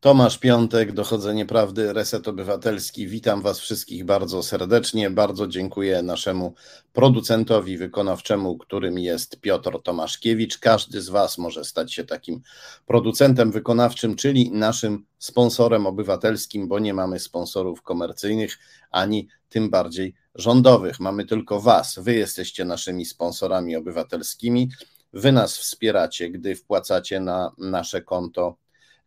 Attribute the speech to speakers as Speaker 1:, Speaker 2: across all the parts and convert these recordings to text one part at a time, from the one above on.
Speaker 1: Tomasz Piątek, Dochodzenie Prawdy, Reset Obywatelski. Witam Was wszystkich bardzo serdecznie. Bardzo dziękuję naszemu producentowi wykonawczemu, którym jest Piotr Tomaszkiewicz. Każdy z Was może stać się takim producentem wykonawczym, czyli naszym sponsorem obywatelskim, bo nie mamy sponsorów komercyjnych ani tym bardziej rządowych. Mamy tylko Was. Wy jesteście naszymi sponsorami obywatelskimi. Wy nas wspieracie, gdy wpłacacie na nasze konto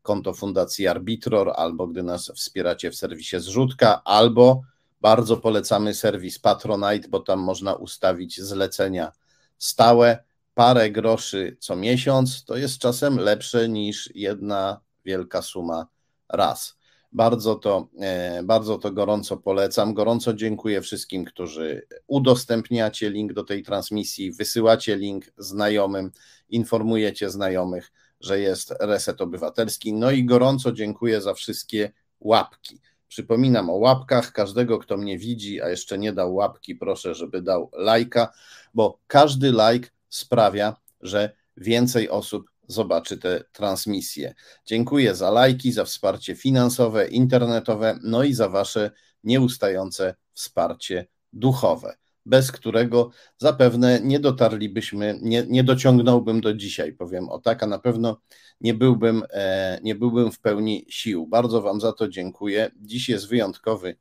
Speaker 1: konto Fundacji Arbitror, albo gdy nas wspieracie w serwisie Zrzutka, albo bardzo polecamy serwis Patronite, bo tam można ustawić zlecenia stałe. Parę groszy co miesiąc to jest czasem lepsze niż jedna wielka suma raz. Bardzo to, e, bardzo to gorąco polecam. Gorąco dziękuję wszystkim, którzy udostępniacie link do tej transmisji, wysyłacie link znajomym, informujecie znajomych że jest reset obywatelski. No i gorąco dziękuję za wszystkie łapki. Przypominam o łapkach. Każdego, kto mnie widzi, a jeszcze nie dał łapki, proszę, żeby dał lajka, bo każdy like sprawia, że więcej osób zobaczy te transmisje. Dziękuję za lajki, za wsparcie finansowe, internetowe, no i za Wasze nieustające wsparcie duchowe bez którego zapewne nie dotarlibyśmy, nie, nie dociągnąłbym do dzisiaj, powiem o tak, a na pewno nie byłbym, e, nie byłbym w pełni sił. Bardzo Wam za to dziękuję. Dziś jest wyjątkowy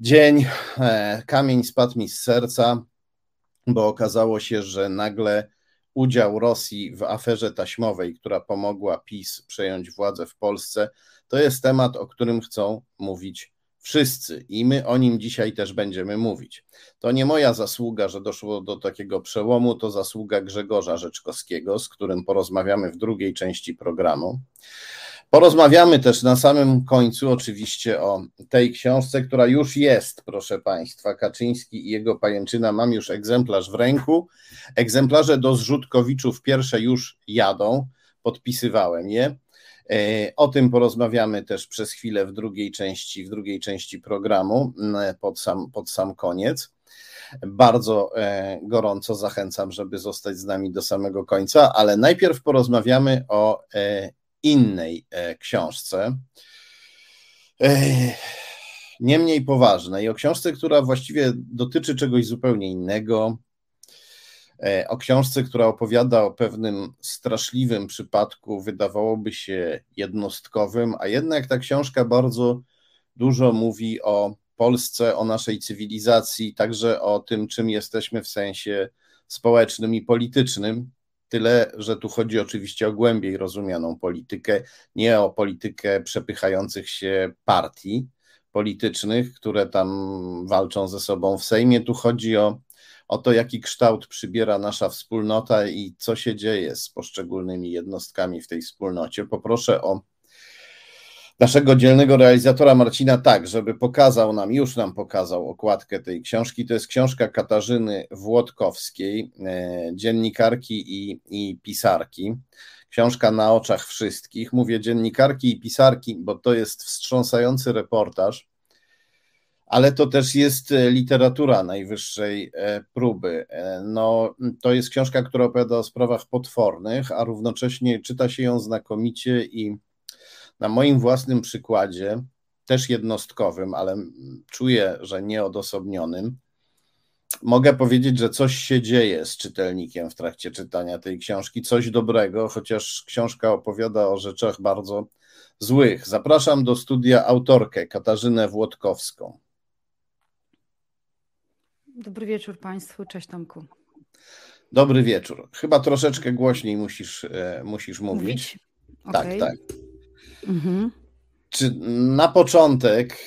Speaker 1: dzień. E, kamień spadł mi z serca, bo okazało się, że nagle udział Rosji w aferze taśmowej, która pomogła PiS przejąć władzę w Polsce, to jest temat, o którym chcą mówić wszyscy i my o nim dzisiaj też będziemy mówić. To nie moja zasługa, że doszło do takiego przełomu, to zasługa Grzegorza Rzeczkowskiego, z którym porozmawiamy w drugiej części programu. Porozmawiamy też na samym końcu oczywiście o tej książce, która już jest, proszę Państwa, Kaczyński i jego pajęczyna. Mam już egzemplarz w ręku. Egzemplarze do zrzutkowiczów pierwsze już jadą, podpisywałem je. E, o tym porozmawiamy też przez chwilę w drugiej części, w drugiej części programu, pod sam, pod sam koniec. Bardzo e, gorąco zachęcam, żeby zostać z nami do samego końca, ale najpierw porozmawiamy o e, innej książce. Nie mniej poważnej, o książce, która właściwie dotyczy czegoś zupełnie innego, E, o książce, która opowiada o pewnym straszliwym przypadku, wydawałoby się jednostkowym, a jednak ta książka bardzo dużo mówi o Polsce, o naszej cywilizacji, także o tym, czym jesteśmy w sensie społecznym i politycznym. Tyle, że tu chodzi oczywiście o głębiej rozumianą politykę, nie o politykę przepychających się partii politycznych, które tam walczą ze sobą w Sejmie. Tu chodzi o o to, jaki kształt przybiera nasza wspólnota i co się dzieje z poszczególnymi jednostkami w tej wspólnocie. Poproszę o naszego dzielnego realizatora Marcina tak, żeby pokazał nam, już nam pokazał okładkę tej książki. To jest książka Katarzyny Włodkowskiej, e, dziennikarki i, i pisarki. Książka na oczach wszystkich. Mówię dziennikarki i pisarki, bo to jest wstrząsający reportaż ale to też jest e, literatura najwyższej e, próby. E, no, to jest książka, która opowiada o sprawach potwornych, a równocześnie czyta się ją znakomicie i na moim własnym przykładzie, też jednostkowym, ale czuję, że nieodosobnionym, mogę powiedzieć, że coś się dzieje z czytelnikiem w trakcie czytania tej książki, coś dobrego, chociaż książka opowiada o rzeczach bardzo złych. Zapraszam do studia autorkę Katarzynę Włodkowską.
Speaker 2: Dobry wieczór Państwu, cześć Tomku.
Speaker 1: Dobry wieczór. Chyba troszeczkę głośniej musisz, e, musisz mówić. mówić. Tak, okay. tak. Mhm. Czy na początek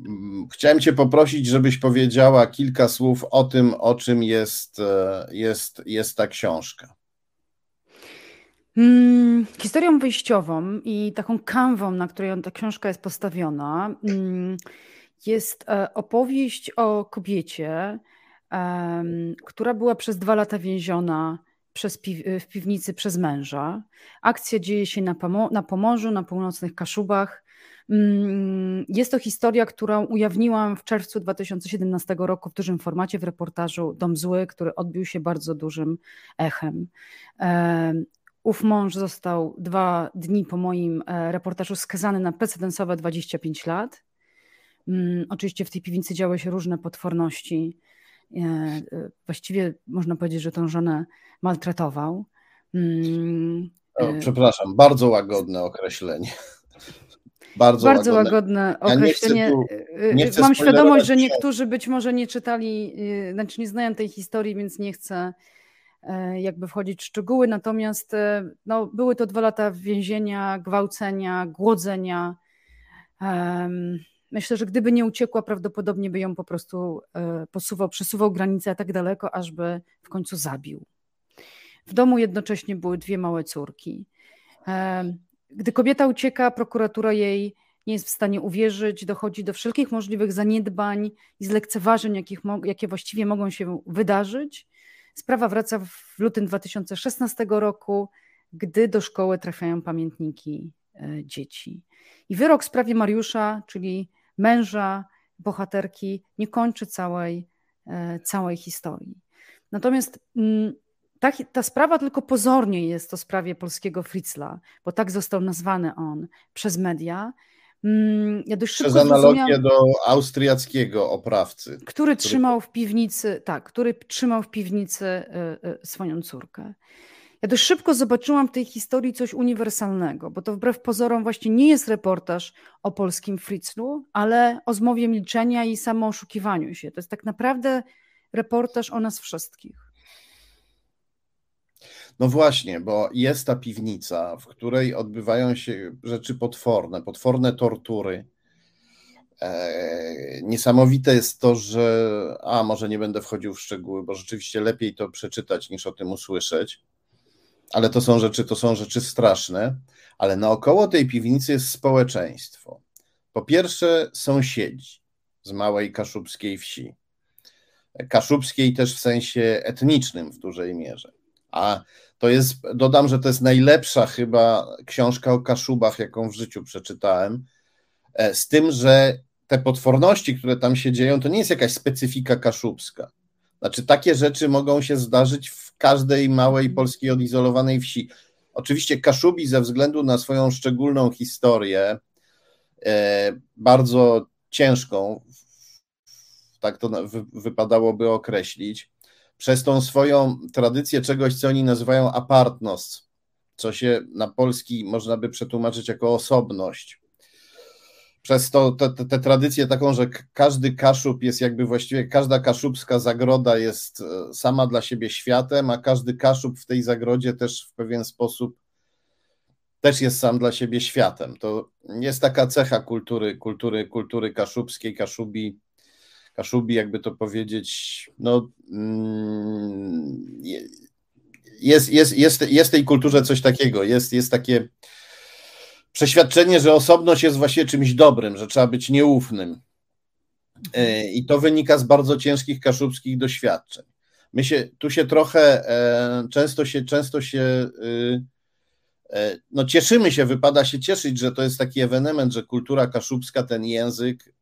Speaker 1: mm, chciałem Cię poprosić, żebyś powiedziała kilka słów o tym, o czym jest, e, jest, jest ta książka.
Speaker 2: Hmm, historią wyjściową i taką kanwą, na której ta książka jest postawiona. Hmm, jest e, opowieść o kobiecie, która była przez dwa lata więziona przez pi w piwnicy przez męża. Akcja dzieje się na, na Pomorzu, na północnych Kaszubach. Mm, jest to historia, którą ujawniłam w czerwcu 2017 roku w dużym formacie w reportażu Dom Zły, który odbił się bardzo dużym echem. ów mąż został dwa dni po moim e, reportażu skazany na precedensowe 25 lat. Mm, oczywiście w tej piwnicy działy się różne potworności. Właściwie można powiedzieć, że tą żonę maltretował.
Speaker 1: Mm, o, przepraszam, bardzo łagodne określenie.
Speaker 2: Bardzo, Bardzo łagodne, łagodne określenie. Ja nie chcę tu, nie Mam świadomość, że niektórzy być może nie czytali, znaczy nie znają tej historii, więc nie chcę e, jakby wchodzić w szczegóły. Natomiast e, no, były to dwa lata więzienia, gwałcenia, głodzenia. Myślę, że gdyby nie uciekła, prawdopodobnie by ją po prostu e, posuwał, przesuwał granicę tak daleko, aż by w końcu zabił. W domu jednocześnie były dwie małe córki. Gdy kobieta ucieka, prokuratura jej nie jest w stanie uwierzyć, dochodzi do wszelkich możliwych zaniedbań i zlekceważeń, jakich, jakie właściwie mogą się wydarzyć. Sprawa wraca w lutym 2016 roku, gdy do szkoły trafiają pamiętniki e, dzieci. I wyrok w sprawie Mariusza, czyli męża bohaterki, nie kończy całej, e, całej historii. Natomiast mm, ta, ta sprawa tylko pozornie jest o sprawie polskiego Fritzla, bo tak został nazwany on przez media.
Speaker 1: Mm, ja dość Przez analogię do austriackiego oprawcy.
Speaker 2: Który, który trzymał w piwnicy, tak, który trzymał w piwnicy y, y, swoją córkę. Ja dość szybko zobaczyłam w tej historii coś uniwersalnego, bo to wbrew pozorom właśnie nie jest reportaż o polskim Fritzlu, ale o zmowie milczenia i samooszukiwaniu się. To jest tak naprawdę reportaż o nas wszystkich.
Speaker 1: No właśnie, bo jest ta piwnica, w której odbywają się rzeczy potworne, potworne tortury. E, niesamowite jest to, że. A może nie będę wchodził w szczegóły, bo rzeczywiście lepiej to przeczytać niż o tym usłyszeć. Ale to są rzeczy, to są rzeczy straszne. Ale naokoło tej piwnicy jest społeczeństwo. Po pierwsze, sąsiedzi z małej kaszubskiej wsi. Kaszubskiej też w sensie etnicznym w dużej mierze. A to jest, dodam, że to jest najlepsza chyba książka o Kaszubach, jaką w życiu przeczytałem. E, z tym, że te potworności, które tam się dzieją, to nie jest jakaś specyfika kaszubska. Znaczy, takie rzeczy mogą się zdarzyć w każdej małej polskiej odizolowanej wsi. Oczywiście Kaszubi ze względu na swoją szczególną historię, e, bardzo ciężką, tak to wypadałoby określić, przez tą swoją tradycję czegoś, co oni nazywają apartnost, co się na polski można by przetłumaczyć jako osobność. Przez to tę tradycję taką, że każdy kaszub jest jakby właściwie, każda kaszubska zagroda jest e, sama dla siebie światem, a każdy kaszub w tej zagrodzie też w pewien sposób też jest sam dla siebie światem. To jest taka cecha kultury, kultury, kultury kaszubskiej, kaszubi Kaszubi, jakby to powiedzieć, no, mm, jest, jest, jest, jest w tej kulturze coś takiego, jest, jest takie przeświadczenie, że osobność jest właśnie czymś dobrym, że trzeba być nieufnym. E, I to wynika z bardzo ciężkich kaszubskich doświadczeń. My się, tu się trochę, e, często się, często się, y, e, no cieszymy się, wypada się cieszyć, że to jest taki ewenement, że kultura kaszubska, ten język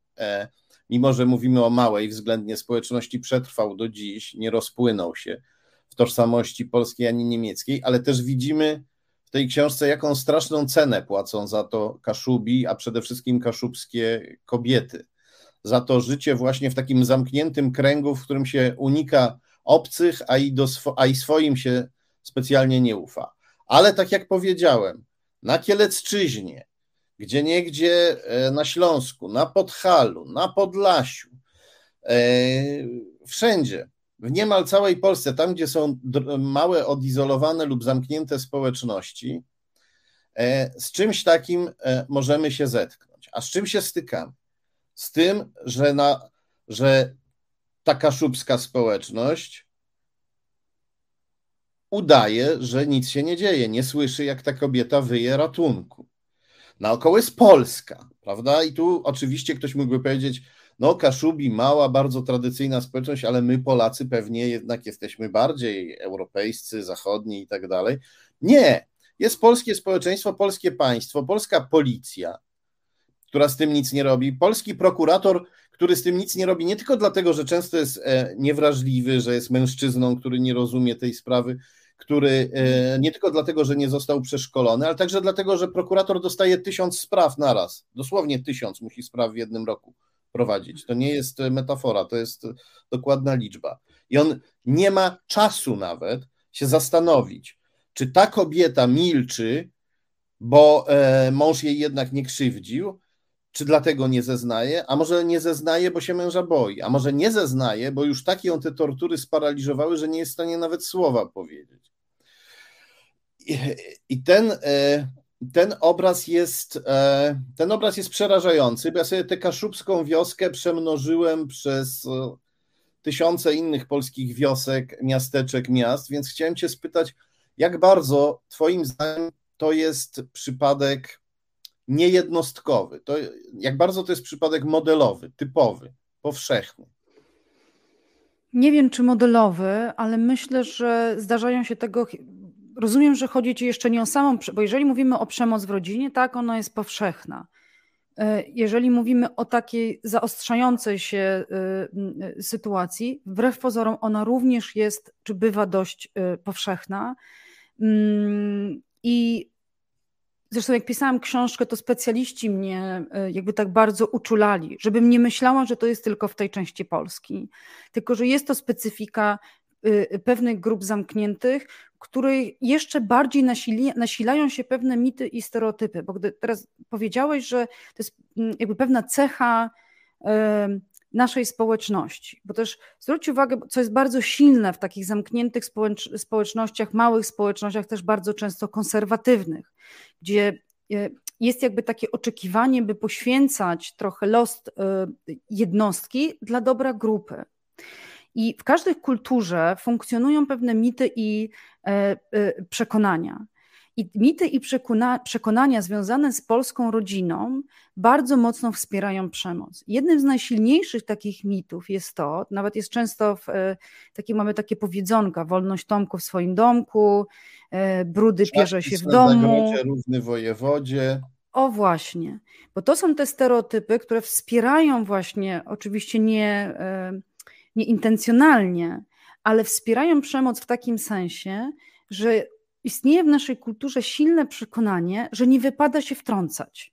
Speaker 1: mimo że mówimy o małej względnie społeczności, przetrwał do dziś, nie rozpłynął się w tożsamości polskiej ani niemieckiej, ale też widzimy w tej książce, jaką straszną cenę płacą za to Kaszubi, a przede wszystkim kaszubskie kobiety. Za to życie właśnie w takim zamkniętym kręgu, w którym się unika obcych, a i, do a i swoim się specjalnie nie ufa. Ale tak jak powiedziałem, na Kielecczyźnie, gdzie niegdzie e, na Śląsku, na Podhalu, na Podlasiu, e, wszędzie, w niemal całej Polsce, tam gdzie są małe, odizolowane lub zamknięte społeczności, e, z czymś takim możemy się zetknąć. A z czym się stykamy? Z tym, że, na, że społeczność udaje, że nic się nie dzieje, nie słyszy, jak ta kobieta wyje ratunku. Naokoło jest Polska, prawda? I tu oczywiście ktoś mógłby powiedzieć, no Kaszubi, mała, bardzo tradycyjna społeczność, ale my Polacy pewnie jednak jesteśmy bardziej europejscy, zachodni i tak dalej. Nie, jest polskie społeczeństwo, polskie państwo, polska policja, która z tym nic nie robi, polski prokurator, który z tym nic nie robi, nie tylko dlatego, że często jest e, niewrażliwy, że jest mężczyzną, który nie rozumie tej sprawy, który e, nie tylko dlatego, że nie został przeszkolony, ale także dlatego, że prokurator dostaje tysiąc spraw naraz. Dosłownie tysiąc musi spraw w jednym roku prowadzić. To nie jest metafora, to jest dokładna liczba. I on nie ma czasu nawet się zastanowić, czy ta kobieta milczy, bo e, mąż jej jednak nie krzywdził, czy dlatego nie zeznaje, a może nie zeznaje, bo się męża boi, a może nie zeznaje, bo już takie ją te tortury sparaliżowały, że nie jest w stanie nawet słowa powiedzieć. I, i ten, e, ten obraz jest e, ten obraz jest przerażający, bo ja sobie tę kaszubską wioskę przemnożyłem przez e, tysiące innych polskich wiosek, miasteczek, miast, więc chciałem cię spytać, jak bardzo twoim zdaniem to jest przypadek niejednostkowy. To, jak bardzo to jest przypadek modelowy, typowy, powszechny?
Speaker 2: Nie wiem, czy modelowy, ale myślę, że zdarzają się tego. Rozumiem, że chodzi ci jeszcze nie o samą, bo jeżeli mówimy o przemoc w rodzinie, tak, ona jest powszechna. E, jeżeli mówimy o takiej zaostrzającej się e, e, sytuacji, wbrew pozorom ona również jest, czy bywa dość powszechna. Mm, I Zresztą jak pisałam książkę, to specjaliści mnie jakby tak bardzo uczulali, żebym nie myślała, że to jest tylko w tej części Polski, tylko że jest to specyfika pewnych grup zamkniętych, które jeszcze bardziej nasili, nasilają się pewne mity i stereotypy. Bo gdy teraz powiedziałeś, że to jest mm, jakby pewna cecha naszej społeczności. Bo też zwróć uwagę, co jest bardzo silne w takich zamkniętych społecznościach, małych społecznościach, też bardzo często konserwatywnych, gdzie e, jest jakby takie oczekiwanie, by poświęcać trochę los jednostki dla dobra grupy. I w każdej kulturze funkcjonują pewne mity i e, przekonania. I mity i przekona, przekonania związane z polską rodziną bardzo mocno wspierają przemoc. Jednym z najsilniejszych takich mitów jest to, nawet jest często w, e, takie, mamy takie powiedzonka, wolność Tomku w swoim domku, e, brudy pierze się w domu.
Speaker 1: równy wojewodzie.
Speaker 2: O właśnie, bo to są te stereotypy, które wspierają właśnie, oczywiście nie, e, nie intencjonalnie, ale wspierają przemoc w takim sensie, że istnieje w naszej kulturze silne przekonanie, że nie wypada się wtrącać.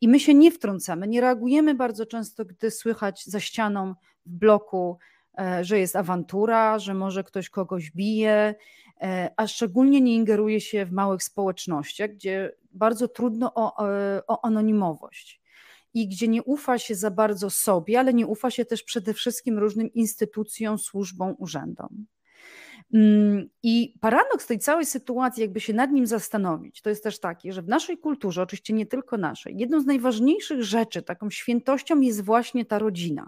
Speaker 2: I my się nie wtrącamy, nie reagujemy bardzo często, gdy słychać za ścianą w bloku, e, że jest awantura, że może ktoś kogoś bije, e, a szczególnie nie ingeruje się w małych społecznościach, gdzie bardzo trudno o, e, o anonimowość i gdzie nie ufa się za bardzo sobie, ale nie ufa się też przede wszystkim różnym instytucjom, służbom, urzędom. Mm, I paradoks tej całej sytuacji, jakby się nad nim zastanowić, to jest też taki, że w naszej kulturze, oczywiście nie tylko naszej, jedną z najważniejszych rzeczy, taką świętością jest właśnie ta rodzina.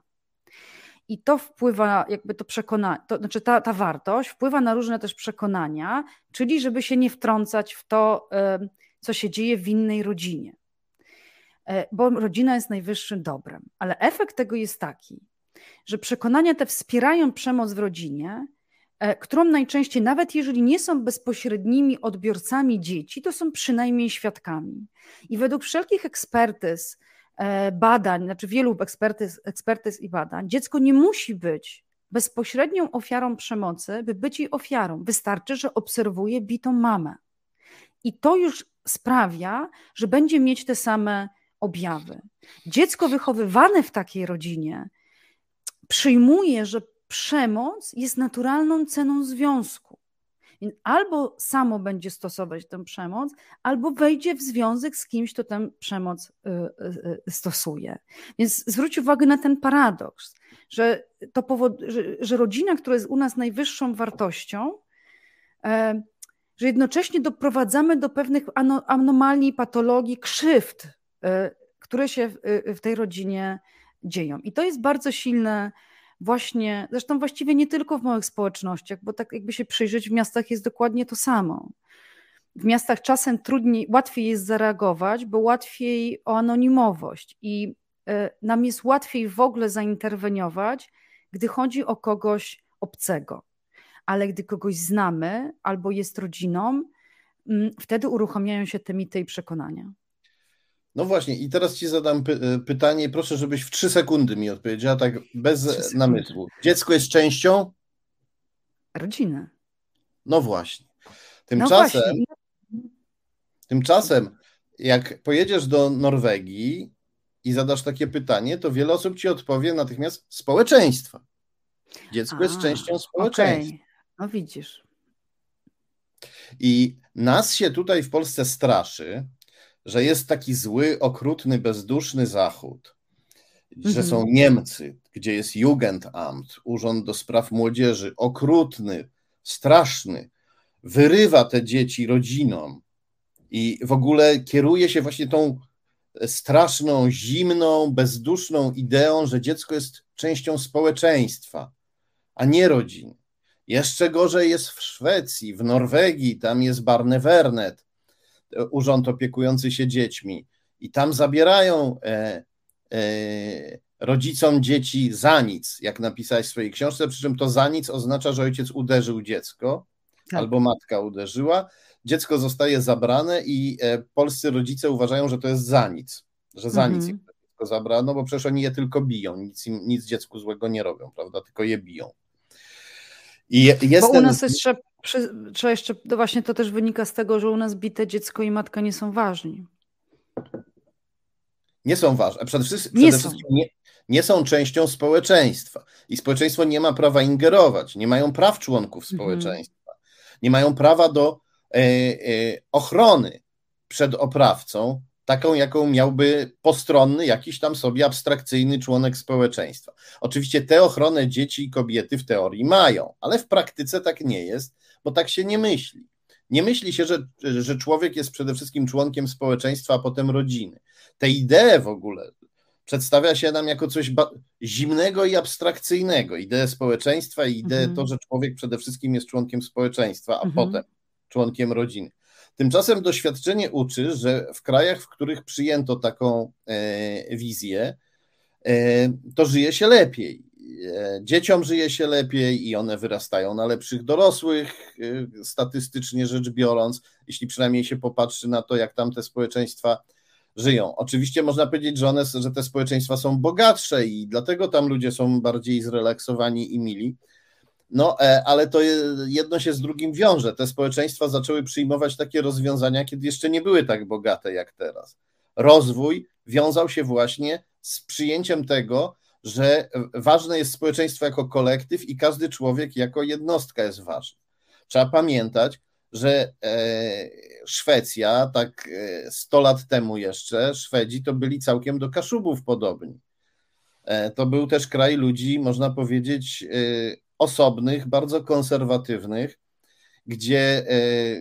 Speaker 2: I to wpływa, jakby to przekonanie, to znaczy ta, ta wartość wpływa na różne też przekonania, czyli żeby się nie wtrącać w to, co się dzieje w innej rodzinie. E, bo rodzina jest najwyższym dobrem. Ale efekt tego jest taki, że przekonania te wspierają przemoc w rodzinie, E, którą najczęściej, nawet jeżeli nie są bezpośrednimi odbiorcami dzieci, to są przynajmniej świadkami. I według wszelkich ekspertyz, e, badań, znaczy wielu ekspertyz, ekspertyz i badań, dziecko nie musi być bezpośrednią ofiarą przemocy, by być jej ofiarą. Wystarczy, że obserwuje bitą mamę. I to już sprawia, że będzie mieć te same objawy. Dziecko wychowywane w takiej rodzinie przyjmuje, że przemoc jest naturalną ceną związku. Albo samo będzie stosować tę przemoc, albo wejdzie w związek z kimś, kto tę przemoc y, y, y, stosuje. Więc zwróć uwagę na ten paradoks, że, to powod, że, że rodzina, która jest u nas najwyższą wartością, e, że jednocześnie doprowadzamy do pewnych anomalii, patologii, krzywd, które się w tej rodzinie dzieją. I to jest bardzo silne właśnie, zresztą właściwie nie tylko w małych społecznościach, bo tak jakby się przyjrzeć, w miastach jest dokładnie to samo. W miastach czasem trudniej, łatwiej jest zareagować, bo łatwiej o anonimowość i e, nam jest łatwiej w ogóle zainterweniować, gdy chodzi o kogoś obcego. Ale gdy kogoś znamy albo jest rodziną, mm, wtedy uruchamiają się te mity i przekonania.
Speaker 1: No właśnie, i teraz Ci zadam py e, pytanie. Proszę, żebyś w trzy sekundy mi odpowiedziała, tak bez namysłu. Dziecko jest częścią
Speaker 2: rodziny.
Speaker 1: No właśnie. Tymczasem, no właśnie. tymczasem, jak pojedziesz do Norwegii i zadasz takie pytanie, to wiele osób ci odpowie natychmiast społeczeństwa. Dziecko A, jest częścią społeczeństwa. Okay.
Speaker 2: No widzisz.
Speaker 1: I nas się tutaj w Polsce straszy, że jest taki zły, okrutny, bezduszny Zachód, że są mhm. Niemcy, gdzie jest Jugendamt, Urząd do Spraw Młodzieży, okrutny, straszny, wyrywa te dzieci rodzinom i w ogóle kieruje się właśnie tą straszną, zimną, bezduszną ideą, że dziecko jest częścią społeczeństwa, a nie rodziny. Jeszcze gorzej jest w Szwecji, w Norwegii, tam jest Barnevernet, urząd opiekujący się dziećmi, i tam zabierają e, e, rodzicom dzieci za nic, jak napisałeś w swojej książce, przy czym to za nic oznacza, że ojciec uderzył dziecko tak. albo matka uderzyła, dziecko zostaje zabrane i e, polscy rodzice uważają, że to jest za nic, że za mhm. nic im dziecko zabrano, bo przecież oni je tylko biją, nic, im, nic dziecku złego nie robią, prawda, tylko je biją.
Speaker 2: I jest Bo u nas jeszcze, trzeba jeszcze, to właśnie to też wynika z tego, że u nas bite dziecko i matka nie są ważni.
Speaker 1: Nie są ważne. Przede wszystkim, nie, przede są. wszystkim nie, nie, są częścią społeczeństwa. I społeczeństwo nie ma prawa ingerować. Nie mają praw członków mhm. społeczeństwa. Mhm. Nie mają prawa do e, e, ochrony przed oprawcą, taką, jaką miałby postronny, jakiś tam sobie abstrakcyjny członek społeczeństwa. Oczywiście tę ochronę dzieci i kobiety w teorii mają, ale w praktyce tak nie jest, bo tak się nie myśli. Nie myśli się, że, że człowiek jest przede wszystkim członkiem społeczeństwa, a potem rodziny. Te idee w ogóle przedstawia się nam jako coś zimnego i abstrakcyjnego. Ideę społeczeństwa i ideę mhm. to, że człowiek przede wszystkim jest członkiem społeczeństwa, a mhm. potem członkiem rodziny. Tymczasem doświadczenie uczy, że w krajach, w których przyjęto taką e, wizję, e, to żyje się lepiej. E, dzieciom żyje się lepiej i one wyrastają na lepszych dorosłych, statystycznie rzecz biorąc, jeśli przynajmniej się popatrzy na to, jak tam te społeczeństwa żyją. Oczywiście można powiedzieć, że, one, że te społeczeństwa są bogatsze i dlatego tam ludzie są bardziej zrelaksowani i mili no, e, ale to jedno się z drugim wiąże. Te społeczeństwa zaczęły przyjmować takie rozwiązania, kiedy jeszcze nie były tak bogate jak teraz. Rozwój wiązał się właśnie z przyjęciem tego, że ważne jest społeczeństwo jako kolektyw i każdy człowiek jako jednostka jest ważny. Trzeba pamiętać, że e, Szwecja, tak 100 e, lat temu jeszcze, Szwedzi to byli całkiem do Kaszubów podobni. To był też kraj ludzi, można powiedzieć, osobnych, bardzo konserwatywnych, gdzie e, e,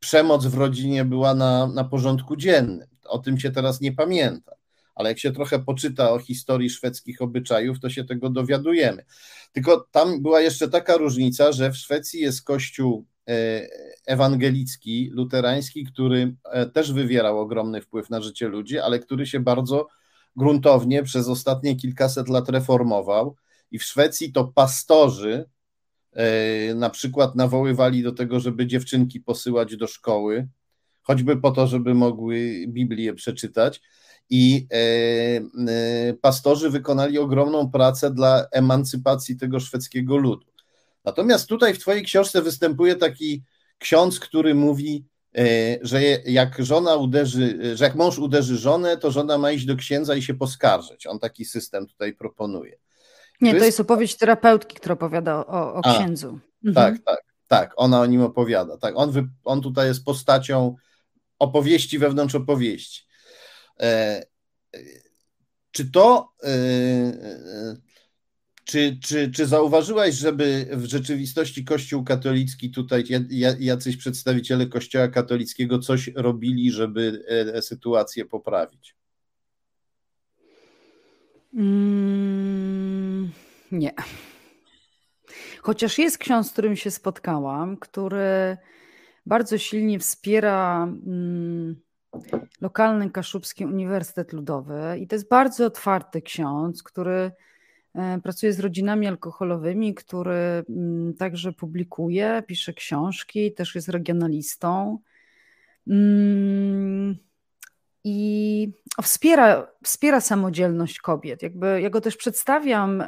Speaker 1: przemoc w rodzinie była na, na porządku dziennym. O tym się teraz nie pamięta, ale jak się trochę poczyta o historii szwedzkich obyczajów, to się tego dowiadujemy. Tylko tam była jeszcze taka różnica, że w Szwecji jest kościół e, ewangelicki, luterański, który też wywierał ogromny wpływ na życie ludzi, ale który się bardzo gruntownie przez ostatnie kilkaset lat reformował i w Szwecji to pastorzy e, na przykład nawoływali do tego, żeby dziewczynki posyłać do szkoły, choćby po to, żeby mogły Biblię przeczytać. I e, e, pastorzy wykonali ogromną pracę dla emancypacji tego szwedzkiego ludu. Natomiast tutaj w Twojej książce występuje taki ksiądz, który mówi, że jak żona uderzy, że jak mąż uderzy żonę, to żona ma iść do księdza i się poskarżyć. On taki system tutaj proponuje.
Speaker 2: Nie, to jest, to jest opowieść terapeutki, która opowiada o, o A, księdzu.
Speaker 1: Mhm. Tak, tak, tak, ona o nim opowiada. Tak, on, wy, on tutaj jest postacią opowieści wewnątrz opowieści. E, e czy to, e, e, czy, czy, czy zauważyłaś, żeby w rzeczywistości Kościół katolicki, tutaj jacyś przedstawiciele Kościoła katolickiego coś robili, żeby e, sytuację poprawić?
Speaker 2: Mm, nie. Chociaż jest ksiądz, z którym się spotkałam, który bardzo silnie wspiera mm, lokalny Kaszubski Uniwersytet Ludowy i to jest bardzo otwarty ksiądz, który e, pracuje z rodzinami alkoholowymi, który mm, także publikuje, pisze książki, też jest regionalistą. Mm, i wspiera, wspiera samodzielność kobiet. Jakby ja go też przedstawiam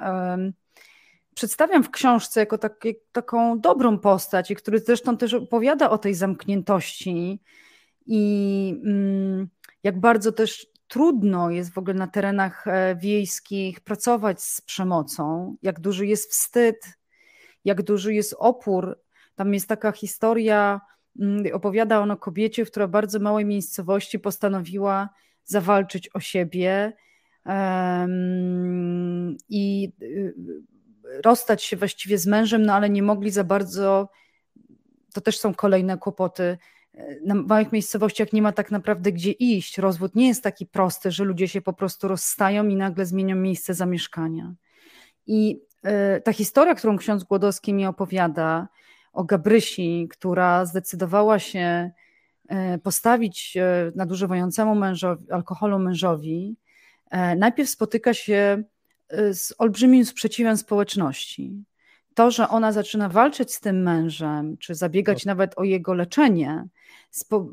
Speaker 2: przedstawiam w książce jako taki, taką dobrą postać, i który zresztą też opowiada o tej zamkniętości i mm, jak bardzo też trudno jest w ogóle na terenach e, wiejskich pracować z przemocą, jak duży jest wstyd, jak duży jest opór. Tam jest taka historia, opowiada on o kobiecie, która w bardzo małej miejscowości postanowiła zawalczyć o siebie um, i y, rozstać się właściwie z mężem, no ale nie mogli za bardzo. To też są kolejne kłopoty na małych miejscowościach nie ma tak naprawdę gdzie iść. Rozwód nie jest taki prosty, że ludzie się po prostu rozstają i nagle zmienią miejsce zamieszkania. I y, ta historia, którą ksiądz Głodowski mi opowiada o Gabrysi, która zdecydowała się y, postawić y, nadużywającemu mężowi, alkoholu mężowi, najpierw spotyka się z olbrzymim sprzeciwem społeczności to, że ona zaczyna walczyć z tym mężem, czy zabiegać no. nawet o jego leczenie,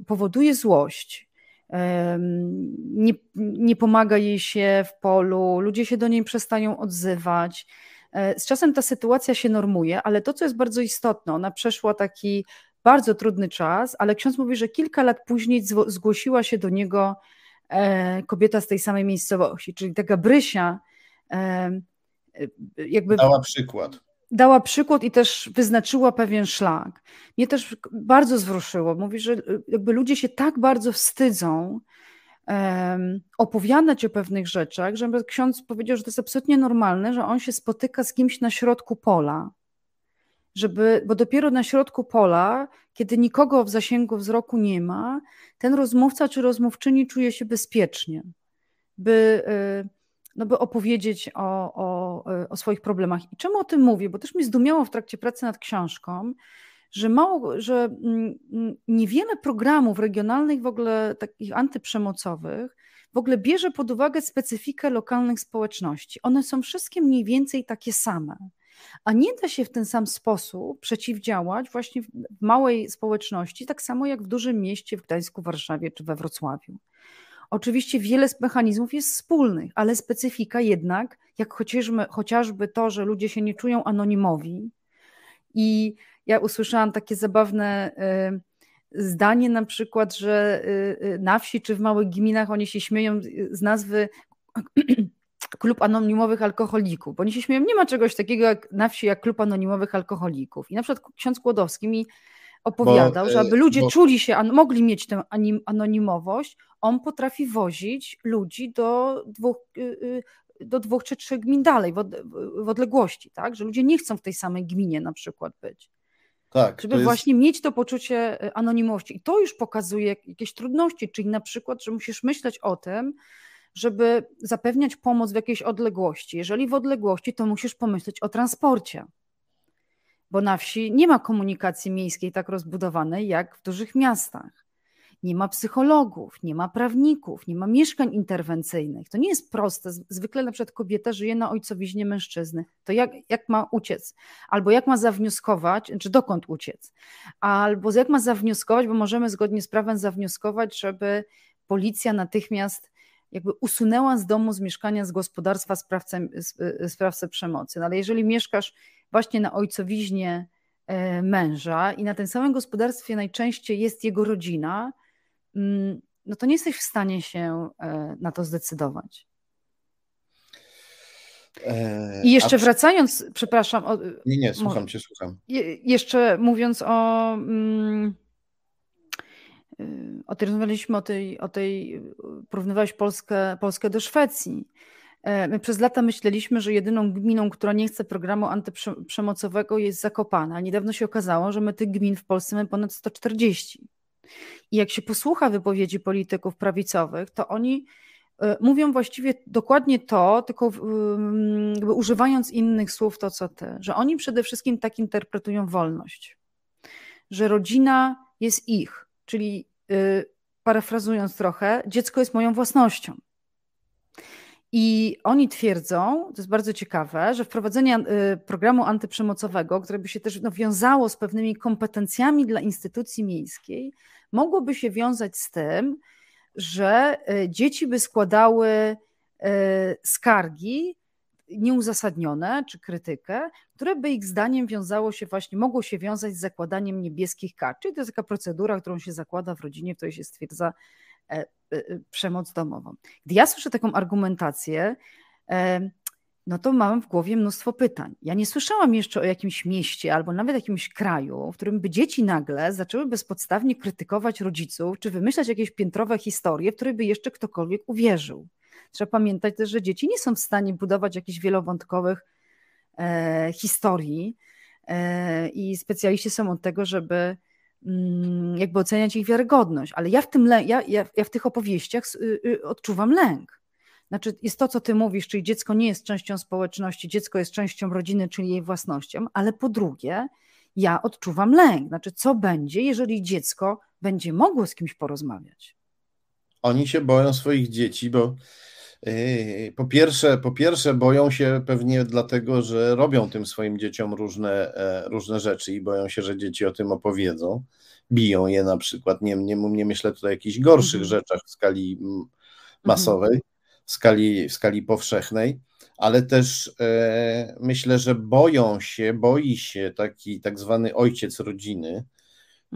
Speaker 2: powoduje złość. Nie, nie pomaga jej się w polu, ludzie się do niej przestają odzywać. E, z czasem ta sytuacja się normuje, ale to, co jest bardzo istotne, ona przeszła taki bardzo trudny czas, ale ksiądz mówi, że kilka lat później zgłosiła się do niego e, kobieta z tej samej miejscowości, czyli taka Brysia e,
Speaker 1: jakby... Dała przykład
Speaker 2: dała przykład i też wyznaczyła pewien szlak. Mnie też bardzo zwrószyło. Mówi, że jakby ludzie się tak bardzo wstydzą opowiadać o pewnych rzeczach, że ksiądz powiedział, że to jest absolutnie normalne, że on się spotyka z kimś na środku pola. Żeby, bo dopiero na środku pola, kiedy nikogo w zasięgu wzroku nie ma, ten rozmówca czy rozmówczyni czuje się bezpiecznie, by, y, no by opowiedzieć o, o, o swoich problemach. I czemu o tym mówię? Bo też mi zdumiało w trakcie pracy nad książką, że mało, że mm, mm, niewiele programów regionalnych, w ogóle takich antyprzemocowych, w ogóle bierze pod uwagę specyfikę lokalnych społeczności. One są wszystkie mniej więcej takie same. A nie da się w ten sam sposób przeciwdziałać właśnie w małej społeczności, tak samo jak w dużym mieście, w Gdańsku, Warszawie czy we Wrocławiu. Oczywiście wiele z mechanizmów jest wspólnych, ale specyfika jednak, jak chociażby, chociażby to, że ludzie się nie czują anonimowi. I ja usłyszałam takie zabawne y, zdanie na przykład, że y, y, na wsi czy w małych gminach oni się śmieją z nazwy klub anonimowych alkoholików, bo oni się śmieją, nie ma czegoś takiego jak na wsi jak klub anonimowych alkoholików. I na przykład ksiądz Kłodowski mi opowiadał, bo, że aby ludzie bo... czuli się, mogli mieć tę anonimowość, on potrafi wozić ludzi do dwóch, do dwóch czy trzech gmin dalej, w odległości, tak? Że ludzie nie chcą w tej samej gminie na przykład być. Tak, żeby jest... właśnie mieć to poczucie y, anonimowości. I to już pokazuje jakieś trudności, czyli na przykład, że musisz myśleć o tym, żeby zapewniać pomoc w jakiejś odległości. Jeżeli w odległości, to musisz pomyśleć o transporcie bo na wsi nie ma komunikacji miejskiej tak rozbudowanej jak w dużych miastach. Nie ma psychologów, nie ma prawników, nie ma mieszkań interwencyjnych. To nie jest proste. Zwykle na przykład kobieta żyje na ojcowiźnie mężczyzny. To jak, jak ma uciec? Albo jak ma zawnioskować, czy dokąd uciec? Albo jak ma zawnioskować, bo możemy zgodnie z prawem zawnioskować, żeby policja natychmiast jakby usunęła z domu, z mieszkania, z gospodarstwa sprawcę, sprawcę przemocy. No ale jeżeli mieszkasz właśnie na ojcowiźnie e, męża i na tym samym gospodarstwie najczęściej jest jego rodzina, no to nie jesteś w stanie się e, na to zdecydować. I jeszcze wracając, przepraszam. O,
Speaker 1: nie, nie, słucham cię, słucham.
Speaker 2: jeszcze mówiąc o. Mm, o tej rozmawialiśmy o tej, o tej porównywałeś Polskę, Polskę do Szwecji. E, my przez lata myśleliśmy, że jedyną gminą, która nie chce programu antyprzemocowego jest Zakopana. Niedawno się okazało, że my tych gmin w Polsce mamy ponad 140. I jak się posłucha wypowiedzi polityków prawicowych, to oni e, mówią właściwie dokładnie to, tylko używając innych słów to, co ty, że oni przede wszystkim tak interpretują wolność, że rodzina jest ich, czyli y, parafrazując trochę, dziecko jest moją własnością. I oni twierdzą, to jest bardzo ciekawe, że wprowadzenie y, programu antyprzemocowego, które by się też no, wiązało z pewnymi kompetencjami dla instytucji miejskiej, mogłoby się wiązać z tym, że y, dzieci by składały y, skargi nieuzasadnione czy krytykę, które by ich zdaniem wiązało się właśnie, mogło się wiązać z zakładaniem niebieskich kart. Czyli to jest taka procedura, którą się zakłada w rodzinie, w której się stwierdza przemoc domową. Gdy ja słyszę taką argumentację, no to mam w głowie mnóstwo pytań. Ja nie słyszałam jeszcze o jakimś mieście albo nawet jakimś kraju, w którym by dzieci nagle zaczęły bezpodstawnie krytykować rodziców, czy wymyślać jakieś piętrowe historie, w które by jeszcze ktokolwiek uwierzył. Trzeba pamiętać też, że dzieci nie są w stanie budować jakichś wielowątkowych e, historii e, i specjaliści są od tego, żeby jakby oceniać ich wiarygodność. Ale ja w, tym, ja, ja, ja w tych opowieściach y, y, odczuwam lęk znaczy, jest to, co ty mówisz, czyli dziecko nie jest częścią społeczności, dziecko jest częścią rodziny, czyli jej własnością, ale po drugie, ja odczuwam lęk. Znaczy, co będzie, jeżeli dziecko będzie mogło z kimś porozmawiać?
Speaker 1: Oni się boją swoich dzieci, bo po pierwsze, po pierwsze boją się pewnie dlatego, że robią tym swoim dzieciom różne, e, różne rzeczy i boją się, że dzieci o tym opowiedzą. Biją je na przykład. Nie, nie, nie myślę tutaj o jakichś gorszych -hmm. rzeczach w skali mm, masowej. W skali, w skali powszechnej, ale też e, myślę, że boją się, boi się taki tak zwany ojciec rodziny, mhm.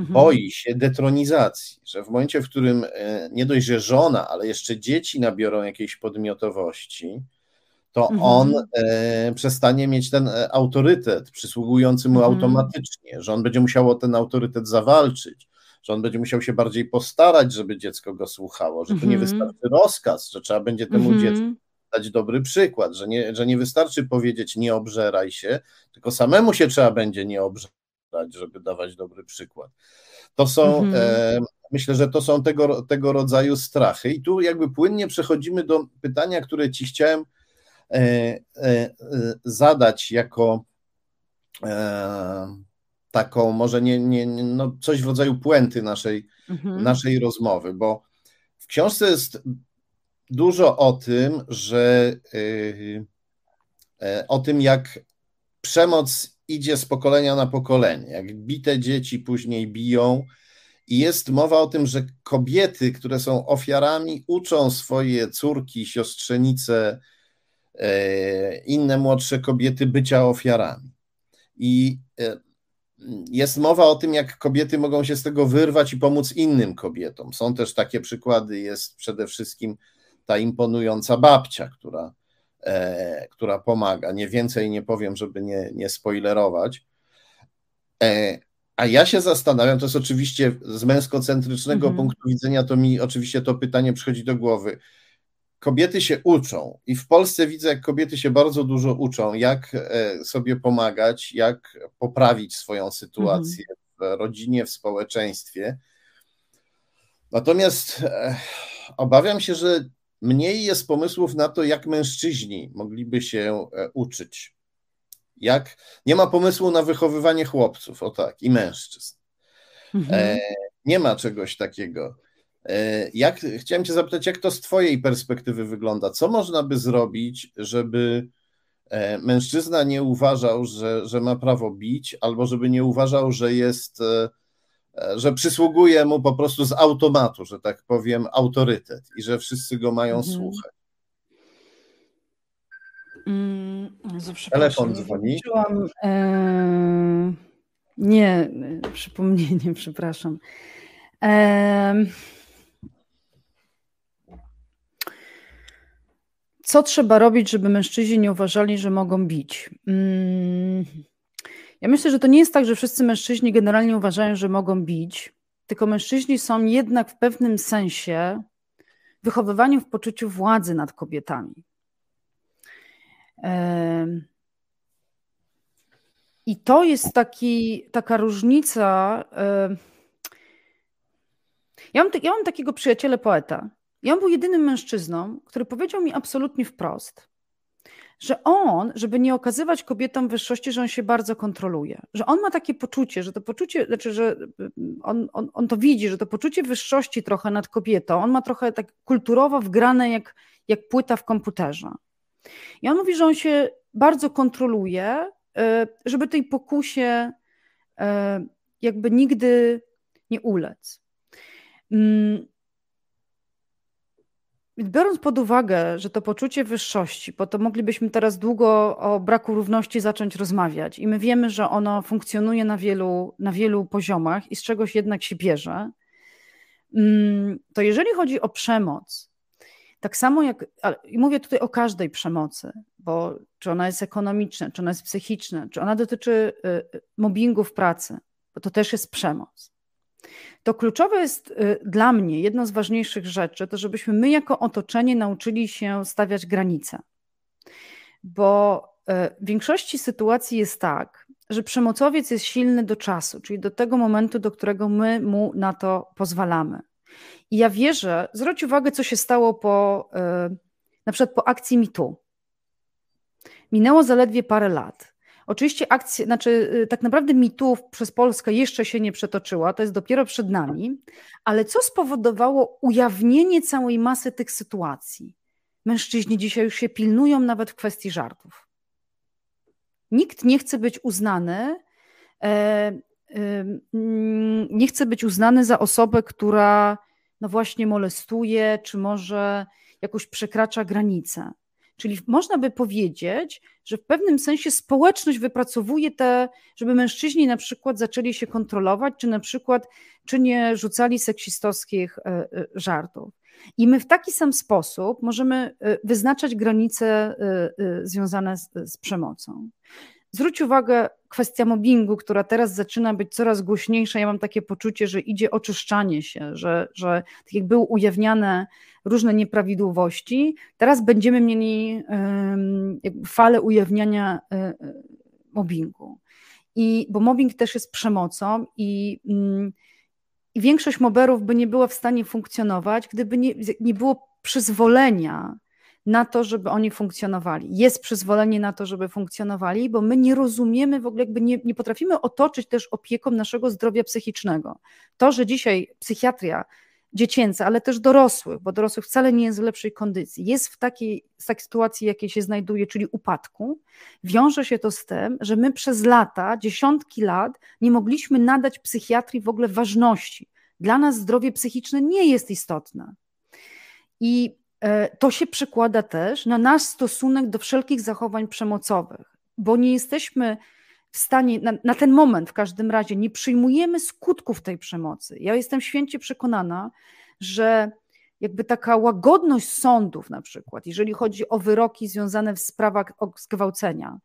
Speaker 1: Boi się detronizacji, że w momencie, w którym e, nie dość, że żona, ale jeszcze dzieci nabiorą jakiejś podmiotowości, to mhm. on e, przestanie mieć ten e, autorytet przysługujący mu mhm. automatycznie, że on będzie musiał o ten autorytet zawalczyć, że on będzie musiał się bardziej postarać, żeby dziecko go słuchało, że to nie mhm. wystarczy rozkaz, że trzeba będzie temu dziecku dać dobry przykład, że nie, że nie wystarczy powiedzieć nie obżeraj się, tylko samemu się trzeba będzie nie obżerać, żeby dawać dobry przykład. To są, -hmm. e, myślę, że to są tego, tego rodzaju strachy i tu jakby płynnie przechodzimy do pytania, które ci chciałem e, e, e zadać jako e, taką, może nie, nie, no coś w rodzaju puenty naszej, mhm. naszej rozmowy, bo w książce jest dużo o tym, że yy, o tym, jak przemoc idzie z pokolenia na pokolenie, jak bite dzieci później biją. I jest mowa o tym, że kobiety, które są ofiarami, uczą swoje córki, siostrzenice, yy, inne młodsze kobiety bycia ofiarami. I yy, jest mowa o tym, jak kobiety mogą się z tego wyrwać i pomóc innym kobietom. Są też takie przykłady, jest przede wszystkim ta imponująca babcia, która, e, która pomaga. Nie więcej nie powiem, żeby nie, nie spoilerować. E, a ja się zastanawiam, to jest oczywiście z męskocentrycznego mhm. punktu widzenia, to mi oczywiście to pytanie przychodzi do głowy kobiety się uczą i w Polsce widzę, jak kobiety się bardzo dużo uczą, jak e, sobie pomagać, jak poprawić swoją sytuację mhm. w rodzinie, w społeczeństwie. Natomiast e, obawiam się, że mniej jest pomysłów na to, jak mężczyźni mogliby się e, uczyć. Jak nie ma pomysłu na wychowywanie chłopców, o tak, i mężczyzn. Mhm. nie ma czegoś takiego. E, jak, chciałem Cię zapytać, jak to z Twojej perspektywy wygląda? Co można by zrobić, żeby e, mężczyzna nie uważał, że, że ma prawo bić, albo żeby nie uważał, że jest, e, że przysługuje mu po prostu z automatu, że tak powiem, autorytet i że wszyscy go mają mhm. słuchać?
Speaker 2: Mm, Telefon dzwoni. e... Nie, przypomnienie, przepraszam. E... Co trzeba robić, żeby mężczyźni nie uważali, że mogą bić? Mm, ja myślę, że to nie jest tak, że wszyscy mężczyźni generalnie uważają, że mogą bić, tylko mężczyźni są jednak w pewnym sensie wychowywani w poczuciu władzy nad kobietami. I to jest taki, taka różnica. Ja mam, ja mam takiego przyjaciela poeta, i on był jedynym mężczyzną, który powiedział mi absolutnie wprost, że on, żeby nie okazywać kobietom wyższości, że on się bardzo kontroluje, że on ma takie poczucie, że to poczucie, znaczy, że on, on, on to widzi, że to poczucie wyższości trochę nad kobietą, on ma trochę tak kulturowo wgrane jak, jak płyta w komputerze. I on mówi, że on się bardzo kontroluje, e, żeby tej pokusie e, jakby nigdy nie ulec. Biorąc pod uwagę, że to poczucie wyższości, bo to moglibyśmy teraz długo o braku równości zacząć rozmawiać, i my wiemy, że ono funkcjonuje na wielu, na wielu poziomach i z czegoś jednak się bierze, mm, to jeżeli chodzi o przemoc, tak samo jak, i mówię tutaj o każdej przemocy, bo czy ona jest ekonomiczna, czy ona jest psychiczna, czy ona dotyczy y, y, mobbingu w pracy, bo to też jest przemoc to kluczowe jest y, dla mnie, jedno z ważniejszych rzeczy, to żebyśmy my jako otoczenie nauczyli się stawiać granice. Bo y, w większości sytuacji jest tak, że przemocowiec jest silny do czasu, czyli do tego momentu, do którego my mu na to pozwalamy. I ja wierzę, zwróć uwagę, co się stało po, y, na przykład po akcji MeToo. Minęło zaledwie parę lat. Oczywiście akcja, znaczy y, tak naprawdę mitów przez Polskę jeszcze się nie przetoczyła, to jest dopiero przed nami, ale co spowodowało ujawnienie całej masy tych sytuacji? Mężczyźni dzisiaj już się pilnują nawet w kwestii żartów. Nikt nie chce być uznany, e, nie chce być uznany za osobę, która no właśnie molestuje, czy może jakoś przekracza granice. Czyli można by powiedzieć, że w pewnym sensie społeczność wypracowuje te, żeby mężczyźni na przykład zaczęli się kontrolować, czy na przykład, czy nie rzucali seksistowskich e, e, żartów. I my w taki sam sposób możemy e, wyznaczać granice związane z, z przemocą. Zwróć uwagę, kwestia mobbingu, która teraz zaczyna być coraz głośniejsza. Ja mam takie poczucie, że idzie oczyszczanie się, że, że tak jak były ujawniane różne nieprawidłowości, teraz będziemy mieli falę ujawniania e, e, mobbingu. I, bo mobbing też jest przemocą i, mm, i większość moberów by nie była w stanie funkcjonować, gdyby nie, nie było przyzwolenia na to, żeby oni funkcjonowali. Jest przyzwolenie na to, żeby funkcjonowali, bo my nie rozumiemy w ogóle, jakby nie, nie potrafimy otoczyć też opieką naszego zdrowia psychicznego. To, że dzisiaj psychiatria dziecięca, ale też dorosłych, bo dorosłych wcale nie jest w lepszej kondycji, jest w takiej, w takiej sytuacji, jakiej się znajduje, czyli upadku, wiąże się to z tym, że my przez lata, dziesiątki lat nie mogliśmy nadać psychiatrii w ogóle ważności. Dla nas zdrowie psychiczne nie jest istotne. I to się przekłada też na nasz stosunek do wszelkich zachowań przemocowych, bo nie jesteśmy w stanie, na, na, ten moment w każdym razie, nie przyjmujemy skutków tej przemocy. Ja jestem święcie przekonana, że jakby taka łagodność sądów, na przykład, jeżeli chodzi o wyroki związane w sprawach zgwałcenia,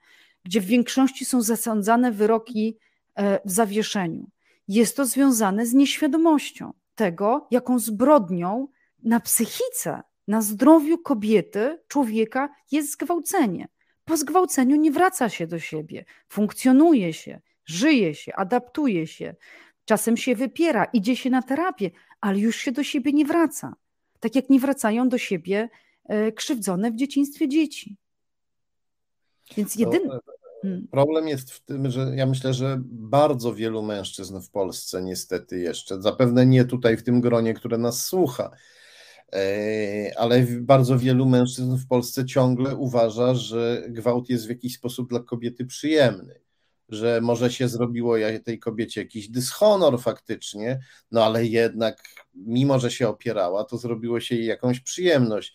Speaker 2: gdzie w większości są zasądzane wyroki e, w zawieszeniu, jest to związane z nieświadomością tego, jaką zbrodnią na psychice na zdrowiu kobiety, człowieka jest zgwałcenie. Po zgwałceniu nie wraca się do siebie, funkcjonuje się, żyje się, adaptuje się, czasem się wypiera, idzie się na terapię, ale już się do siebie nie wraca. Tak jak nie wracają do siebie e, krzywdzone w dzieciństwie dzieci. Więc jedyny. No,
Speaker 1: hmm. Problem jest w tym, że ja myślę, że bardzo wielu mężczyzn w Polsce niestety jeszcze, zapewne nie tutaj w tym gronie, które nas słucha, E, ale bardzo wielu mężczyzn w Polsce ciągle uważa, że gwałt jest w jakiś sposób dla kobiety przyjemny, że może się zrobiło tej kobiecie jakiś dyshonor faktycznie, no ale jednak, mimo że się opierała, to zrobiło się jej jakąś przyjemność.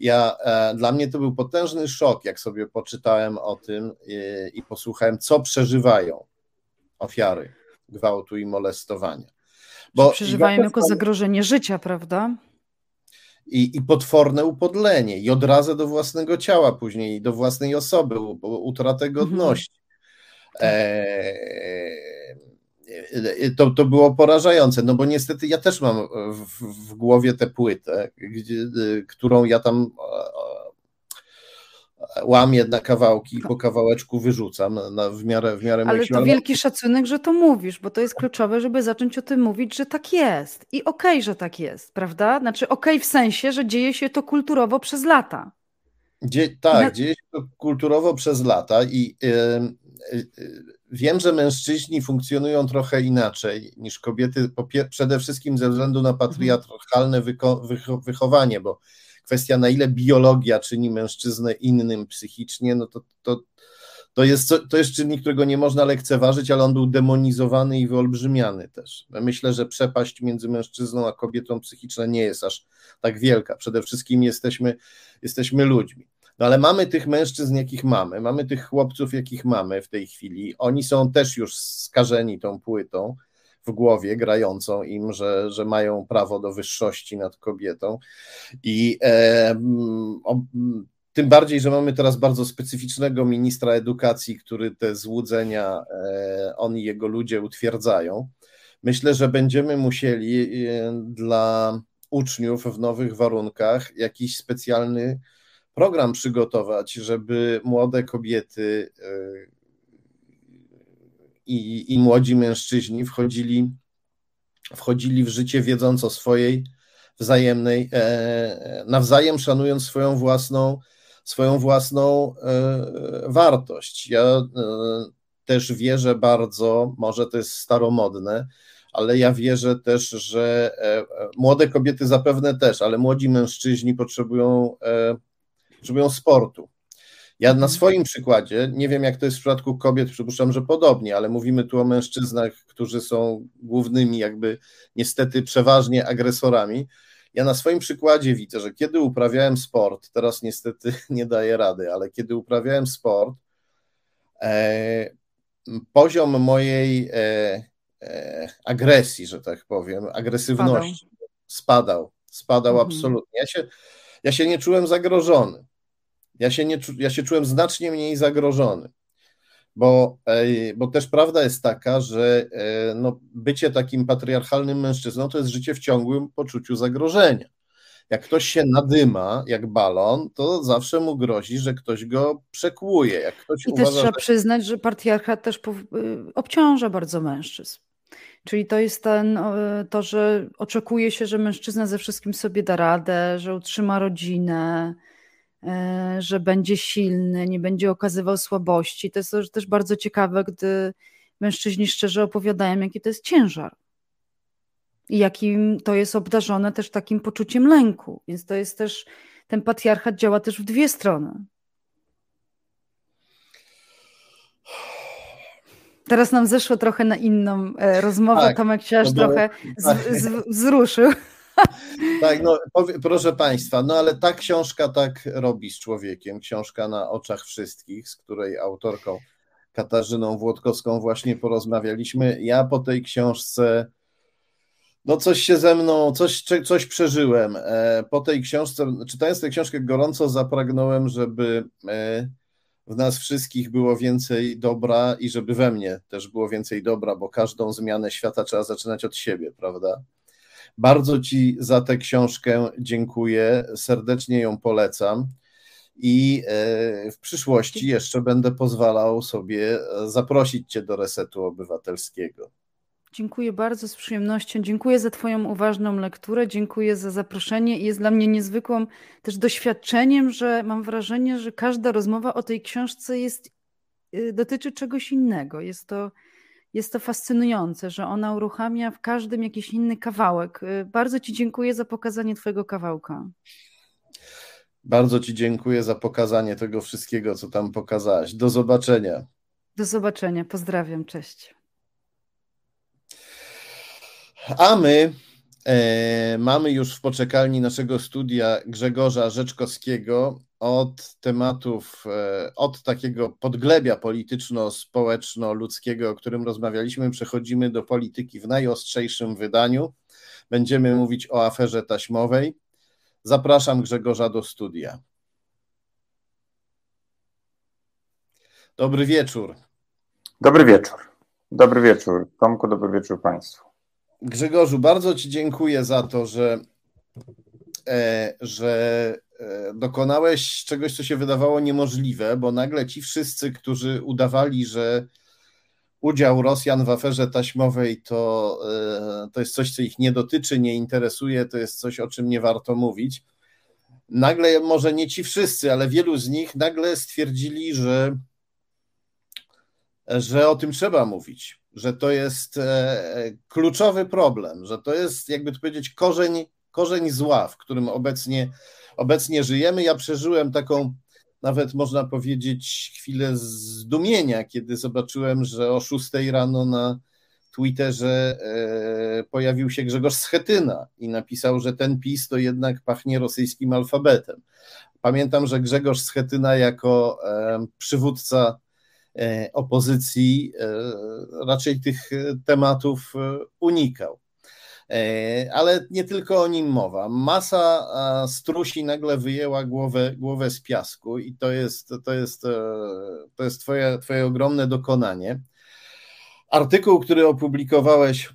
Speaker 1: Ja, e, dla mnie to był potężny szok, jak sobie poczytałem o tym i, e, i posłuchałem, co przeżywają ofiary gwałtu i molestowania.
Speaker 2: Bo przeżywają jako zagrożenie życia, prawda?
Speaker 1: I, i potworne upodlenie, i odrazę do własnego ciała później, do własnej osoby, utratę mhm. godności. E, to, to było porażające, no bo niestety ja też mam w, w głowie tę płytę, gdzie, którą ja tam łamię na kawałki i po kawałeczku wyrzucam na, w miarę, w miarę
Speaker 2: Ale to wielki szacunek, że to mówisz, bo to jest kluczowe, żeby zacząć o tym mówić, że tak jest. I okej, okay, że tak jest, prawda? Znaczy okej okay w sensie, że dzieje się to kulturowo przez lata.
Speaker 1: Dzie tak, na... dzieje się to kulturowo przez lata i yy, yy, wiem, że mężczyźni funkcjonują trochę inaczej niż kobiety, przede wszystkim ze względu na mhm. patriarchalne wychowanie, bo kwestia na ile biologia czyni mężczyznę innym psychicznie, no to, to, to jest, to jest czynnik, którego nie można lekceważyć, ale on był demonizowany i wyolbrzymiany też. Myślę, że przepaść między mężczyzną a kobietą psychiczna nie jest aż tak wielka. Przede wszystkim jesteśmy, jesteśmy ludźmi. No ale mamy tych mężczyzn, jakich mamy, mamy tych chłopców, jakich mamy w tej chwili. Oni są też już skażeni tą płytą w głowie, grającą im, że, że mają prawo do wyższości nad kobietą. I e, o, tym bardziej, że mamy teraz bardzo specyficznego ministra edukacji, który te złudzenia e, on i jego ludzie utwierdzają. Myślę, że będziemy musieli e, dla uczniów w nowych warunkach jakiś specjalny program przygotować, żeby młode kobiety e, i, i młodzi mężczyźni wchodzili, wchodzili w życie wiedząc o swojej wzajemnej, nawzajem szanując swoją własną swoją własną e, wartość. Ja e, też wierzę bardzo, może to jest staromodne, ale ja wierzę też, że e, młode kobiety zapewne też, ale młodzi mężczyźni potrzebują, potrzebują sportu. Ja na mhm. swoim przykładzie, nie wiem jak to jest w przypadku kobiet, przypuszczam, że podobnie, ale mówimy tu o mężczyznach, którzy są głównymi, jakby niestety przeważnie agresorami. Ja na swoim przykładzie widzę, że kiedy uprawiałem sport, teraz niestety nie daję rady, ale kiedy uprawiałem sport, e, poziom mojej e, e, agresji, że tak powiem, agresywności spadał, spadał, mhm. absolutnie. Ja się, ja się nie czułem zagrożony. Ja się, nie, ja się czułem znacznie mniej zagrożony bo, bo też prawda jest taka, że e, no, bycie takim patriarchalnym mężczyzną to jest życie w ciągłym poczuciu zagrożenia. Jak ktoś się nadyma jak balon, to zawsze mu grozi, że ktoś go przekłuje. Jak ktoś
Speaker 2: I uważa, też trzeba że... przyznać, że patriarchat też y, obciąża bardzo mężczyzn. Czyli to jest ten, to, że oczekuje się, że mężczyzna ze wszystkim sobie da radę, że utrzyma rodzinę, że będzie silny, nie będzie okazywał słabości. To jest też bardzo ciekawe, gdy mężczyźni szczerze opowiadają, jaki to jest ciężar. I jakim to jest obdarzone też takim poczuciem lęku. Więc to jest też, ten patriarchat działa też w dwie strony. Teraz nam zeszło trochę na inną e, rozmowę. Tak, Tomek się aż trochę z, z, wzruszył.
Speaker 1: Tak, no proszę Państwa, no ale ta książka tak robi z człowiekiem, książka na oczach wszystkich, z której autorką Katarzyną Włodkowską właśnie porozmawialiśmy. Ja po tej książce, no coś się ze mną, coś, coś przeżyłem. E, po tej książce, czytając tę książkę gorąco zapragnąłem, żeby e, w nas wszystkich było więcej dobra i żeby we mnie też było więcej dobra, bo każdą zmianę świata trzeba zaczynać od siebie, prawda? Bardzo Ci za tę książkę dziękuję, serdecznie ją polecam. I e, w przyszłości jeszcze będę pozwalał sobie zaprosić Cię do resetu obywatelskiego.
Speaker 2: Dziękuję bardzo z przyjemnością. Dziękuję za Twoją uważną lekturę, dziękuję za zaproszenie. Jest dla mnie niezwykłym też doświadczeniem, że mam wrażenie, że każda rozmowa o tej książce jest, y, dotyczy czegoś innego. Jest to jest to fascynujące, że ona uruchamia w każdym jakiś inny kawałek. Y, bardzo Ci dziękuję za pokazanie Twojego kawałka.
Speaker 1: Bardzo Ci dziękuję za pokazanie tego wszystkiego, co tam pokazałaś. Do zobaczenia.
Speaker 2: Do zobaczenia. Pozdrawiam. Cześć.
Speaker 1: A my e, mamy już w poczekalni naszego studia Grzegorza Rzeczkowskiego, od tematów, e, od takiego podglebia polityczno-społeczno-ludzkiego, o którym rozmawialiśmy, przechodzimy do polityki w najostrzejszym wydaniu. Będziemy mówić o aferze taśmowej. Zapraszam Grzegorza do studia. Dobry wieczór.
Speaker 3: Dobry wieczór. Dobry wieczór. Tomku, dobry wieczór Państwu.
Speaker 1: Grzegorzu, bardzo Ci dziękuję za to, że, e, że dokonałeś czegoś, co się wydawało niemożliwe, bo nagle ci wszyscy, którzy udawali, że udział Rosjan w aferze taśmowej to, e, to jest coś, co ich nie dotyczy, nie interesuje, to jest coś, o czym nie warto mówić. Nagle, może nie ci wszyscy, ale wielu z nich nagle stwierdzili, że, że o tym trzeba mówić, że to jest e, kluczowy problem, że to jest, jakby to powiedzieć, korzeń, korzeń zła, w którym obecnie obecnie żyjemy. Ja przeżyłem taką nawet można powiedzieć chwilę zdumienia, kiedy zobaczyłem, że o 6 rano na Twitterze e, pojawił się Grzegorz Schetyna i napisał, że ten PiS to jednak pachnie rosyjskim alfabetem. Pamiętam, że Grzegorz Schetyna jako e, przywódca e, opozycji raczej tych tematów unikał. Ale nie tylko o nim mowa. Masa strusi nagle wyjęła głowę, głowę z piasku i to jest, to jest, to jest twoje, twoje ogromne dokonanie artykuł, który opublikowałeś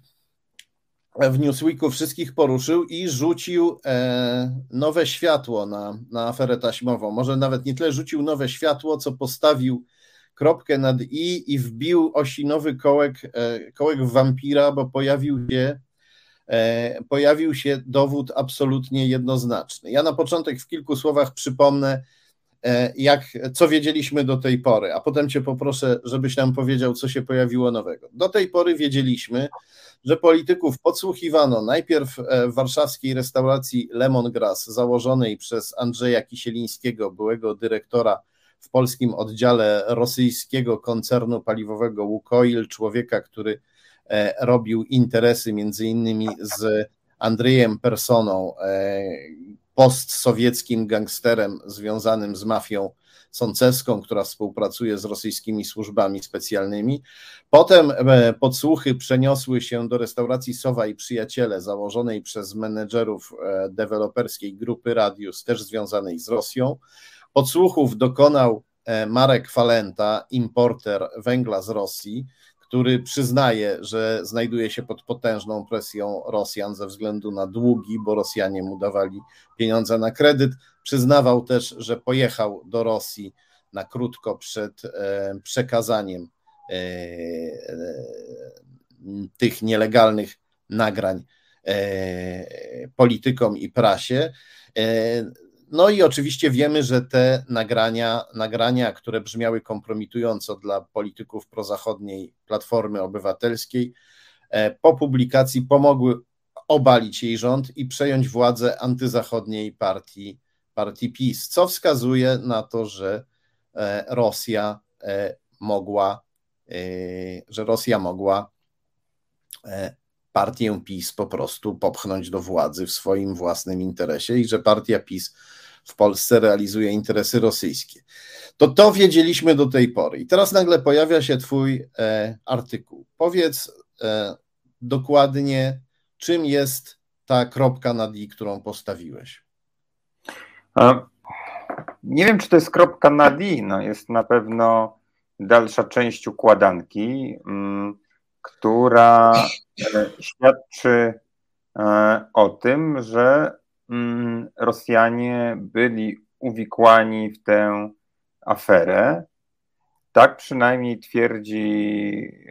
Speaker 1: w Newsweeku wszystkich poruszył i rzucił e, nowe światło na, na aferę taśmową. Może nawet nie tyle rzucił nowe światło, co postawił kropkę nad i i wbił osinowy kołek, e, kołek wampira, bo pojawił się, e, pojawił się dowód absolutnie jednoznaczny. Ja na początek w kilku słowach przypomnę, E, jak, co wiedzieliśmy do tej pory, a potem Cię poproszę, żebyś nam powiedział, co się pojawiło nowego. Do tej pory wiedzieliśmy, że polityków podsłuchiwano najpierw e, w warszawskiej restauracji Lemongrass, założonej przez Andrzeja Kisielińskiego, byłego dyrektora w polskim oddziale rosyjskiego koncernu paliwowego Łukoil, człowieka, który e, robił interesy między innymi z Andrzejem Personą, postsowieckim gangsterem związanym z mafią sąceską, która współpracuje z rosyjskimi służbami specjalnymi. Potem e, podsłuchy przeniosły się do restauracji Sowa i Przyjaciele, założonej przez menedżerów e, deweloperskiej grupy Radius, też związanej z Rosją. Podsłuchów dokonał e, Marek Falenta, importer węgla z Rosji który przyznaje, że znajduje się pod potężną presją Rosjan ze względu na długi, bo Rosjanie mu dawali pieniądze na kredyt. Przyznawał też, że pojechał do Rosji na krótko przed e, przekazaniem e, e, tych nielegalnych nagrań politykom i prasie. No i oczywiście wiemy, że te nagrania, nagrania, które brzmiały kompromitująco dla polityków prozachodniej Platformy Obywatelskiej, e, po publikacji pomogły obalić jej rząd i przejąć władzę antyzachodniej partii, partii PiS, co wskazuje na to, że e, Rosja e, mogła, że Rosja mogła partię PiS po prostu popchnąć do władzy w swoim własnym interesie i że partia PiS w Polsce realizuje interesy rosyjskie. To to wiedzieliśmy do tej pory. I teraz nagle pojawia się Twój e, artykuł. Powiedz e, dokładnie, czym jest ta kropka nad i, którą postawiłeś.
Speaker 3: Nie wiem, czy to jest kropka nad i. No jest na pewno dalsza część układanki, mm, która e, świadczy e, o tym, że Mm, Rosjanie byli uwikłani w tę aferę. Tak przynajmniej twierdzi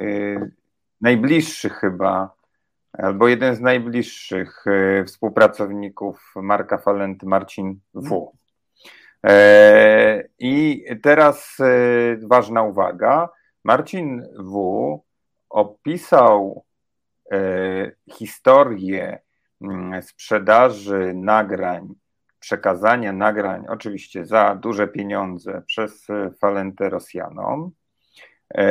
Speaker 3: y, najbliższy chyba, albo jeden z najbliższych współpracowników Marka Falenty, Marcin W. E, I teraz ważna uwaga. Marcin W. opisał historię Mm, sprzedaży nagrań, przekazania nagrań, oczywiście za duże pieniądze przez Falentę Rosjanom, e,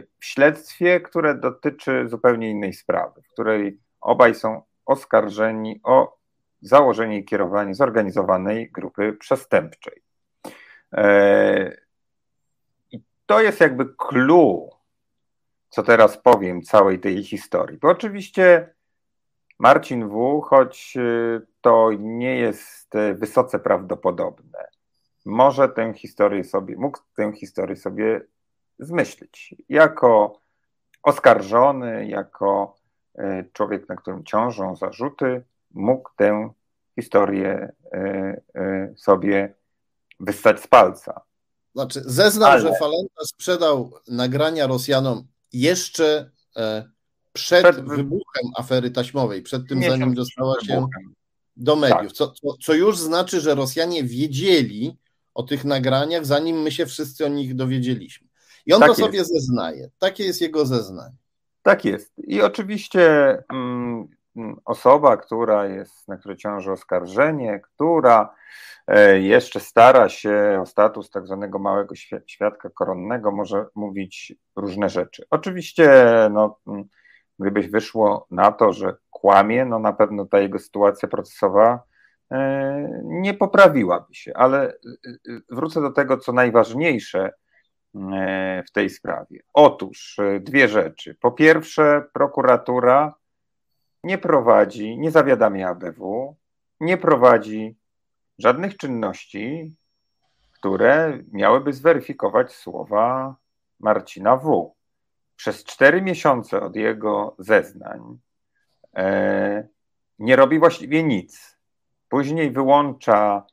Speaker 3: w śledztwie, które dotyczy zupełnie innej sprawy, w której obaj są oskarżeni o założenie i kierowanie zorganizowanej grupy przestępczej. E, I to jest jakby clue, co teraz powiem, całej tej historii. Bo oczywiście Marcin W., choć y, to nie jest y, wysoce prawdopodobne, może tę historię sobie, mógł tę historię sobie zmyślić. Jako oskarżony, jako y, człowiek, na którym ciążą zarzuty, mógł tę historię sobie wystać z palca.
Speaker 1: Znaczy, zeznał, Ale... że Falenta sprzedał nagrania Rosjanom jeszcze e, przed, przed wybuchem afery taśmowej, przed tym, zanim dostała się do mediów. Tak. Co, co, co już znaczy, że Rosjanie wiedzieli o tych nagraniach, zanim my się wszyscy o nich dowiedzieliśmy. I on tak to sobie zeznaje. Takie jest jego zeznanie.
Speaker 3: Tak jest. I oczywiście mm, osoba, która jest, na której ciąży oskarżenie, która jeszcze stara się o status tak zwanego małego świadka koronnego, może mówić różne rzeczy. Oczywiście, no, gdybyś wyszło na to, że kłamie, no na pewno ta jego sytuacja procesowa e, nie poprawiłaby się, ale wrócę do tego, co najważniejsze w tej sprawie. Otóż dwie rzeczy. Po pierwsze, prokuratura nie prowadzi, nie zawiadamia ABW, nie prowadzi żadnych czynności, które miałyby zweryfikować słowa Marcina W. Przez cztery miesiące od jego zeznań e, nie robi właściwie nic. Później wyłącza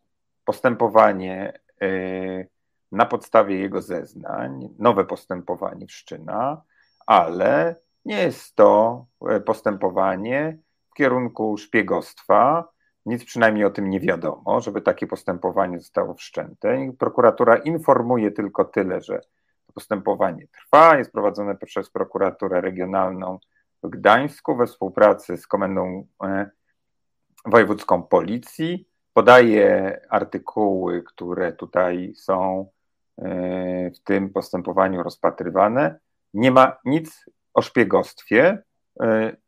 Speaker 3: postępowanie e, na podstawie jego zeznań, nowe postępowanie wszczyna, ale nie jest to e, postępowanie w kierunku szpiegostwa. Nic przynajmniej o tym nie wiadomo, żeby takie postępowanie zostało wszczęte. Prokuratura informuje tylko tyle, że postępowanie trwa, jest prowadzone przez prokuraturę regionalną w Gdańsku we współpracy z Komendą e, Wojewódzką Policji. Podaje artykuły, które tutaj są e, w tym postępowaniu rozpatrywane. Nie ma nic o szpiegostwie,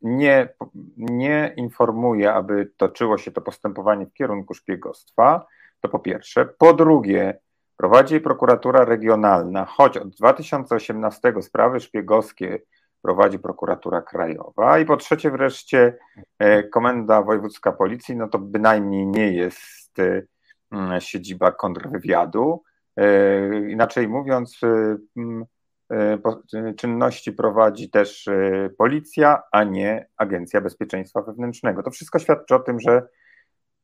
Speaker 3: nie, nie informuje, aby toczyło się to postępowanie w kierunku szpiegostwa. To po pierwsze. Po drugie, prowadzi prokuratura regionalna, choć od 2018 sprawy szpiegowskie prowadzi prokuratura krajowa. I po trzecie, wreszcie, e, Komenda Wojewódzka Policji, no to bynajmniej nie jest e, siedziba kontrwywiadu. Inaczej mówiąc, E, czynności prowadzi też e, policja, a nie Agencja Bezpieczeństwa Wewnętrznego. To wszystko świadczy o tym, że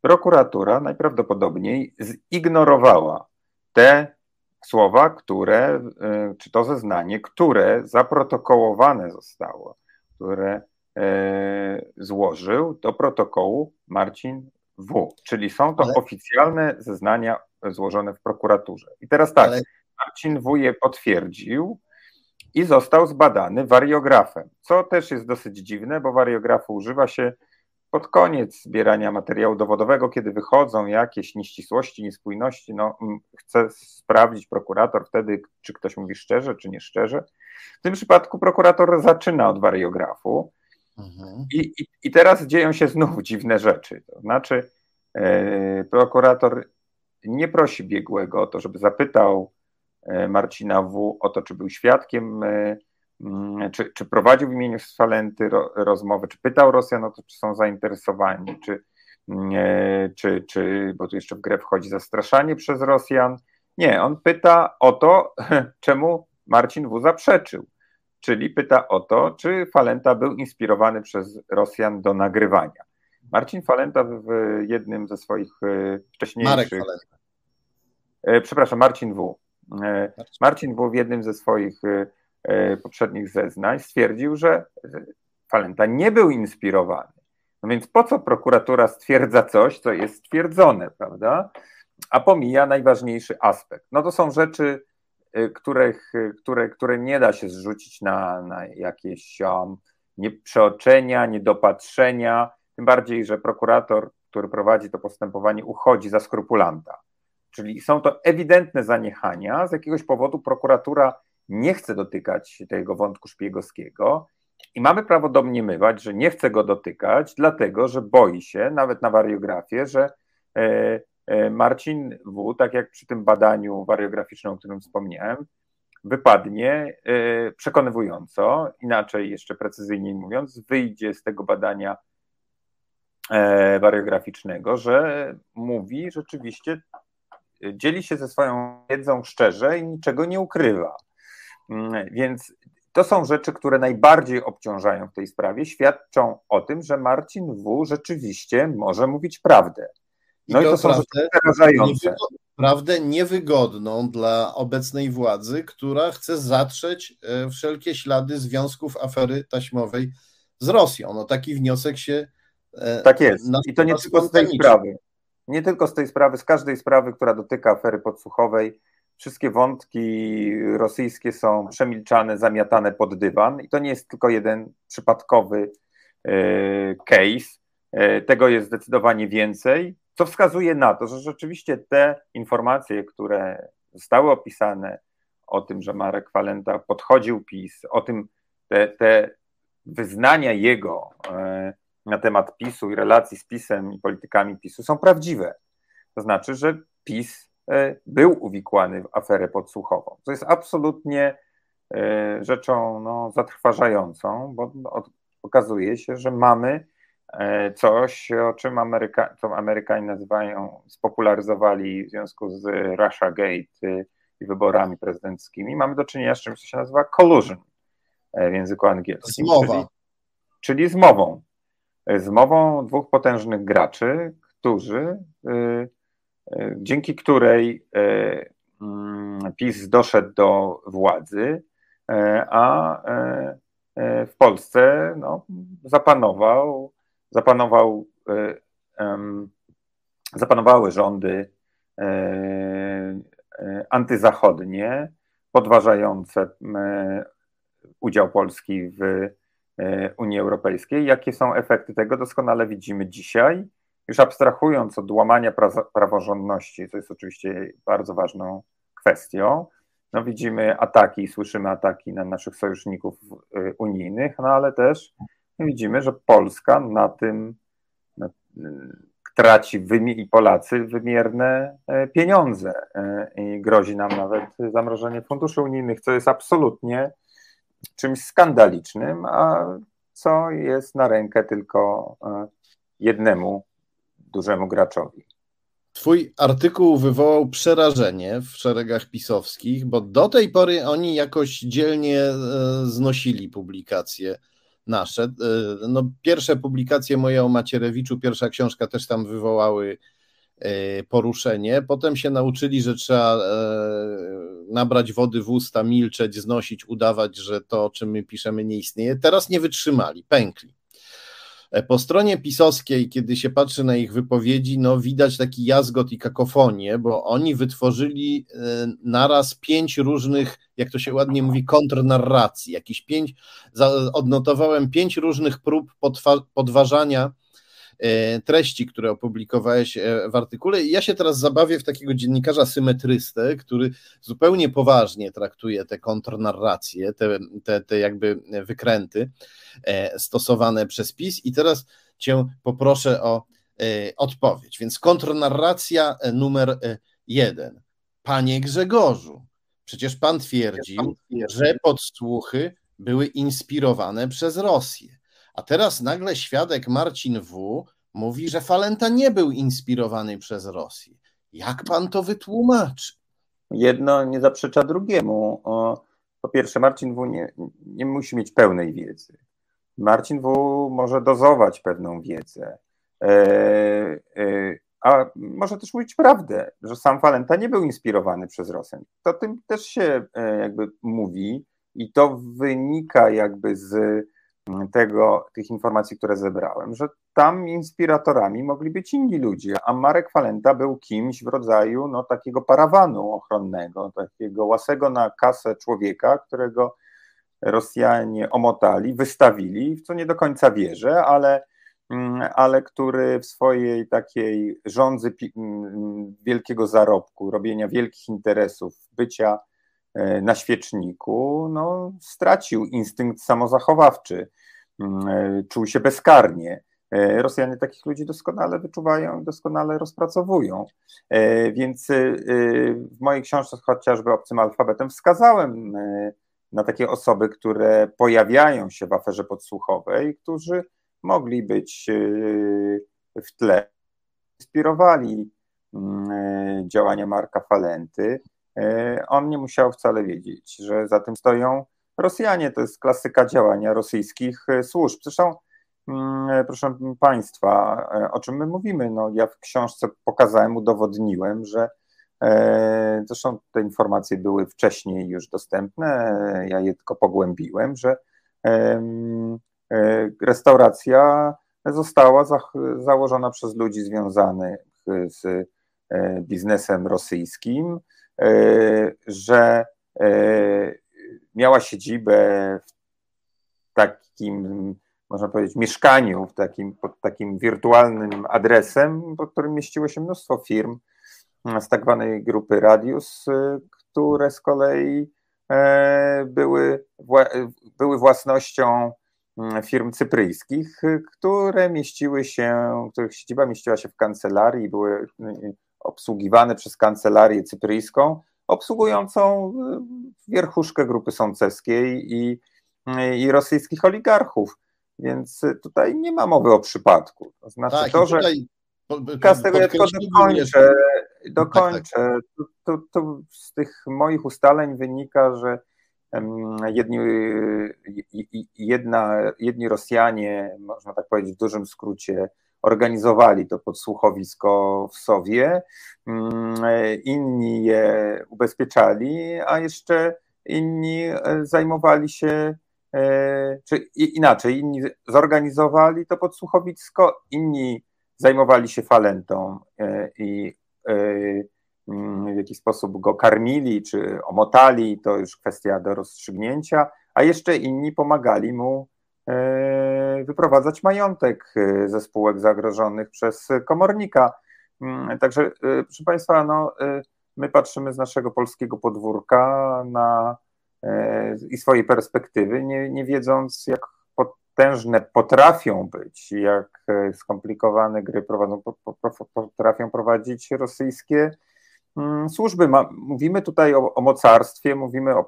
Speaker 3: prokuratura najprawdopodobniej zignorowała te słowa, które, czy to zeznanie, które zaprotokołowane zostało, które złożył do protokołu Marcin W. Czyli są to Ale... oficjalne zeznania złożone w prokuraturze. I teraz tak, Ale... Marcin W. je potwierdził, i został zbadany wariografem, co też jest dosyć dziwne, bo wariografu używa się pod koniec zbierania materiału dowodowego, kiedy wychodzą jakieś nieścisłości, niespójności, no, chce sprawdzić prokurator wtedy, czy ktoś mówi szczerze, czy nie szczerze. W tym przypadku prokurator zaczyna od wariografu mhm. i, i, i, teraz dzieją się znów dziwne rzeczy. To znaczy, e, prokurator nie prosi biegłego o to, żeby zapytał Marcina W. o to, czy był świadkiem, e, mm, czy, czy prowadził w imieniu Swalenty ro, rozmowę, czy pytał Rosjan o to, czy są zainteresowani, czy, mm, e, czy, czy, bo tu jeszcze w grę wchodzi zastraszanie przez Rosjan. Nie, on pyta o to, czemu Marcin W. zaprzeczył. Czyli pyta o to, czy Falenta był inspirowany przez Rosjan do nagrywania. Marcin Falenta w jednym ze swoich wcześniejszych. Marek Falenta. Przepraszam, Marcin W. E, Marcin był w jednym ze swoich e, e, poprzednich zeznań stwierdził, że Falenta nie był inspirowany. No więc po co prokuratura stwierdza coś, co jest stwierdzone, prawda? A pomija najważniejszy aspekt. No to są rzeczy, których, które, które nie da się zrzucić na, na jakieś um, nie, przeoczenia, niedopatrzenia, tym bardziej, że prokurator, który prowadzi to postępowanie, uchodzi za skrupulanta. Czyli są to ewidentne zaniechania. Z jakiegoś powodu prokuratura nie chce dotykać tego wątku szpiegowskiego i mamy prawo domniemywać, że nie chce go dotykać, dlatego że boi się, nawet na wariografię, że e, e, Marcin W., tak jak przy tym badaniu wariograficznym, o którym wspomniałem, wypadnie e, przekonywująco, inaczej jeszcze precyzyjniej mówiąc, wyjdzie z tego badania wariograficznego, że mówi rzeczywiście dzieli się ze swoją wiedzą szczerze i niczego nie ukrywa. Mm, więc to są rzeczy, które najbardziej obciążają w tej sprawie, świadczą o tym, że Marcin W. rzeczywiście może mówić prawdę.
Speaker 1: No i to, i to są prawdę, rzeczy przerażające. Prawdę niewygodną dla obecnej władzy, która chce zatrzeć e, wszelkie ślady związków afery taśmowej z Rosją. No taki wniosek się.
Speaker 3: E, tak jest. I to nie tylko z tej sprawy nie tylko z tej sprawy, z każdej sprawy, która dotyka afery podsłuchowej, wszystkie wątki rosyjskie są przemilczane, zamiatane pod dywan i to nie jest tylko jeden przypadkowy e, case. E, tego jest zdecydowanie więcej. co wskazuje na to, że rzeczywiście te informacje, które zostały opisane o tym, że Marek Walenta podchodził PiS, o tym, te, te wyznania jego e, na temat PiSu i relacji z PiSem i politykami PiSu są prawdziwe. To znaczy, że PiS e, był uwikłany w aferę podsłuchową, co jest absolutnie e, rzeczą no, zatrważającą, bo okazuje się, że mamy coś, o czym Ameryka, co Amerykanie nazywają, spopularyzowali w związku z Russia Gate i wyborami prezydenckimi. Mamy do czynienia z czymś, co się nazywa collusion w języku angielskim.
Speaker 1: Zmowa.
Speaker 3: Czyli, czyli zmową. Zmową dwóch potężnych graczy, którzy, y, y, dzięki której y, mm, PiS doszedł do władzy, a w Polsce no, zapanował, zapanował, zapanowały rządy antyzachodnie, podważające udział Polski w e, Unii Europejskiej. Jakie są efekty tego, doskonale widzimy dzisiaj. Już abstrahując od łamania praworządności, co jest oczywiście bardzo ważną kwestią, no widzimy ataki, słyszymy ataki na naszych sojuszników e, unijnych, no ale też widzimy, że Polska na tym na, traci i Polacy wymierne e, pieniądze i grozi nam nawet zamrożenie funduszy unijnych, co jest absolutnie czymś skandalicznym, a co jest na rękę tylko e, jednemu dużemu graczowi.
Speaker 1: Twój artykuł wywołał przerażenie w szeregach pisowskich, bo do tej pory oni jakoś dzielnie e, znosili publikacje nasze. E, no, pierwsze publikacje moje o Macierewiczu, pierwsza książka też tam wywołały poruszenie. Potem się nauczyli, że trzeba e, nabrać wody w usta, milczeć, znosić, udawać, że to, o czym my piszemy, nie istnieje. Teraz nie wytrzymali, pękli. E, po stronie pisowskiej, kiedy się patrzy na ich wypowiedzi, no widać taki jazgot i kakofonię, bo oni wytworzyli naraz pięć różnych, jak to się ładnie mówi, kontrnarracji. Jakieś pięć, odnotowałem pięć różnych prób podważania E, treści, które opublikowałeś e, w artykule. I ja się teraz zabawię w takiego dziennikarza symetrystę, który zupełnie poważnie traktuje te kontrnarracje, te, te, te jakby wykręty e, stosowane przez PiS. I teraz Cię poproszę o odpowiedź. Więc kontrnarracja numer jeden. Panie Grzegorzu, przecież pan twierdził, że podsłuchy były inspirowane przez Rosję. A teraz nagle świadek Marcin W. mówi, że Falenta nie był inspirowany przez Rosję. Jak pan to wytłumaczy?
Speaker 3: Jedno nie zaprzecza drugiemu. Po pierwsze, Marcin W. nie, nie musi mieć pełnej wiedzy. Marcin W. może dozować pewną wiedzę. E, e, a może też mówić prawdę, że sam Falenta nie był inspirowany przez Rosję. To tym też się e, jakby mówi i to wynika jakby z tego, tych informacji, które zebrałem, że tam inspiratorami mogli być inni ludzie, a Marek Falenta był kimś w rodzaju no, takiego parawanu ochronnego, takiego łasego na kasę człowieka, którego Rosjanie omotali, wystawili, w co nie do końca wierzę, ale, mm, ale który w swojej takiej rządzy mm, wielkiego zarobku, robienia wielkich interesów, bycia na świeczniku, no, stracił instynkt samozachowawczy, mm, e, czuł się bezkarnie. E, Rosjanie takich ludzi doskonale wyczuwają i doskonale rozpracowują. Więc w mojej książce, chociażby Obcym Alfabetem, wskazałem na takie osoby, które pojawiają się w aferze podsłuchowej, którzy mogli być w tle, inspirowali mm, działania Marka Falenty. E, on nie musiał wcale wiedzieć, że za tym stoją Rosjanie. To jest klasyka działania rosyjskich e, służb. Zresztą, mm, e, proszę Państwa, o czym my mówimy? No, ja w książce pokazałem, udowodniłem, że zresztą te informacje były wcześniej już dostępne, ja je tylko pogłębiłem, że restauracja została założona przez ludzi związanych z biznesem rosyjskim, że e, miała siedzibę w takim można powiedzieć, mieszkaniu, w takim, pod takim wirtualnym adresem, pod którym mieściło się mnóstwo firm z tak zwanej grupy Radius, które z kolei były, były własnością Mm, firm cypryjskich, które mieściły się, których siedziba mieściła się w kancelarii, były y, y, obsługiwane przez kancelarię cypryjską, obsługującą y, wierchuszkę grupy sąceskiej i, i rosyjskich oligarchów. Więc tutaj nie ma mowy o przypadku. To znaczy tak, to, że tutaj... Tego ja tylko dokończę, dokończę. Tak, tak. To, to, to z tych moich ustaleń wynika, że Jedni, jedna, jedni Rosjanie, można tak powiedzieć w dużym skrócie, organizowali to podsłuchowisko w Sowie, mm, inni je ubezpieczali, a jeszcze inni e, zajmowali się, e, czy inaczej, inni zorganizowali to podsłuchowisko, inni zajmowali się falentą e, i Mm, w jaki sposób go karmili czy omotali, to już kwestia do rozstrzygnięcia, a jeszcze inni pomagali mu e, wyprowadzać majątek e, ze spółek zagrożonych przez komornika. Mm, także, e, proszę Państwa, no, my patrzymy z naszego polskiego podwórka na i swojej perspektywy, nie, nie wiedząc, jak potężne potrafią być, jak skomplikowane gry prowadzą, potrafią prowadzić rosyjskie Mm, służby. Mówimy tutaj o, o mocarstwie, mówimy o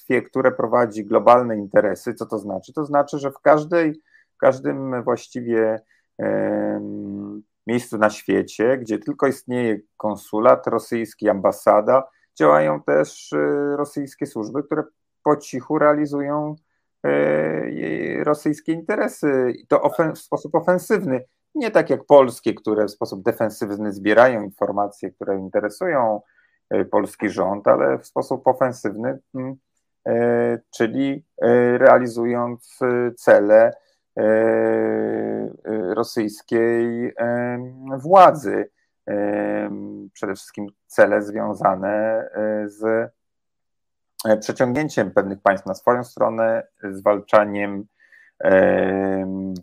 Speaker 3: państwie, które prowadzi globalne interesy. Co to znaczy? To znaczy, że w każdej, w każdym właściwie miejscu na świecie, gdzie tylko istnieje konsulat rosyjski, ambasada, działają też y, rosyjskie służby, które po cichu realizują y, rosyjskie interesy i to w sposób ofensywny nie tak jak polskie, które w sposób defensywny zbierają informacje, które interesują e, polski rząd, ale w sposób ofensywny, e, czyli e, realizując cele rosyjskiej władzy, przede wszystkim cele związane z przeciągnięciem pewnych państw na swoją stronę, zwalczaniem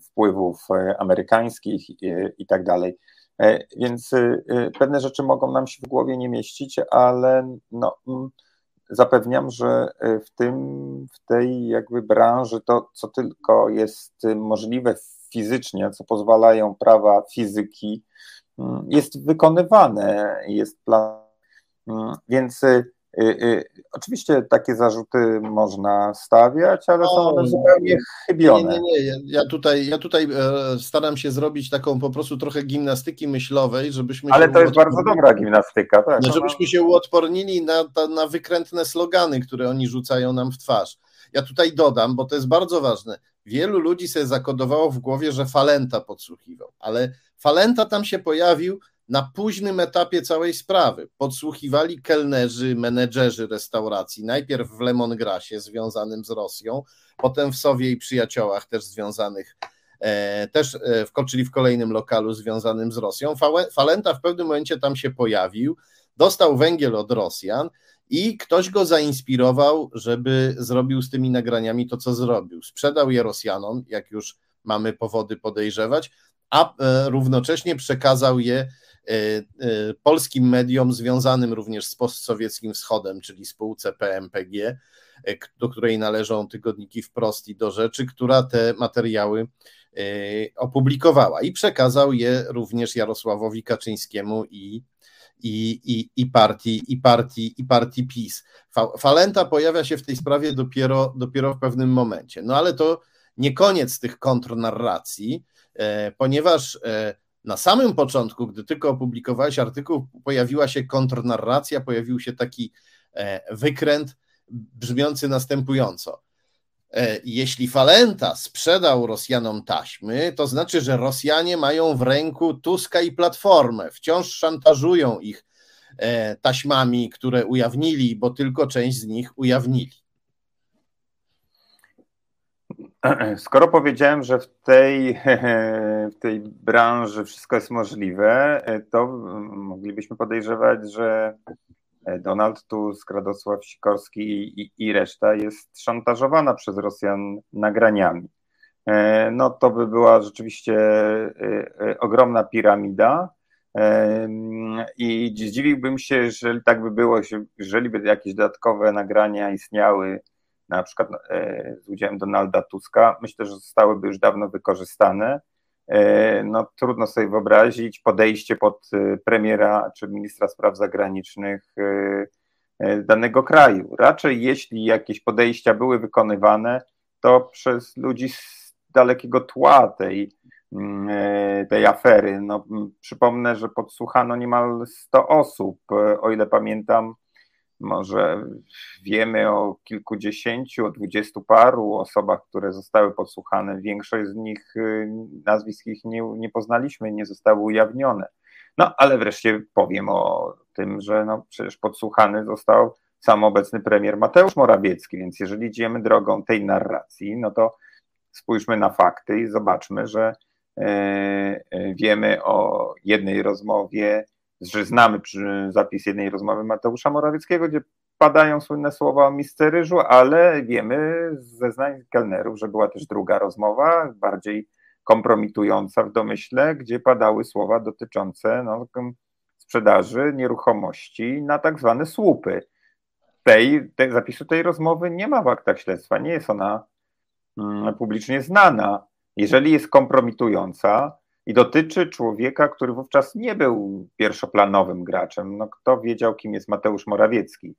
Speaker 3: wpływów e, amerykańskich i tak dalej. E, więc e, pewne rzeczy mogą nam się w głowie nie mieścić, ale no, zapewniam, że w tym, w tej jakby branży to, co tylko jest możliwe fizycznie, co pozwalają prawa fizyki, mm, jest wykonywane, jest plan. Mm, więc y, oczywiście takie zarzuty można stawiać, ale są one zupełnie chybione.
Speaker 1: Nie, nie, nie. Ja tutaj, ja tutaj e, staram się zrobić taką po prostu trochę gimnastyki myślowej, żebyśmy.
Speaker 3: Ale to jest bardzo dobra gimnastyka, tak.
Speaker 1: No, żebyśmy się uodpornili na, na wykrętne slogany, które oni rzucają nam w twarz. Ja tutaj dodam, bo to jest bardzo ważne. Wielu ludzi sobie zakodowało w głowie, że Falenta podsłuchiwał, ale Falenta tam się pojawił na późnym etapie całej sprawy. Podsłuchiwali kelnerzy, menedżerzy restauracji, najpierw w Lemongrasie związanym z Rosją, potem w Sowie i Przyjaciołach też związanych, e, też e, wkoczyli w kolejnym lokalu związanym z Rosją. Falenta w pewnym momencie tam się pojawił, dostał węgiel od Rosjan i ktoś go zainspirował, żeby zrobił z tymi nagraniami to, co zrobił. Sprzedał je Rosjanom, jak już mamy powody podejrzewać, a e, równocześnie przekazał je polskim mediom związanym również z postsowieckim wschodem, czyli spółce PMPG, e, do której należą tygodniki wprost i do rzeczy, która te materiały opublikowała i przekazał je również Jarosławowi Kaczyńskiemu i, i, i, i, partii, i, partii, i partii PiS. Falenta pojawia się w tej sprawie dopiero, dopiero w pewnym momencie. No ale to nie koniec tych kontrnarracji, ponieważ na samym początku, gdy tylko opublikowałeś artykuł, pojawiła się kontrnarracja, pojawił się taki e, wykręt brzmiący następująco. E, jeśli Falenta sprzedał Rosjanom taśmy, to znaczy, że Rosjanie mają w ręku Tuska i Platformę, wciąż szantażują ich e, taśmami, które ujawnili, bo tylko część z nich ujawnili.
Speaker 3: Skoro powiedziałem, że w tej, w tej branży wszystko jest możliwe, to moglibyśmy podejrzewać, że Donald Tusk, Radosław Sikorski i, i reszta jest szantażowana przez Rosjan nagraniami. no to by była rzeczywiście ogromna piramida. I zdziwiłbym się, jeżeli tak by było, jeżeli by jakieś dodatkowe nagrania istniały, na przykład z udziałem Donalda Tuska, myślę, że zostałyby już dawno wykorzystane. No, trudno sobie wyobrazić podejście pod premiera czy ministra spraw zagranicznych E, danego kraju. Raczej jeśli jakieś podejścia były wykonywane, to przez ludzi z dalekiego tła tej, mm, e, tej afery. No, przypomnę, że podsłuchano niemal 100 osób, e, o ile pamiętam, może wiemy o kilkudziesięciu, o dwudziestu paru osobach, które zostały podsłuchane. Większość z nich, nazwisk ich nie, nie poznaliśmy, nie zostały ujawnione. No, ale wreszcie powiem o tym, że no, przecież podsłuchany został sam obecny premier Mateusz Morawiecki, więc jeżeli idziemy drogą tej narracji, no to spójrzmy na fakty i zobaczmy, że e, e, wiemy o jednej rozmowie, że znamy zapis jednej rozmowy Mateusza Morawieckiego, gdzie padają słynne słowa o misce ryżu, ale wiemy z zeznań kelnerów, że była też druga rozmowa, bardziej kompromitująca w domyśle, gdzie padały słowa dotyczące no, sprzedaży nieruchomości na tak zwane słupy. Tej, tej, zapisu tej rozmowy nie ma w aktach śledztwa, nie jest ona mm, publicznie znana. Jeżeli jest kompromitująca i dotyczy człowieka, który wówczas nie był pierwszoplanowym graczem, no kto wiedział, kim jest Mateusz Morawiecki.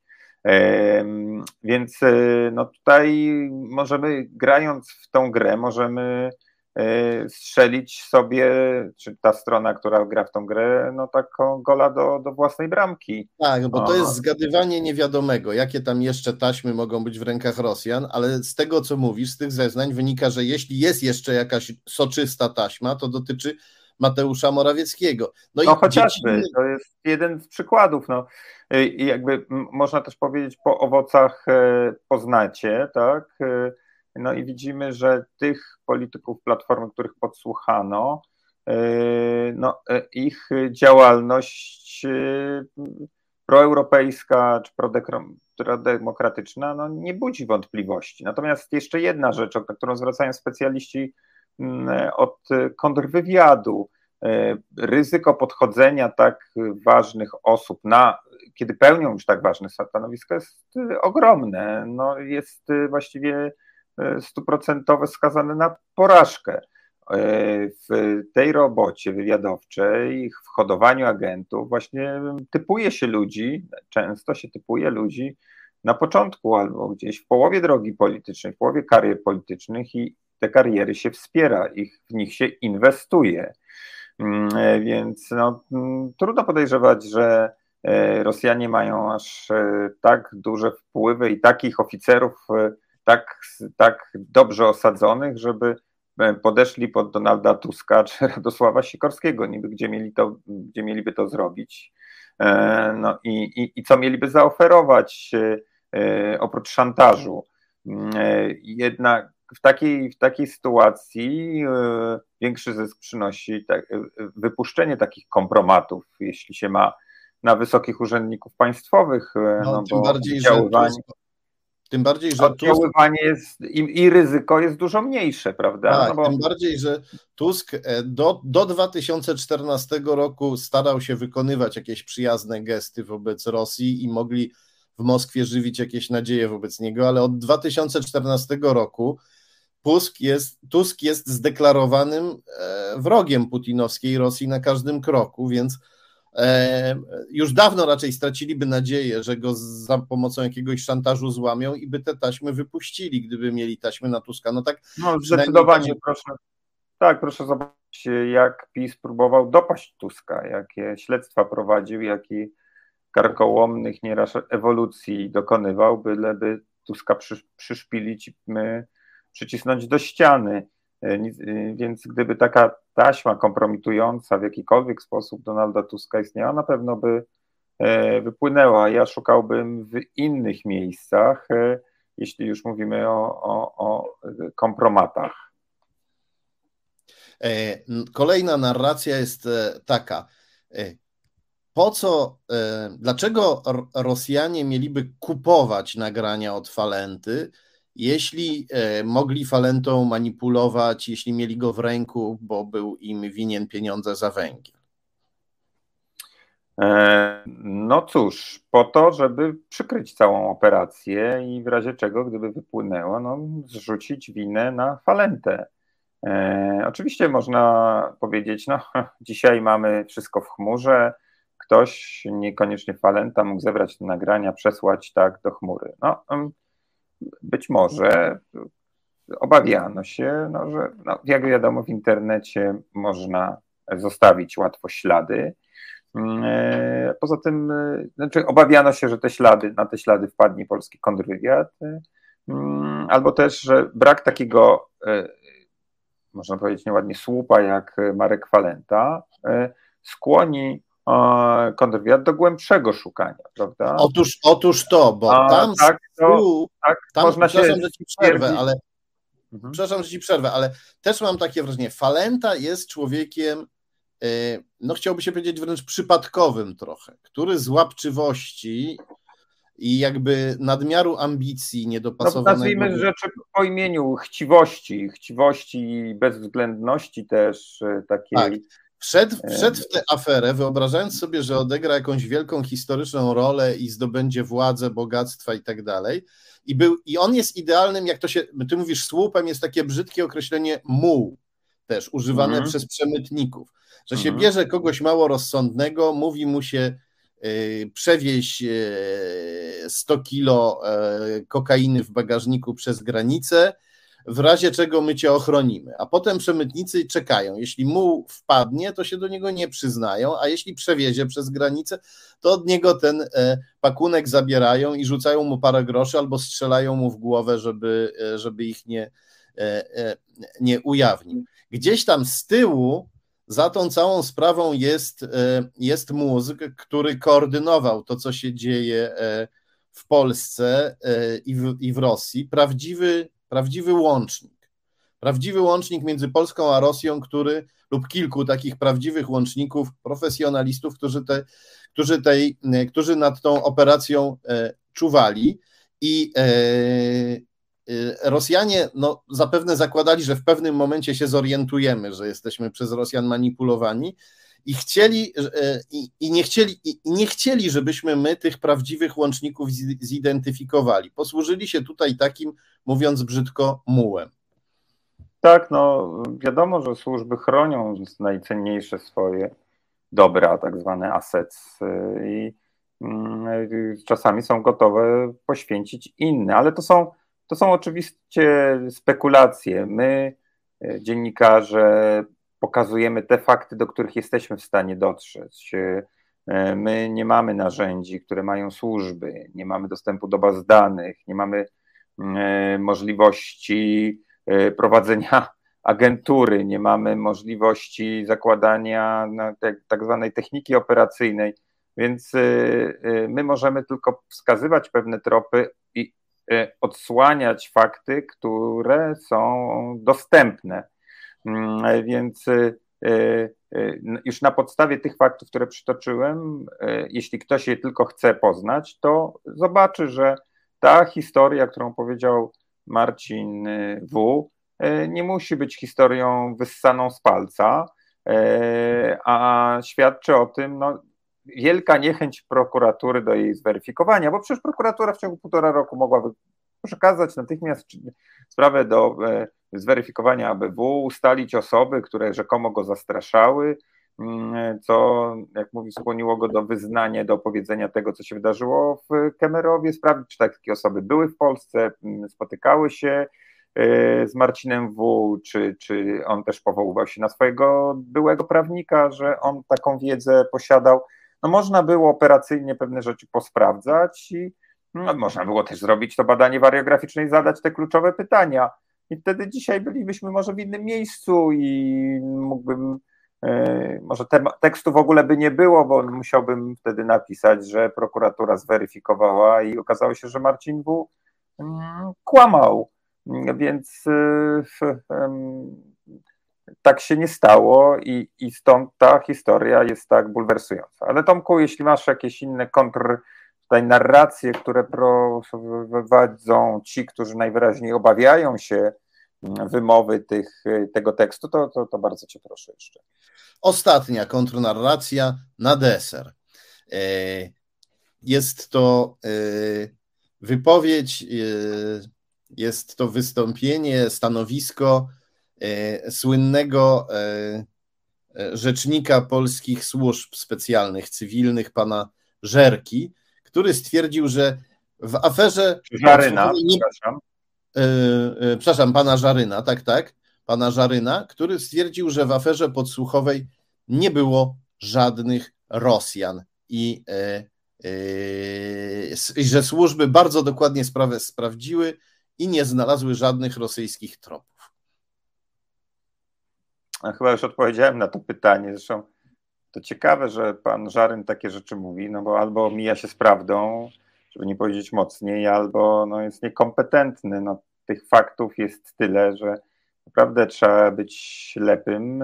Speaker 3: Więc e, no tutaj możemy, grając w tą grę, możemy strzelić sobie, czy ta strona, która gra w tą grę, no taką gola do, do własnej bramki.
Speaker 1: Tak, bo to jest zgadywanie niewiadomego, jakie tam jeszcze taśmy mogą być w rękach Rosjan, ale z tego, co mówisz, z tych zeznań wynika, że jeśli jest jeszcze jakaś soczysta taśma, to dotyczy Mateusza Morawieckiego.
Speaker 3: No, no i chociażby, dzieci... to jest jeden z przykładów. No. I jakby można też powiedzieć, po owocach e, poznacie, tak? No i widzimy, że tych polityków Platformy, których podsłuchano, e, no, e, ich działalność e, proeuropejska czy prodemokratyczna no, nie budzi wątpliwości. Natomiast jeszcze jedna rzecz, na którą zwracają specjaliści od kontrwywiadu, ryzyko podchodzenia tak ważnych osób na, kiedy pełnią już tak ważne stanowisko jest ogromne. No, jest właściwie stuprocentowe skazane na porażkę. E, w tej robocie wywiadowczej, w hodowaniu agentów, właśnie typuje się ludzi, często się typuje ludzi na początku albo gdzieś w połowie drogi politycznej, w połowie karier politycznych i te kariery się wspiera, ich, w nich się inwestuje. Mm, e, więc no, mm, trudno podejrzewać, że e, Rosjanie mają aż tak duże wpływy i takich oficerów tak, tak dobrze osadzonych, żeby e, podeszli pod Donalda Tuska czy Radosława Sikorskiego, niby gdzie, mieli to, gdzie mieliby to zrobić. E, no i, i, i co mieliby zaoferować e, oprócz szantażu. Jednak w takiej, w takiej sytuacji większy zysk przynosi wypuszczenie takich kompromatów, jeśli się ma na wysokich urzędników państwowych.
Speaker 1: No, no tym bardziej, że
Speaker 3: tym bardziej, że oddziaływanie Tusk... jest i, i, ryzyko jest dużo mniejsze, prawda?
Speaker 1: Tak, no bo... tym bardziej, że Tusk e, do, do 2014 roku starał się wykonywać jakieś przyjazne gesty wobec Rosji i mogli w Moskwie żywić jakieś nadzieje wobec niego, ale od 2014 roku Tusk jest, Tusk jest zdeklarowanym e, wrogiem putinowskiej Rosji na każdym kroku, więc już dawno raczej straciliby nadzieję, że go za pomocą jakiegoś szantażu złamią i by te taśmy wypuścili, gdyby mieli taśmy na Tuska. No tak.
Speaker 3: No zdecydowanie, tak... proszę. Tak, proszę zobaczyć, jak PiS próbował dopaść Tuska, jakie śledztwa prowadził, jakich karkołomnych nieraz ewolucji dokonywał, byleby Tuska przyszpilić, przycisnąć do ściany. E, e, więc gdyby taka taśma kompromitująca w jakikolwiek sposób Donalda Tuska istniała, na pewno by e, wypłynęła. Ja szukałbym w innych miejscach, jeśli już mówimy o, o, o kompromatach.
Speaker 1: Kolejna narracja jest taka. Po co, dlaczego Rosjanie mieliby kupować nagrania od Falenty, jeśli e, mogli Falentą manipulować, jeśli mieli go w ręku, bo był im winien pieniądze za węgiel?
Speaker 3: E, no cóż, po to, żeby przykryć całą operację i w razie czego, gdyby wypłynęło, no, zrzucić winę na Falentę. E, oczywiście można powiedzieć, no dzisiaj mamy wszystko w chmurze, ktoś, niekoniecznie Falenta, mógł zebrać te nagrania, przesłać tak do chmury. No, być może obawiano się, no, że no, jak wiadomo w internecie można zostawić łatwo ślady, Mm, e, poza tym, e, znaczy obawiano się, że te ślady, na te ślady wpadnie polski kontrwywiad, e, mm, albo też, że brak takiego, można powiedzieć nieładnie, słupa jak Marek Falenta, skłoni kontrwywiad do głębszego szukania, prawda?
Speaker 1: Otóż, otóż to, bo A, tam, tak, to, tak, tam można się że ci przerwę, ale mhm. przepraszam, że ci przerwę, ale też mam takie wrażenie, Falenta jest człowiekiem E, no chciałby się powiedzieć wręcz przypadkowym trochę, który z łapczywości i jakby nadmiaru ambicji niedopasowanego...
Speaker 3: No, nazwijmy rzeczy po imieniu, chciwości, chciwości i bezwzględności też e, takiej... Tak.
Speaker 1: Wszedł, e, wszedł w tę aferę, wyobrażając sobie, że odegra jakąś wielką historyczną rolę i zdobędzie władzę, bogactwa i tak dalej. I, był, I on jest idealnym, jak to się, ty mówisz, słupem jest takie brzydkie określenie muł, też używane mm. przez przemytników że się mhm. bierze kogoś mało rozsądnego, mówi mu się y, przewieź 100 y, kilo y, kokainy w bagażniku przez granicę, w razie czego my cię ochronimy. A potem przemytnicy czekają. Jeśli mu wpadnie, to się do niego nie przyznają, a jeśli przewiezie przez granicę, to od niego ten e, pakunek zabierają i rzucają mu parę groszy albo strzelają mu w głowę, żeby, e, żeby ich nie, e, nie ujawnił. Gdzieś tam z tyłu za tą całą sprawą jest, jest mózg, który koordynował to, co się dzieje w Polsce i w, i w Rosji. Prawdziwy, prawdziwy łącznik. Prawdziwy łącznik między Polską a Rosją, który lub kilku takich prawdziwych łączników, profesjonalistów, którzy, te, którzy, tej, którzy nad tą operacją czuwali. I Y, Rosjanie no, zapewne zakładali, że w pewnym momencie się zorientujemy, że jesteśmy przez Rosjan manipulowani i chcieli y, i, i, nie chcieli i nie chcieli, żebyśmy my tych prawdziwych łączników zidentyfikowali. Posłużyli się tutaj takim, mówiąc brzydko, mułem.
Speaker 3: Tak, no wiadomo, że służby chronią najcenniejsze swoje dobra, tak zwane assets y, i mm, czasami są gotowe poświęcić inne, ale to są to są oczywiście spekulacje. My, e, dziennikarze, pokazujemy te fakty, do których jesteśmy w stanie dotrzeć. E, my nie mamy narzędzi, które mają służby, nie mamy dostępu do baz danych, nie mamy e, możliwości prowadzenia agentury, nie mamy możliwości zakładania tak zwanej techniki operacyjnej, więc my możemy tylko wskazywać pewne tropy i odsłaniać fakty, które są dostępne. Mm, więc y, y, już na podstawie tych faktów, które przytoczyłem, jeśli ktoś je tylko chce poznać, to zobaczy, że ta historia, którą powiedział Marcin W., nie musi być historią wyssaną z palca, a świadczy o tym, no, wielka niechęć prokuratury do jej zweryfikowania, bo przecież prokuratura w ciągu półtora roku mogłaby przekazać natychmiast sprawę do e, zweryfikowania ABW, ustalić osoby, które rzekomo go zastraszały, mm, co, jak mówi, skłoniło go do wyznania, do opowiedzenia tego, co się wydarzyło w Kemerowie, sprawdzić, czy takie osoby były w Polsce, mm, spotykały się e, z Marcinem W., czy, czy on też powoływał się na swojego byłego prawnika, że on taką wiedzę posiadał no można było operacyjnie pewne rzeczy posprawdzać i no, można było też zrobić to badanie wariograficzne i zadać te kluczowe pytania. I wtedy dzisiaj bylibyśmy może w innym miejscu i mógłbym, e, może te, tekstu w ogóle by nie było, bo musiałbym wtedy napisać, że prokuratura zweryfikowała i okazało się, że Marcin W. Mm, kłamał. Więc e, tak się nie stało i, i stąd ta historia jest tak bulwersująca. Ale Tomku, jeśli masz jakieś inne kontr, tutaj narracje, które prowadzą ci, którzy najwyraźniej obawiają się wymowy tych, tego tekstu, to, to, to bardzo cię proszę jeszcze.
Speaker 1: Ostatnia kontrnarracja na deser. E, jest to e, wypowiedź, e, jest to wystąpienie, stanowisko słynnego rzecznika polskich służb specjalnych, cywilnych, pana Żerki, który stwierdził, że w aferze.
Speaker 3: Żaryna, nie, przepraszam.
Speaker 1: przepraszam, pana Żaryna, tak, tak. Pana Żaryna, który stwierdził, że w aferze podsłuchowej nie było żadnych Rosjan i yy, że służby bardzo dokładnie sprawę sprawdziły i nie znalazły żadnych rosyjskich tropów.
Speaker 3: A chyba już odpowiedziałem na to pytanie. Zresztą to ciekawe, że pan Żaryn takie rzeczy mówi, no bo albo mija się z prawdą, żeby nie powiedzieć mocniej, albo no jest niekompetentny. No, tych faktów jest tyle, że naprawdę trzeba być ślepym,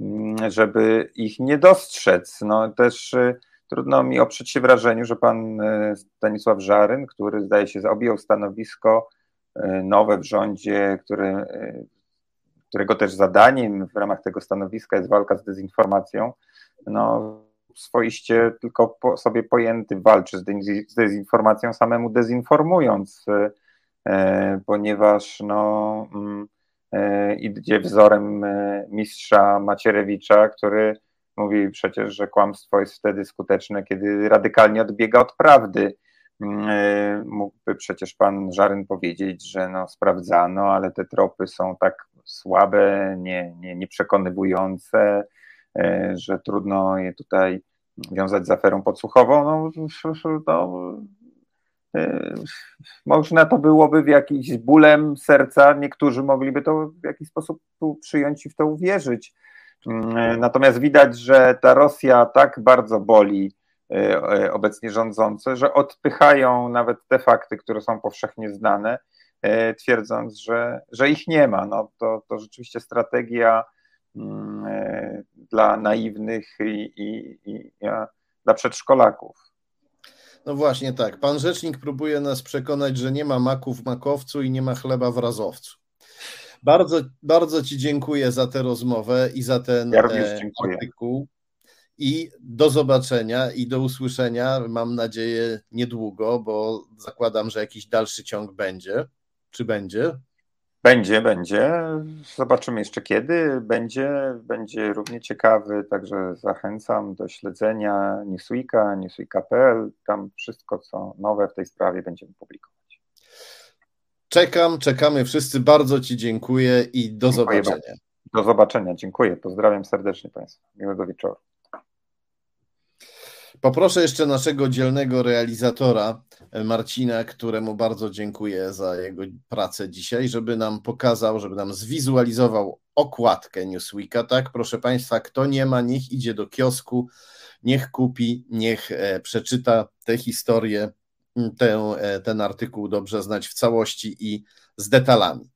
Speaker 3: yy, żeby ich nie dostrzec. No też yy, trudno mi oprzeć się wrażeniu, że pan yy, Stanisław Żaryn, który zdaje się objął stanowisko nowe w rządzie, który, którego też zadaniem w ramach tego stanowiska jest walka z dezinformacją, no swoiście tylko po sobie pojęty walczy z dezinformacją, samemu dezinformując E, ponieważ no, mm, e, idzie wzorem e, mistrza Macierewicza, który mówi przecież, że kłamstwo jest wtedy skuteczne, kiedy radykalnie odbiega od prawdy. Mm, mógłby przecież pan Żaryn powiedzieć, że no, sprawdzano, ale te tropy są tak słabe, nie, nie, nieprzekonywujące, że trudno je tutaj wiązać z aferą podsłuchową. No, no, E, można to byłoby w jakiś bólem serca, niektórzy mogliby to w jakiś sposób przyjąć i w to uwierzyć. Mm, e, natomiast widać, że ta Rosja tak bardzo boli e, obecnie rządzące, że odpychają nawet te fakty, które są powszechnie znane, twierdząc, że, że ich nie ma. No, to, to rzeczywiście strategia mm, dla naiwnych i, i, i dla przedszkolaków.
Speaker 1: No właśnie tak. Pan rzecznik próbuje nas przekonać, że nie ma maku w makowcu i nie ma chleba w razowcu. Bardzo, bardzo Ci dziękuję za tę rozmowę i za ten
Speaker 3: ja e, artykuł.
Speaker 1: I do zobaczenia i do usłyszenia, mam nadzieję, niedługo, bo zakładam, że jakiś dalszy ciąg będzie. Czy będzie?
Speaker 3: Będzie, będzie. Zobaczymy jeszcze kiedy. Będzie, będzie równie ciekawy, także zachęcam do śledzenia Newsweeka, newsweeka.pl. Tam wszystko, co nowe w tej sprawie będziemy publikować.
Speaker 1: Czekam, czekamy wszyscy. Bardzo Ci dziękuję i do dziękuję zobaczenia. Bardzo.
Speaker 3: Do zobaczenia, dziękuję. Pozdrawiam serdecznie Państwa. Miłego wieczoru.
Speaker 1: Poproszę jeszcze naszego dzielnego realizatora e, Marcina, któremu bardzo dziękuję za jego pracę dzisiaj, żeby nam pokazał, żeby nam zwizualizował okładkę Newsweeka. Tak, proszę Państwa, kto nie ma, niech idzie do kiosku, niech kupi, niech e, przeczyta tę historię, e, ten artykuł dobrze znać w całości i z detalami.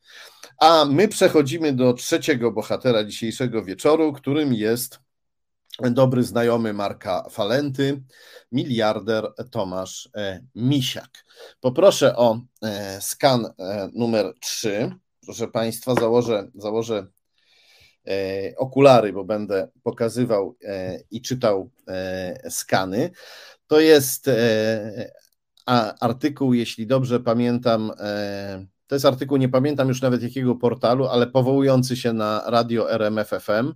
Speaker 1: A my przechodzimy do trzeciego bohatera dzisiejszego wieczoru, którym jest dobry znajomy Marka Falenty, miliarder Tomasz e, Misiak. Poproszę o e, skan e, numer 3. Proszę Państwa, założę, założę okulary, bo będę pokazywał i czytał skany. To jest artykuł, jeśli dobrze pamiętam, to jest artykuł, nie pamiętam już nawet jakiego portalu, ale powołujący się na radio RMF FM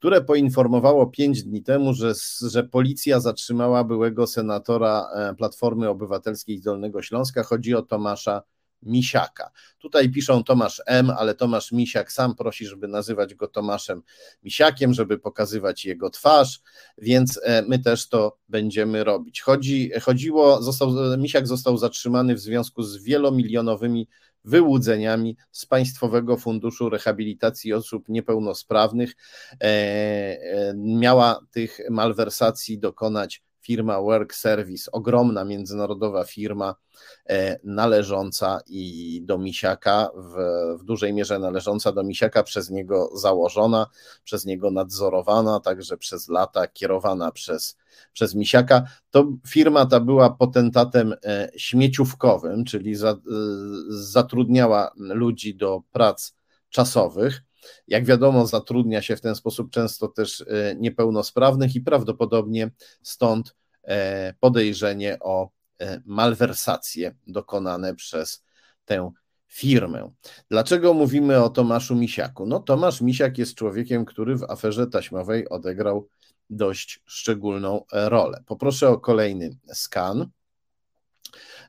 Speaker 1: które poinformowało pięć dni temu, że, że policja zatrzymała byłego senatora e, Platformy Obywatelskiej z Dolnego Śląska. Chodzi o Tomasza Misiaka. Tutaj piszą Tomasz M, ale Tomasz Misiak sam prosi, żeby nazywać go Tomaszem Misiakiem, żeby pokazywać jego twarz, więc e, my też to będziemy robić. Chodzi, chodziło, został, Misiak został zatrzymany w związku z wielomilionowymi wyłudzeniami z Państwowego Funduszu Rehabilitacji Osób Niepełnosprawnych. E, e, miała tych malwersacji dokonać firma Work Service, ogromna międzynarodowa firma e, należąca i do Misiaka, w, w dużej mierze należąca do Misiaka, przez niego założona, przez niego nadzorowana, także przez lata kierowana przez, przez Misiaka. To firma ta była potentatem e, śmieciówkowym, czyli za, zatrudniała ludzi do prac czasowych. Jak wiadomo, zatrudnia się w ten sposób często też e, niepełnosprawnych i prawdopodobnie stąd e, podejrzenie o e, malwersacje dokonane przez tę firmę. Dlaczego mówimy o Tomaszu Misiaku? No, Tomasz Misiak jest człowiekiem, który w aferze taśmowej odegrał dość szczególną rolę. Poproszę o kolejny skan.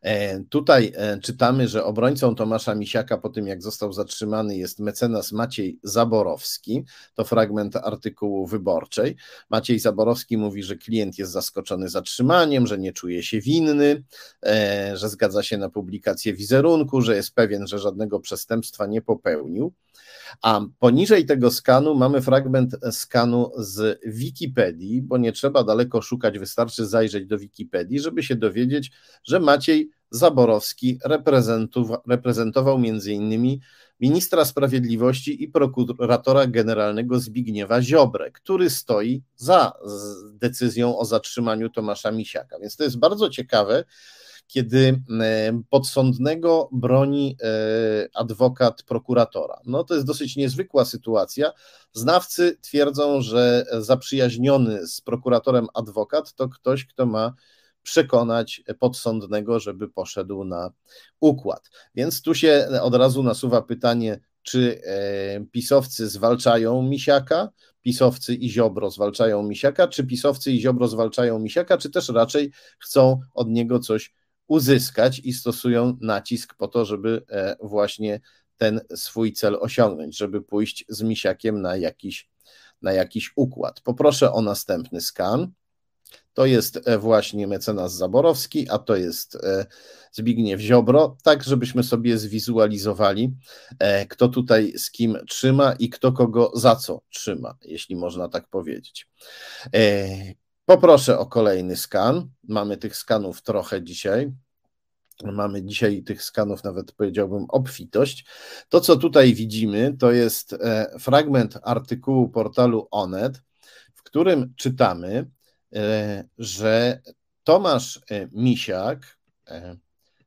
Speaker 1: E, tutaj e, czytamy, że obrońcą Tomasza Misiaka po tym, jak został zatrzymany, jest mecenas Maciej Zaborowski. To fragment artykułu wyborczej. Maciej Zaborowski mówi, że klient jest zaskoczony zatrzymaniem, że nie czuje się winny, e, że zgadza się na publikację wizerunku, że jest pewien, że żadnego przestępstwa nie popełnił. A poniżej tego skanu mamy fragment skanu z Wikipedii, bo nie trzeba daleko szukać, wystarczy zajrzeć do Wikipedii, żeby się dowiedzieć, że Maciej Zaborowski reprezentował między innymi ministra sprawiedliwości i prokuratora generalnego Zbigniewa Ziobrę, który stoi za decyzją o zatrzymaniu Tomasza Misiaka. Więc to jest bardzo ciekawe, kiedy e, podsądnego broni e, adwokat prokuratora. No to jest dosyć niezwykła sytuacja. Znawcy twierdzą, że zaprzyjaźniony z prokuratorem adwokat to ktoś, kto ma przekonać podsądnego, żeby poszedł na układ. Więc tu się od razu nasuwa pytanie, czy e, pisowcy zwalczają Misiaka, pisowcy i Ziobro zwalczają Misiaka, czy pisowcy i Ziobro zwalczają Misiaka, czy też raczej chcą od niego coś uzyskać i stosują nacisk po to, żeby e, właśnie ten swój cel osiągnąć, żeby pójść z misiakiem na jakiś, na jakiś układ. Poproszę o następny skan. To jest e, właśnie mecenas Zaborowski, a to jest e, Zbigniew Ziobro, tak żebyśmy sobie zwizualizowali, kto tutaj z kim trzyma i kto kogo za co trzyma, jeśli można tak powiedzieć. Poproszę o kolejny skan. Mamy tych skanów trochę dzisiaj. Mamy dzisiaj tych skanów, nawet powiedziałbym, obfitość. To, co tutaj widzimy, to jest e, fragment artykułu portalu Onet, w którym czytamy, e, że Tomasz e, Misiak,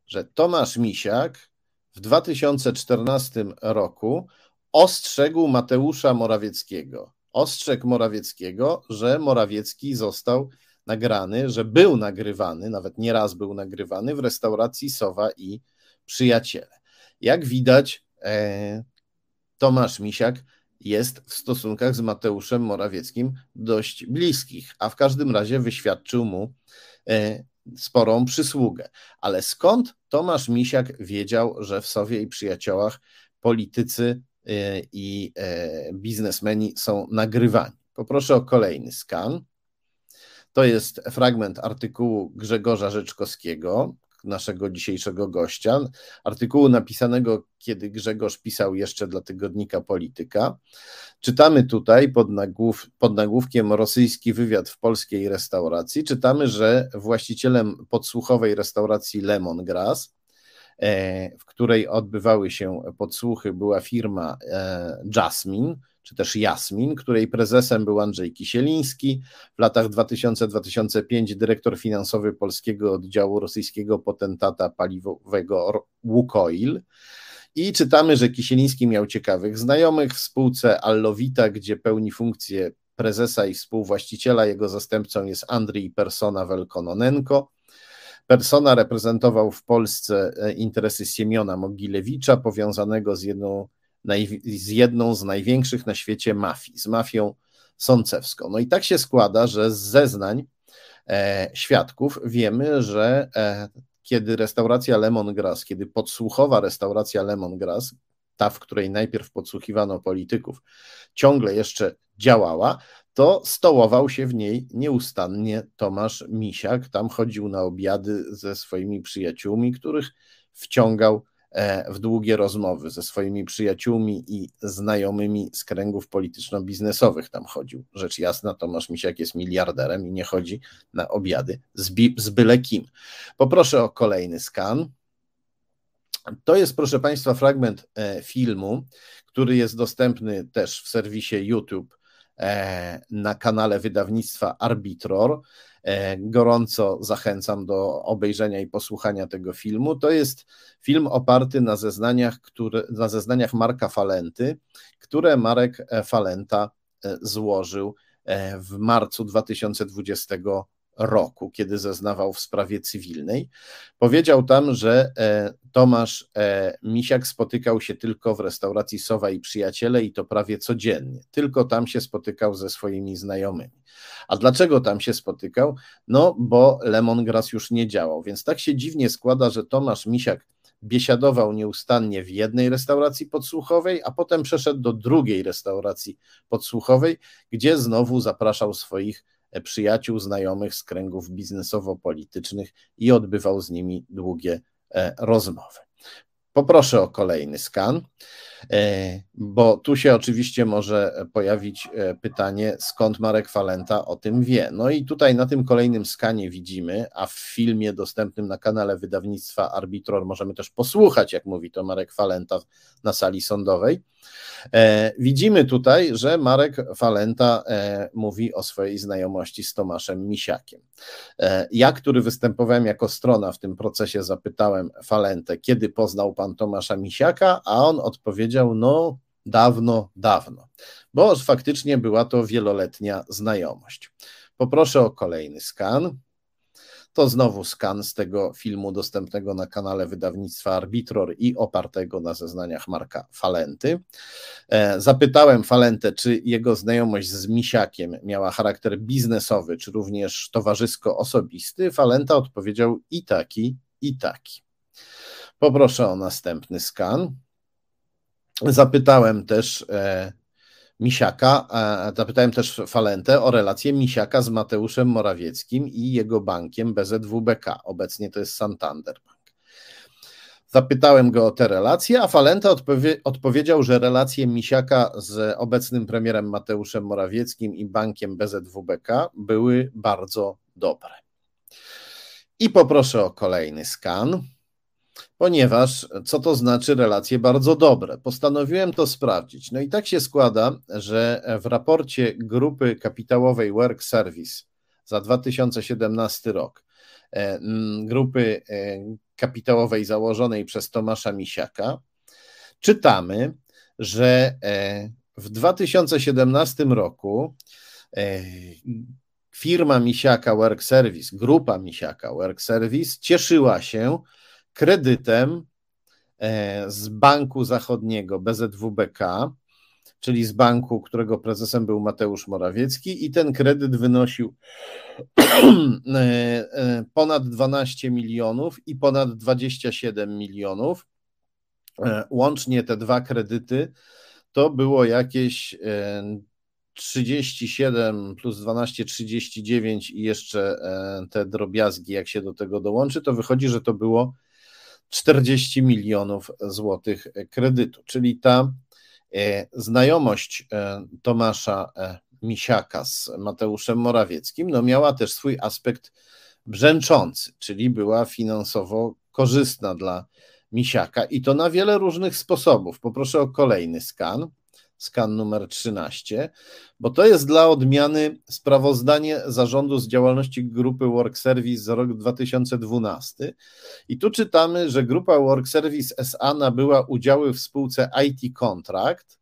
Speaker 1: że Tomasz Misiak w 2014 roku ostrzegł Mateusza Morawieckiego ostrzegł Morawieckiego, że Morawiecki został nagrany, że był nagrywany, nawet nieraz był nagrywany w restauracji Sowa i Przyjaciele. Jak widać, e, Tomasz Misiak jest w stosunkach z Mateuszem Morawieckim dość bliskich, a w każdym razie wyświadczył mu e, sporą przysługę. Ale skąd Tomasz Misiak wiedział, że w Sowie i Przyjaciołach politycy i e, biznesmeni są nagrywani. Poproszę o kolejny skan. To jest fragment artykułu Grzegorza Rzeczkowskiego, naszego dzisiejszego gościa, artykułu napisanego, kiedy Grzegorz pisał jeszcze dla tygodnika Polityka. Czytamy tutaj pod, nagłów, pod nagłówkiem Rosyjski wywiad w polskiej restauracji. Czytamy, że właścicielem podsłuchowej restauracji Lemongrass E, w której odbywały się podsłuchy, była firma e, Jasmine, czy też Jasmin, której prezesem był Andrzej Kisieliński. W latach 2000-2005 dyrektor finansowy polskiego oddziału rosyjskiego potentata paliwowego Łukoil. I czytamy, że Kisieliński miał ciekawych znajomych w spółce Allowita, gdzie pełni funkcję prezesa i współwłaściciela. Jego zastępcą jest Andrzej Persona Welkononenko. Persona reprezentował w Polsce e, interesy Siemiona Mogilewicza, powiązanego z jedną, z jedną z największych na świecie mafii, z mafią sącewską. No i tak się składa, że z zeznań e, świadków wiemy, że e, kiedy restauracja Lemongrass, kiedy podsłuchowa restauracja Lemongrass, ta, w której najpierw podsłuchiwano polityków, ciągle jeszcze działała, to stołował się w niej nieustannie Tomasz Misiak. Tam chodził na obiady ze swoimi przyjaciółmi, których wciągał e, w długie rozmowy ze swoimi przyjaciółmi i znajomymi z kręgów polityczno-biznesowych tam chodził. Rzecz jasna, Tomasz Misiak jest miliarderem i nie chodzi na obiady z, bi- z byle kim. Poproszę o kolejny skan. To jest, proszę Państwa, fragment e, filmu, który jest dostępny też w serwisie YouTube na kanale wydawnictwa Arbitror. E, gorąco zachęcam do obejrzenia i posłuchania tego filmu. To jest film oparty na zeznaniach, które, na zeznaniach Marka Falenty, które Marek Falenta złożył w marcu 2020 roku, kiedy zeznawał w sprawie cywilnej. Powiedział tam, że e, Tomasz e, Misiak spotykał się tylko w restauracji Sowa i Przyjaciele i to prawie codziennie. Tylko tam się spotykał ze swoimi znajomymi. A dlaczego tam się spotykał? No, bo Lemongrass już nie działał. Więc tak się dziwnie składa, że Tomasz Misiak biesiadował nieustannie w jednej restauracji podsłuchowej, a potem przeszedł do drugiej restauracji podsłuchowej, gdzie znowu zapraszał swoich przyjaciół, znajomych z kręgów biznesowo-politycznych i odbywał z nimi długie e, rozmowy. Poproszę o kolejny skan, bo tu się oczywiście może pojawić e, pytanie, skąd Marek Falenta o tym wie. No i tutaj na tym kolejnym skanie widzimy, a w filmie dostępnym na kanale wydawnictwa Arbitror możemy też posłuchać, jak mówi to Marek Falenta na sali sądowej. E, widzimy tutaj, że Marek Falenta mówi o swojej znajomości z Tomaszem Misiakiem. Ja, który występowałem jako strona w tym procesie, zapytałem Falentę, kiedy poznał pan Tomasza Misiaka, a on odpowiedział: No, dawno, dawno, bo faktycznie była to wieloletnia znajomość. Poproszę o kolejny skan. To znowu skan z tego filmu dostępnego na kanale wydawnictwa Arbitror i opartego na zeznaniach Marka Falenty. E, zapytałem Falentę, czy jego znajomość z Misiakiem miała charakter biznesowy, czy również towarzysko-osobisty. Falenta odpowiedział i taki, i taki. Poproszę o następny skan. Zapytałem też e, Misiaka, zapytałem też Falentę o relację Misiaka z Mateuszem Morawieckim i jego bankiem BZWBK. Obecnie to jest Santander Bank. Zapytałem go o te relacje, a Falenta odpowie, odpowiedział, że relacje Misiaka z obecnym premierem Mateuszem Morawieckim i bankiem BZWBK były bardzo dobre. I poproszę o kolejny skan ponieważ co to znaczy relacje bardzo dobre? Postanowiłem to sprawdzić. No i tak się składa, że w raporcie grupy kapitałowej Work Service za 2017 rok, e, grupy e, kapitałowej założonej przez Tomasza Misiaka, czytamy, że e, w 2017 roku firma Misiaka Work Service, grupa Misiaka Work Service cieszyła się kredytem e, z Banku Zachodniego BZWBK, czyli z banku, którego prezesem był Mateusz Morawiecki, i ten kredyt wynosił e, e, ponad 12 milionów i ponad 27 milionów. Łącznie te dwa kredyty to było jakieś 37 plus 12, 39 i jeszcze te drobiazgi, jak się do tego dołączy, to wychodzi, że to było 40 milionów złotych kredytu, czyli ta e, znajomość e, Tomasza e, Misiaka z Mateuszem Morawieckim no miała też swój aspekt brzęczący, czyli była finansowo korzystna dla Misiaka i to na wiele różnych sposobów. Poproszę o kolejny skan skan numer 13, bo to jest dla odmiany sprawozdanie zarządu z działalności grupy Work Service za rok 2012. I tu czytamy, że grupa Work Service SA nabyła udziały w spółce IT Contract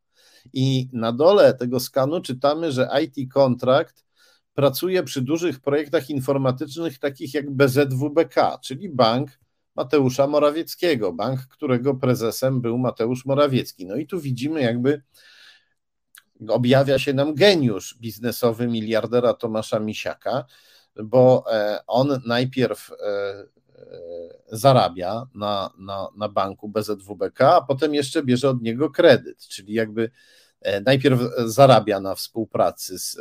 Speaker 1: i na dole tego skanu czytamy, że IT Contract pracuje przy dużych projektach informatycznych takich jak BZWBK, czyli bank Mateusza Morawieckiego, bank, którego prezesem był Mateusz Morawiecki. No i tu widzimy jakby objawia się nam geniusz biznesowy miliardera Tomasza Misiaka, bo e, on najpierw e, e, zarabia na, na, na banku BZWBK, a potem jeszcze bierze od niego kredyt, czyli jakby najpierw zarabia na współpracy z,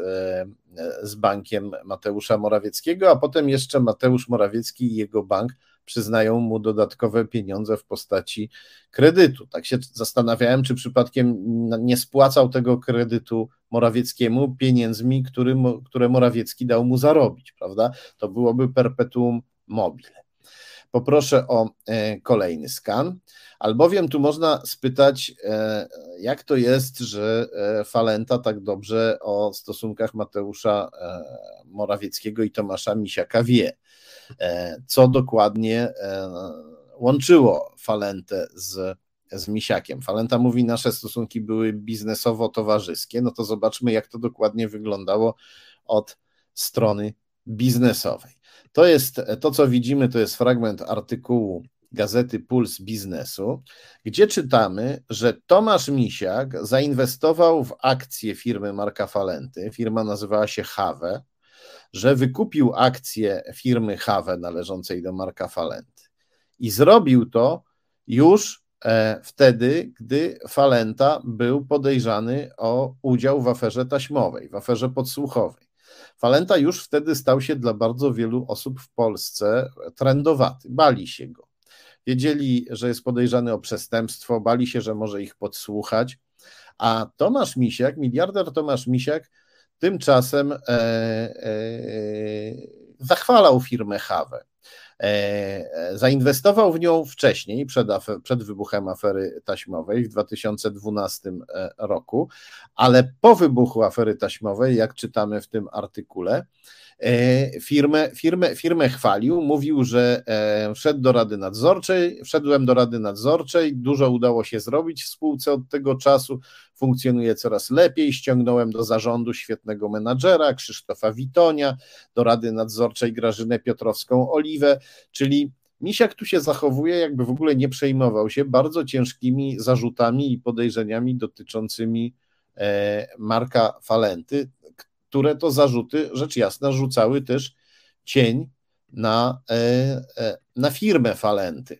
Speaker 1: z bankiem Mateusza Morawieckiego, a potem jeszcze Mateusz Morawiecki i jego bank przyznają mu dodatkowe pieniądze w postaci kredytu. Tak się zastanawiałem, czy przypadkiem nie spłacał tego kredytu Morawieckiemu pieniędzmi, który, które Morawiecki dał mu zarobić, prawda? To byłoby perpetuum mobile. Poproszę o e, kolejny skan, albowiem tu można spytać, e, jak to jest, że e, Falenta tak dobrze o stosunkach Mateusza Morawieckiego i Tomasza Misiaka wie. Co dokładnie łączyło Falentę z, z Misiakiem? Falenta mówi, nasze stosunki były biznesowo-towarzyskie, no to zobaczmy, jak to dokładnie wyglądało od strony biznesowej. To jest to, co widzimy, to jest fragment artykułu gazety Puls Biznesu, gdzie czytamy, że Tomasz Misiak zainwestował w akcje firmy Marka Falenty. Firma nazywała się Have, że wykupił akcje firmy Have należącej do Marka Falenty. I zrobił to już e, wtedy, gdy Falenta był podejrzany o udział w aferze taśmowej, w aferze podsłuchowej. Falenta już wtedy stał się dla bardzo wielu osób w Polsce trendowaty, bali się go. Wiedzieli, że jest podejrzany o przestępstwo, bali się, że może ich podsłuchać. A Tomasz Misiak, miliarder Tomasz Misiak, tymczasem e, e, zachwalał firmę Have. E, zainwestował w nią wcześniej, przed, przed wybuchem afery taśmowej w 2012 e, roku, ale po wybuchu afery taśmowej, jak czytamy w tym artykule, firmę, firmę, firmę chwalił, mówił, że wszedł do Rady Nadzorczej, wszedłem do Rady Nadzorczej, dużo udało się zrobić w spółce od tego czasu, funkcjonuje coraz lepiej, ściągnąłem do zarządu świetnego menadżera, Krzysztofa Witonia, do Rady Nadzorczej Grażynę Piotrowską-Oliwę, czyli Misiak tu się zachowuje, jakby w ogóle nie przejmował się bardzo ciężkimi zarzutami i podejrzeniami dotyczącymi e, Marka Falenty które to zarzuty, rzecz jasna, rzucały też cień na, e, e, na firmę Falenty.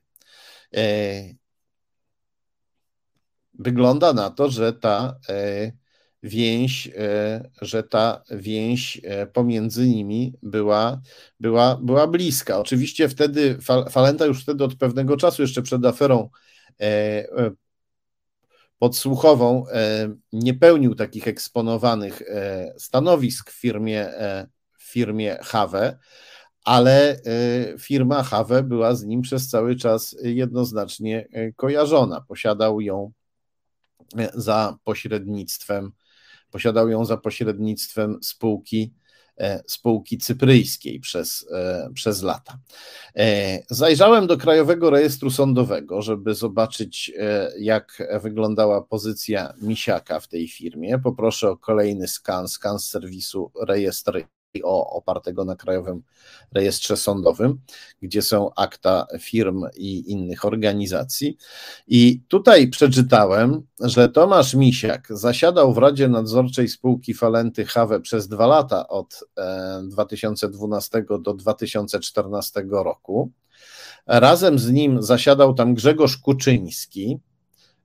Speaker 1: E, wygląda na to, że ta więź, że ta więź pomiędzy nimi była, była, była bliska. Oczywiście wtedy Falenta już wtedy od pewnego czasu, jeszcze przed aferą podsłuchową e, nie pełnił takich eksponowanych e, stanowisk w firmie, e, w firmie ale firma Have była z nim przez cały czas jednoznacznie kojarzona. Posiadał ją za pośrednictwem, posiadał ją za pośrednictwem spółki E, spółki cypryjskiej przez, e, przez lata. E, zajrzałem do Krajowego Rejestru Sądowego, żeby zobaczyć, jak wyglądała pozycja Misiaka w tej firmie. Poproszę o kolejny skan, skan z serwisu rejestr o opartego na Krajowym Rejestrze Sądowym, gdzie są akta firm i innych organizacji. I tutaj przeczytałem, że Tomasz Misiak zasiadał w Radzie Nadzorczej spółki Falenty Have przez dwa lata od 2012 e, do 2014 roku. Razem z nim zasiadał tam Grzegorz Kuczyński,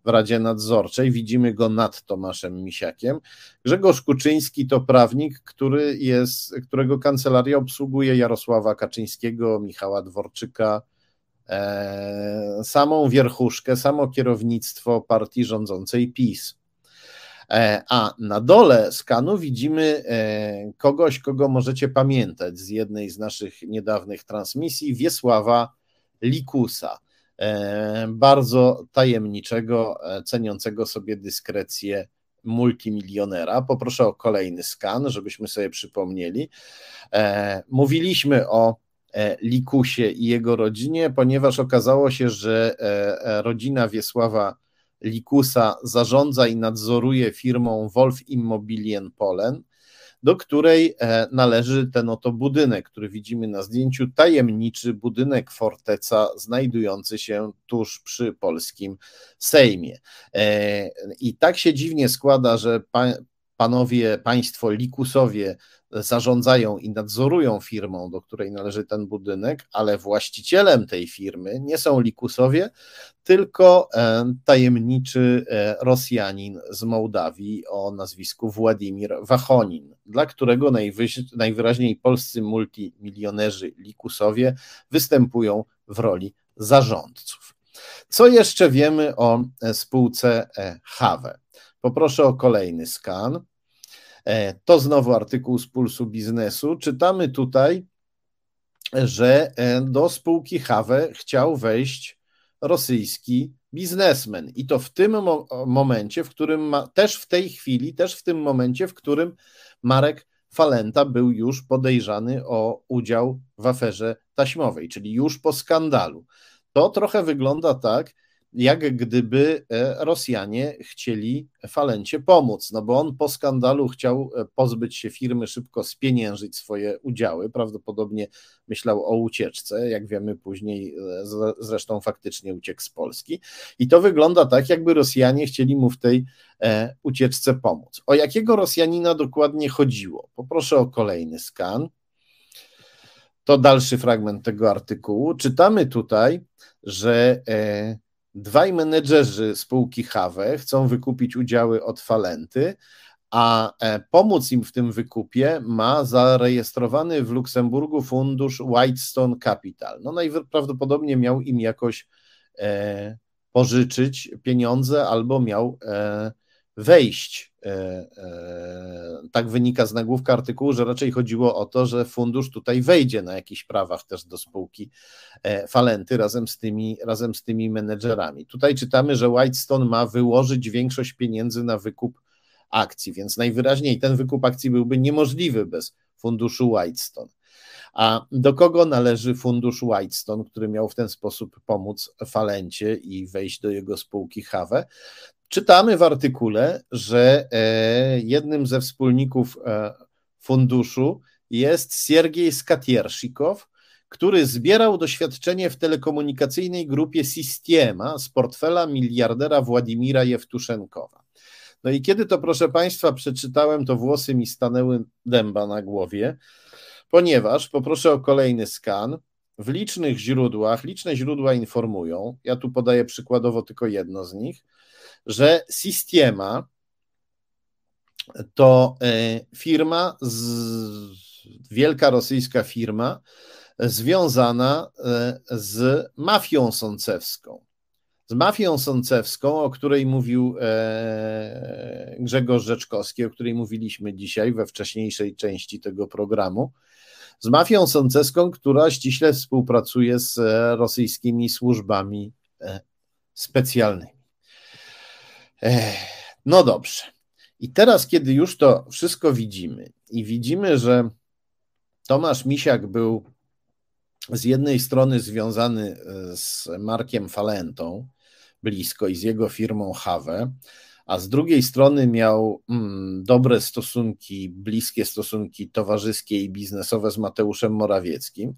Speaker 1: w Radzie Nadzorczej. Widzimy go nad Tomaszem Misiakiem. Grzegorz Kuczyński to prawnik, który jest, którego kancelaria obsługuje Jarosława Kaczyńskiego, Michała Dworczyka, e, samą wierchuszkę, samo kierownictwo partii rządzącej PiS. E, a na dole skanu widzimy e, kogoś, kogo możecie pamiętać z jednej z naszych niedawnych transmisji, Wiesława Likusa. E, bardzo tajemniczego, e, ceniącego sobie dyskrecję multimilionera. Poproszę o kolejny skan, żebyśmy sobie przypomnieli. E, mówiliśmy o Likusie i jego rodzinie, ponieważ okazało się, że rodzina Wiesława Likusa zarządza i nadzoruje firmą Wolf Immobilien Polen do której e, należy ten oto budynek, który widzimy na zdjęciu, tajemniczy budynek forteca znajdujący się tuż przy polskim Sejmie. E, I tak się dziwnie składa, że panowie, państwo Likusowie zarządzają i nadzorują firmą, do której należy ten budynek, ale właścicielem tej firmy nie są Likusowie, tylko e, tajemniczy e, Rosjanin z Mołdawii o nazwisku Władimir Wachonin, dla którego najwyraźniej polscy multimilionerzy Likusowie występują w roli zarządców. Co jeszcze wiemy o spółce Have? Poproszę o kolejny skan. To znowu artykuł z Pulsu Biznesu. Czytamy tutaj, że do spółki Have chciał wejść rosyjski biznesmen. I to w tym mo momencie, w którym ma, też w tej chwili, też w tym momencie, w którym Marek Falenta był już podejrzany o udział w aferze taśmowej, czyli już po skandalu. To trochę wygląda tak, jak gdyby e, Rosjanie chcieli Falencie pomóc, no bo on po skandalu chciał e, pozbyć się firmy, szybko spieniężyć swoje udziały, prawdopodobnie myślał o ucieczce, jak wiemy później, e, zresztą faktycznie uciekł z Polski i to wygląda tak, jakby Rosjanie chcieli mu w tej ucieczce pomóc. O jakiego Rosjanina dokładnie chodziło? Poproszę o kolejny skan. To dalszy fragment tego artykułu. Czytamy tutaj, że Dwaj menedżerzy spółki Have chcą wykupić udziały od Falenty, a e, pomóc im w tym wykupie ma zarejestrowany w Luksemburgu fundusz Whitestone Capital. No najprawdopodobniej miał im jakoś e, pożyczyć pieniądze albo miał e, wejść. E, e, tak wynika z nagłówka artykułu, że raczej chodziło o to, że fundusz tutaj wejdzie na jakichś prawach też do spółki e, Falenty razem z tymi, razem z tymi menedżerami. Tutaj czytamy, że Whitestone ma wyłożyć większość pieniędzy na wykup akcji, więc najwyraźniej ten wykup akcji byłby niemożliwy bez funduszu Whitestone. A do kogo należy fundusz Whitestone, który miał w ten sposób pomóc Falencie i wejść do jego spółki Have? Czytamy w artykule, że e, jednym ze wspólników e, funduszu jest Siergiej Skatierszikow, który zbierał doświadczenie w telekomunikacyjnej grupie Sistiema z portfela miliardera Władimira Jewtuszenkowa. No i kiedy to, proszę Państwa, przeczytałem, to włosy mi stanęły dęba na głowie, ponieważ poproszę o kolejny skan. W licznych źródłach, liczne źródła informują, ja tu podaję przykładowo tylko jedno z nich, że Sistiema to e, firma, wielka rosyjska firma, związana e, z mafią sącewską. Z mafią sącewską, o której mówił e, Grzegorz Rzeczkowski, o której mówiliśmy dzisiaj we wcześniejszej części tego programu. Z mafią sącewską, która ściśle współpracuje z rosyjskimi służbami specjalnymi. No dobrze. I teraz, kiedy już to wszystko widzimy i widzimy, że Tomasz Misiak był z jednej strony związany e, z Markiem Falentą blisko i z jego firmą Have, a z drugiej strony miał mm, dobre stosunki, bliskie stosunki towarzyskie i biznesowe z Mateuszem Morawieckim,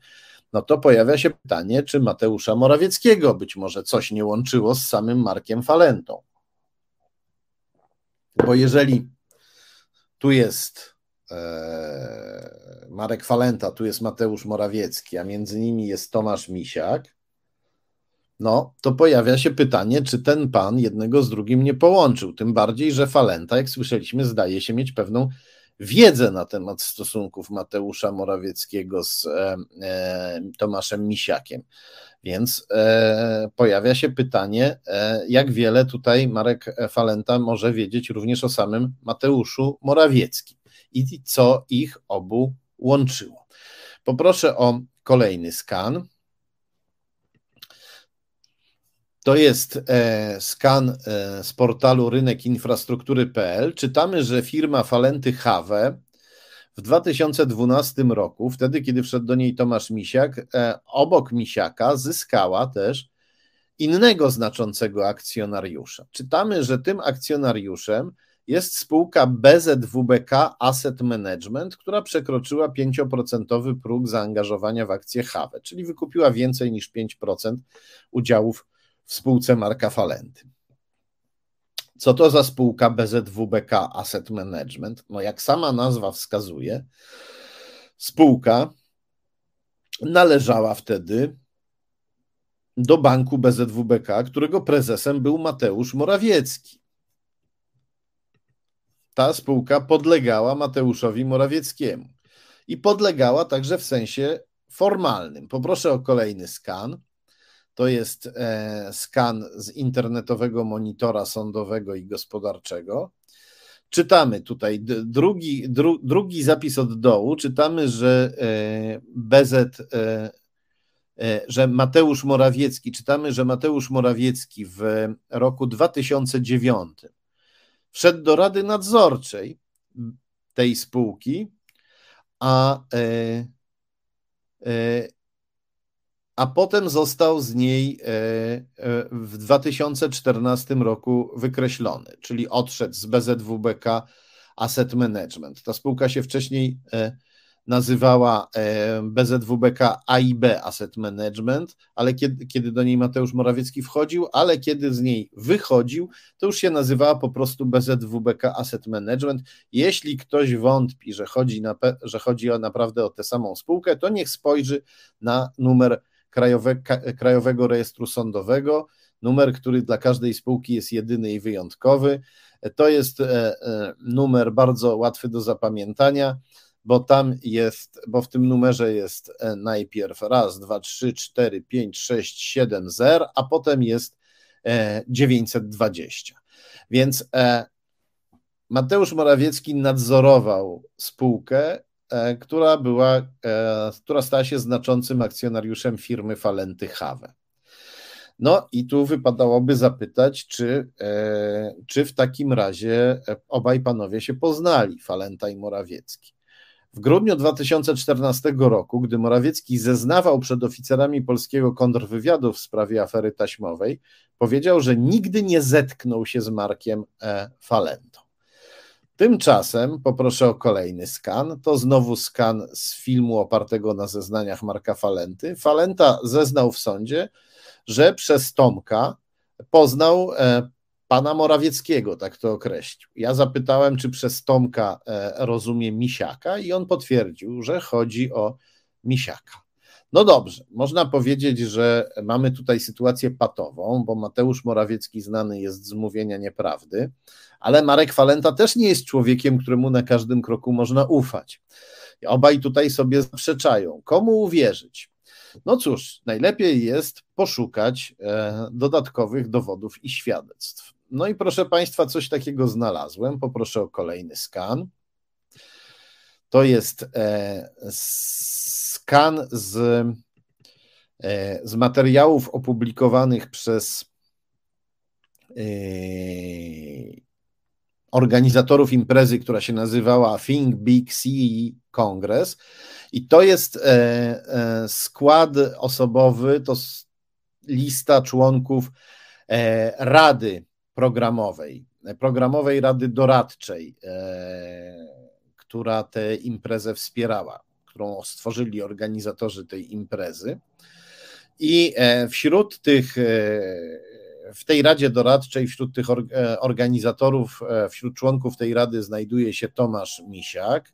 Speaker 1: no to pojawia się pytanie, czy Mateusza Morawieckiego być może coś nie łączyło z samym Markiem Falentą. Bo jeżeli tu jest e, Marek Falenta, tu jest Mateusz Morawiecki, a między nimi jest Tomasz Misiak, no to pojawia się pytanie, czy ten pan jednego z drugim nie połączył. Tym bardziej, że Falenta, jak słyszeliśmy, zdaje się mieć pewną wiedzę na temat stosunków Mateusza Morawieckiego z e, e, Tomaszem Misiakiem. Więc e, pojawia się pytanie, jak wiele tutaj Marek Falenta może wiedzieć również o samym Mateuszu Morawieckim i co ich obu łączyło. Poproszę o kolejny skan. To jest e, skan e, z portalu rynekinfrastruktury.pl. Czytamy, że firma Falenty Have w 2012 roku, wtedy kiedy wszedł do niej Tomasz Misiak, e, obok Misiaka zyskała też innego znaczącego akcjonariusza. Czytamy, że tym akcjonariuszem jest spółka BZWBK Asset Management, która przekroczyła 5% próg zaangażowania w akcję Have, czyli wykupiła więcej niż 5% udziałów w spółce Marka Falenty. Co to za spółka BZWBK Asset Management? No, jak sama nazwa wskazuje, spółka należała wtedy do banku BZWBK, którego prezesem był Mateusz Morawiecki. Ta spółka podlegała Mateuszowi Morawieckiemu i podlegała także w sensie formalnym. Poproszę o kolejny skan. To jest skan z internetowego monitora sądowego i gospodarczego. Czytamy tutaj drugi, dru, drugi zapis od dołu. Czytamy, że BZ E, że Mateusz Morawiecki, czytamy, że Mateusz Morawiecki w roku 2009 wszedł do Rady Nadzorczej tej spółki, a, e, e, a potem został z niej w 2014 roku wykreślony, czyli odszedł z BZWBK Asset Management. Ta spółka się wcześniej nazywała e, BZWBK AIB Asset Management, ale kiedy, kiedy do niej Mateusz Morawiecki wchodził, ale kiedy z niej wychodził, to już się nazywała po prostu BZWBK Asset Management. Jeśli ktoś wątpi, że chodzi, na, że chodzi o naprawdę o tę samą spółkę, to niech spojrzy na numer Krajowe, Krajowego Rejestru Sądowego, numer, który dla każdej spółki jest jedyny i wyjątkowy. To jest e, e, numer bardzo łatwy do zapamiętania bo tam jest, bo w tym numerze jest e, najpierw raz, dwa, trzy, cztery, pięć, sześć, siedem zer, a potem jest 920. E, Więc Mateusz Morawiecki nadzorował spółkę, która była, która stała się znaczącym akcjonariuszem firmy Falenty Hawe. No i tu wypadałoby zapytać, czy, czy w takim razie obaj panowie się poznali, Falenta i Morawiecki. W grudniu 2014 roku, gdy Morawiecki zeznawał przed oficerami polskiego kontrwywiadu w sprawie afery taśmowej, powiedział, że nigdy nie zetknął się z Markiem e. Falentą. Tymczasem poproszę o kolejny skan. To znowu skan z filmu opartego na zeznaniach Marka Falenty. Falenta zeznał w sądzie, że przez Tomka poznał e, pana Morawieckiego, tak to określił. Ja zapytałem, czy przez Tomka e, rozumie Misiaka, i on potwierdził, że chodzi o Misiaka. No dobrze, można powiedzieć, że mamy tutaj sytuację patową, bo Mateusz Morawiecki znany jest z mówienia nieprawdy, ale Marek Falenta też nie jest człowiekiem, któremu na każdym kroku można ufać. Obaj tutaj sobie zaprzeczają. Komu uwierzyć? No cóż, najlepiej jest poszukać e, dodatkowych dowodów i świadectw. No i proszę Państwa, coś takiego znalazłem. Poproszę o kolejny skan. To jest e, skan z, e, z materiałów opublikowanych przez e, organizatorów imprezy, która się nazywała Think Big CE Congress. I to jest skład osobowy, to lista członków Rady programowej, programowej rady doradczej, e, która tę imprezę wspierała, którą stworzyli organizatorzy tej imprezy. I e, wśród tych, e, w tej radzie doradczej, wśród tych organizatorów, wśród członków tej rady znajduje się Tomasz Misiak,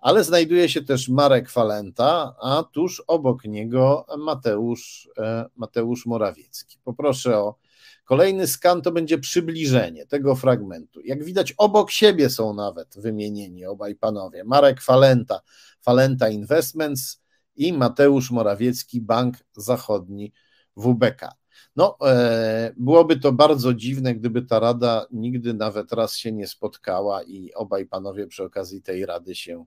Speaker 1: ale znajduje się też Marek Falenta, a tuż obok niego Mateusz, Mateusz Morawiecki. Poproszę o Kolejny skan to będzie przybliżenie tego fragmentu. Jak widać, obok siebie są nawet wymienieni obaj panowie. Marek Falenta, Falenta Investments i Mateusz Morawiecki, Bank Zachodni WBK. No, e, byłoby to bardzo dziwne, gdyby ta rada nigdy nawet raz się nie spotkała i obaj panowie przy okazji tej rady się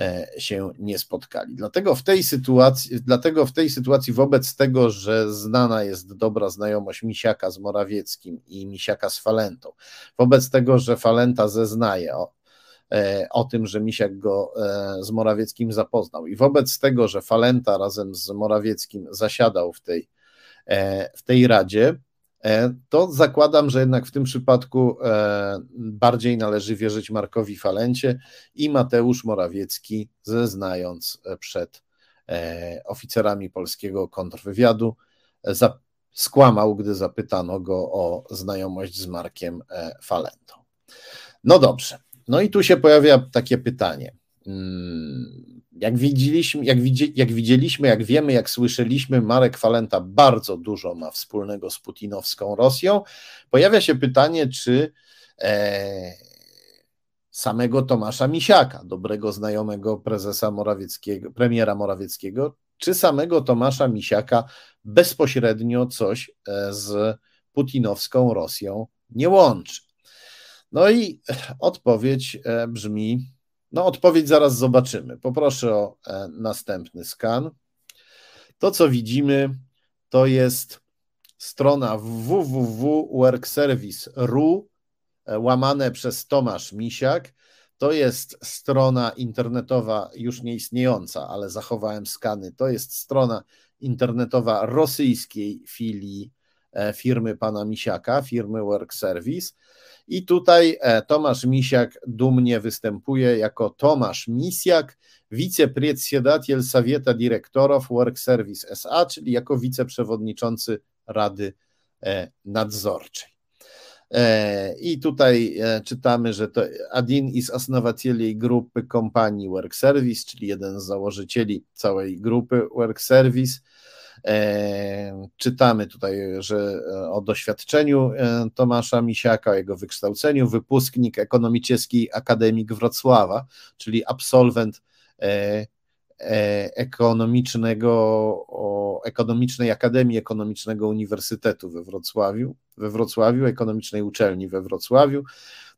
Speaker 1: E, się nie spotkali. Dlatego w tej sytuacji, dlatego w tej sytuacji wobec tego, że znana jest dobra znajomość Misiaka z Morawieckim i Misiaka z Falentą, wobec tego, że Falenta zeznaje o, e, o tym, że Misiak go z Morawieckim zapoznał i wobec tego, że Falenta razem z Morawieckim zasiadał w tej, w tej radzie, E, to zakładam, że jednak w tym przypadku e, bardziej należy wierzyć Markowi Falencie i Mateusz Morawiecki, zeznając e, przed oficerami polskiego kontrwywiadu, skłamał, gdy zapytano go o znajomość z Markiem Falentą. No dobrze, no i tu się pojawia takie pytanie. Hmm, jak widzieliśmy, jak, widzi, jak widzieliśmy, jak wiemy, jak słyszeliśmy, Marek Falenta bardzo dużo ma wspólnego z putinowską Rosją. Pojawia się pytanie, czy e, samego Tomasza Misiaka, dobrego znajomego prezesa Morawieckiego, premiera Morawieckiego, czy samego Tomasza Misiaka bezpośrednio coś z putinowską Rosją nie łączy. No i odpowiedź brzmi, no odpowiedź zaraz zobaczymy. Poproszę o następny skan. To, co widzimy, to jest strona www.workservice.ru e, łamane przez Tomasz Misiak. To jest strona internetowa już nieistniejąca, ale zachowałem skany. To jest strona internetowa rosyjskiej filii e, firmy pana Misiaka, firmy Work Service. I tutaj e, Tomasz Misiak dumnie występuje jako Tomasz Misiak, wicepredsiedatiel Sowieta Dyrektorów Work Service SA, czyli jako wiceprzewodniczący Rady e, Nadzorczej. E, I tutaj czytamy, że to Adin is основателей grupy kompanii Work Service, czyli jeden z założycieli całej grupy Work Service. E, czytamy tutaj, że e, o doświadczeniu e, Tomasza Misiaka, o jego wykształceniu, wypускnik Ekonomicznej Akademii Wrocława, czyli absolwent ekonomicznego, Ekonomicznej Akademii Ekonomicznego Uniwersytetu we Wrocławiu, we Wrocławiu, Ekonomicznej Uczelni we Wrocławiu.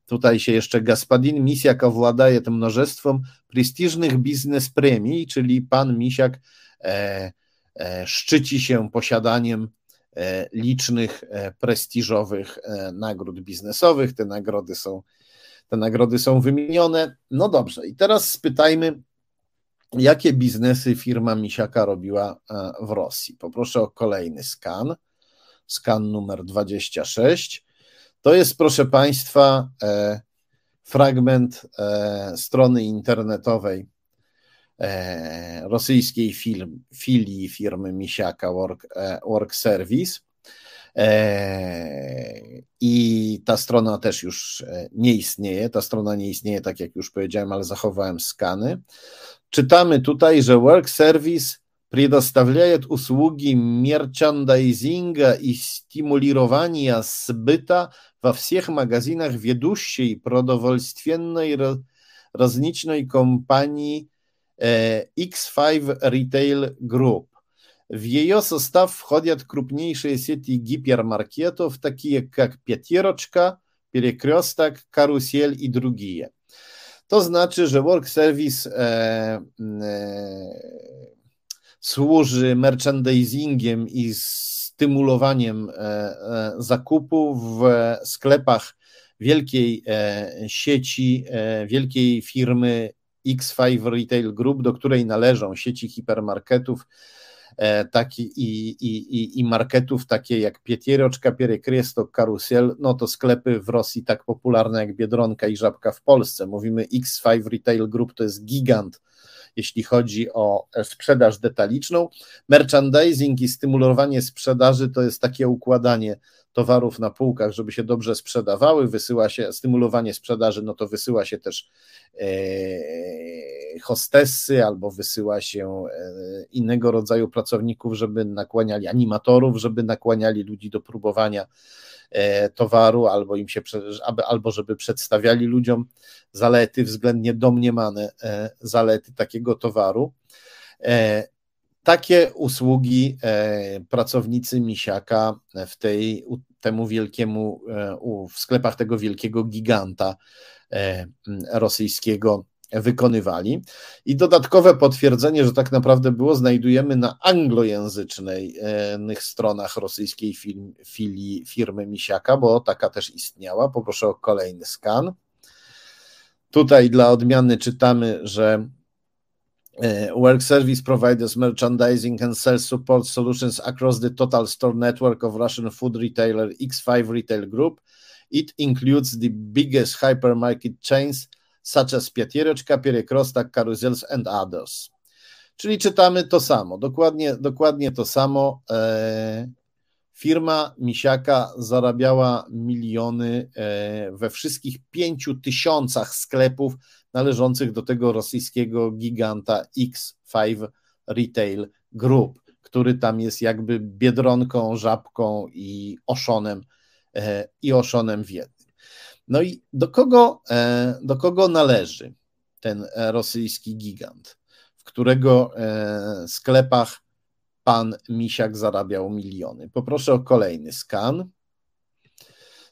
Speaker 1: Tutaj się jeszcze Gaspadin Misiak owładaje tym mnożestwem prestiżnych biznes premii, czyli pan Misiak e, E, szczyci się posiadaniem e, licznych e, prestiżowych nagród biznesowych. Te nagrody są, te nagrody są wymienione. No dobrze, i teraz spytajmy, jakie biznesy firma Misiaka robiła w Rosji. Poproszę o kolejny skan. Skan numer 26. To jest, proszę Państwa, fragment strony internetowej E, rosyjskiej film, filii firmy Misiaka Work, e, Work Service. E, I ta strona też już nie istnieje. Ta strona nie istnieje, tak jak już powiedziałem, ale zachowałem skany. Czytamy tutaj, że Work Service предоставляет услуги мерчандайзинга и стимулирования сбыта во всех магазинах ведущей продовольственной разничной компании X5 Retail Group. В ее состав входят крупнейшие сети гипермаркетов, такие как Пятерочка, Перекресток, Карусель и другие. To znaczy, że Work Service e, e, służy merchandisingiem i stymulowaniem e, e zakupu w sklepach wielkiej e, sieci, e, wielkiej firmy X5 Retail Group, do której należą sieci hipermarketów e, taki, i, i, i marketów takie jak Pietieroczka, Pierekrestok, Karusel, no to sklepy w Rosji tak popularne jak Biedronka i Żabka w Polsce. Mówimy X5 Retail Group, to jest gigant, jeśli chodzi o sprzedaż detaliczną. Merchandising i stymulowanie sprzedaży to jest takie układanie towarów na półkach, żeby się dobrze sprzedawały, wysyła się stymulowanie sprzedaży, no to wysyła się też e, hostessy albo wysyła się e, innego rodzaju pracowników, żeby nakłaniali animatorów, żeby nakłaniali ludzi do próbowania e, towaru, albo im się, albo żeby przedstawiali ludziom zalety, względnie domniemane zalety takiego towaru. Takie usługi pracownicy Misiaka w tej temu wielkiemu, e, w sklepach tego wielkiego giganta e, rosyjskiego wykonywali. I dodatkowe potwierdzenie, że tak naprawdę było, znajdujemy na anglojęzycznych stronach rosyjskiej filii firmy Misiaka, bo taka też istniała. Poproszę o kolejny skan. Tutaj dla odmiany czytamy, że Uh, work service providers merchandising and sales support solutions across the total store network of Russian food retailer X5 Retail Group. It includes the biggest hypermarket chains such as Piatieroczka, Pierekrostak, Karuzels and others. Czyli czytamy to samo, dokładnie, dokładnie to samo. E, firma Misiaka zarabiała miliony e, we wszystkich pięciu tysiącach sklepów należących do tego rosyjskiego giganta X5 Retail Group, który tam jest jakby biedronką, żabką i oszonem, e, i oszonem w jednym. No i do kogo, e, do kogo należy ten rosyjski gigant? W którego sklepach pan Misiak zarabiał miliony. Poproszę o kolejny skan.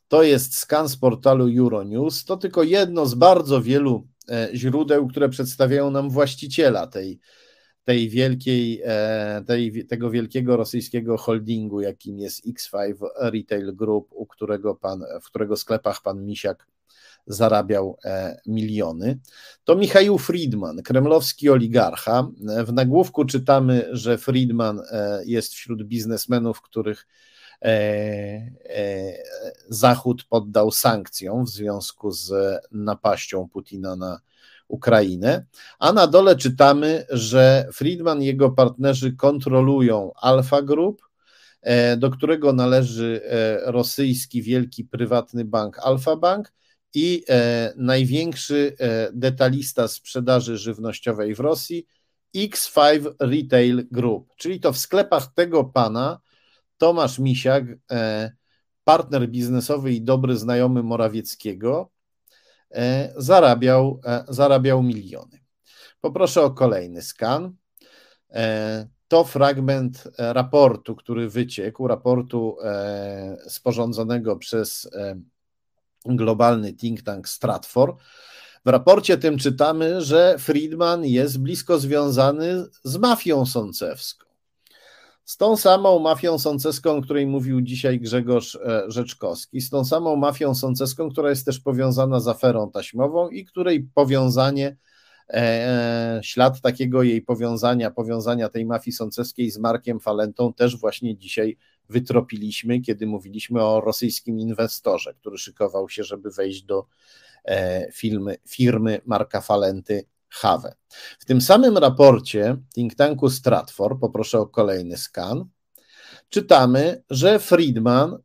Speaker 1: To jest skan z portalu Euronews. To tylko jedno z bardzo wielu e, źródeł, które przedstawiają nam właściciela tej, tej wielkiej, e, tej, tego wielkiego rosyjskiego holdingu, jakim jest X5 Retail Group, u którego pan, w którego sklepach pan Misiak zarabiał e, miliony. To Michał Friedman, kremlowski oligarcha. W nagłówku czytamy, że Friedman jest wśród biznesmenów, których E, e, Zachód poddał sankcjom w związku z napaścią Putina na Ukrainę, a na dole czytamy, że Friedman i jego partnerzy kontrolują Alfa Group, e, do którego należy rosyjski wielki prywatny bank Alfa Bank i największy detalista sprzedaży żywnościowej w Rosji X5 Retail Group, czyli to w sklepach tego pana Tomasz Misiak, e, partner biznesowy i dobry znajomy Morawieckiego, e, zarabiał, e, zarabiał miliony. Poproszę o kolejny skan. To fragment raportu, który wyciekł, raportu sporządzonego przez globalny think tank Stratfor. W raporcie tym czytamy, że Friedman jest blisko związany z mafią sącewską z tą samą mafią sąceską, o której mówił dzisiaj Grzegorz e, Rzeczkowski, z tą samą mafią sąceską, która jest też powiązana z aferą taśmową i której powiązanie, e, e, ślad takiego jej powiązania, powiązania tej mafii sąceskiej z Markiem Falentą też właśnie dzisiaj wytropiliśmy, kiedy mówiliśmy o rosyjskim inwestorze, który szykował się, żeby wejść do firmy, firmy Marka Falenty W tym samym raporcie think tanku Stratfor, poproszę o kolejny skan, czytamy, że Friedman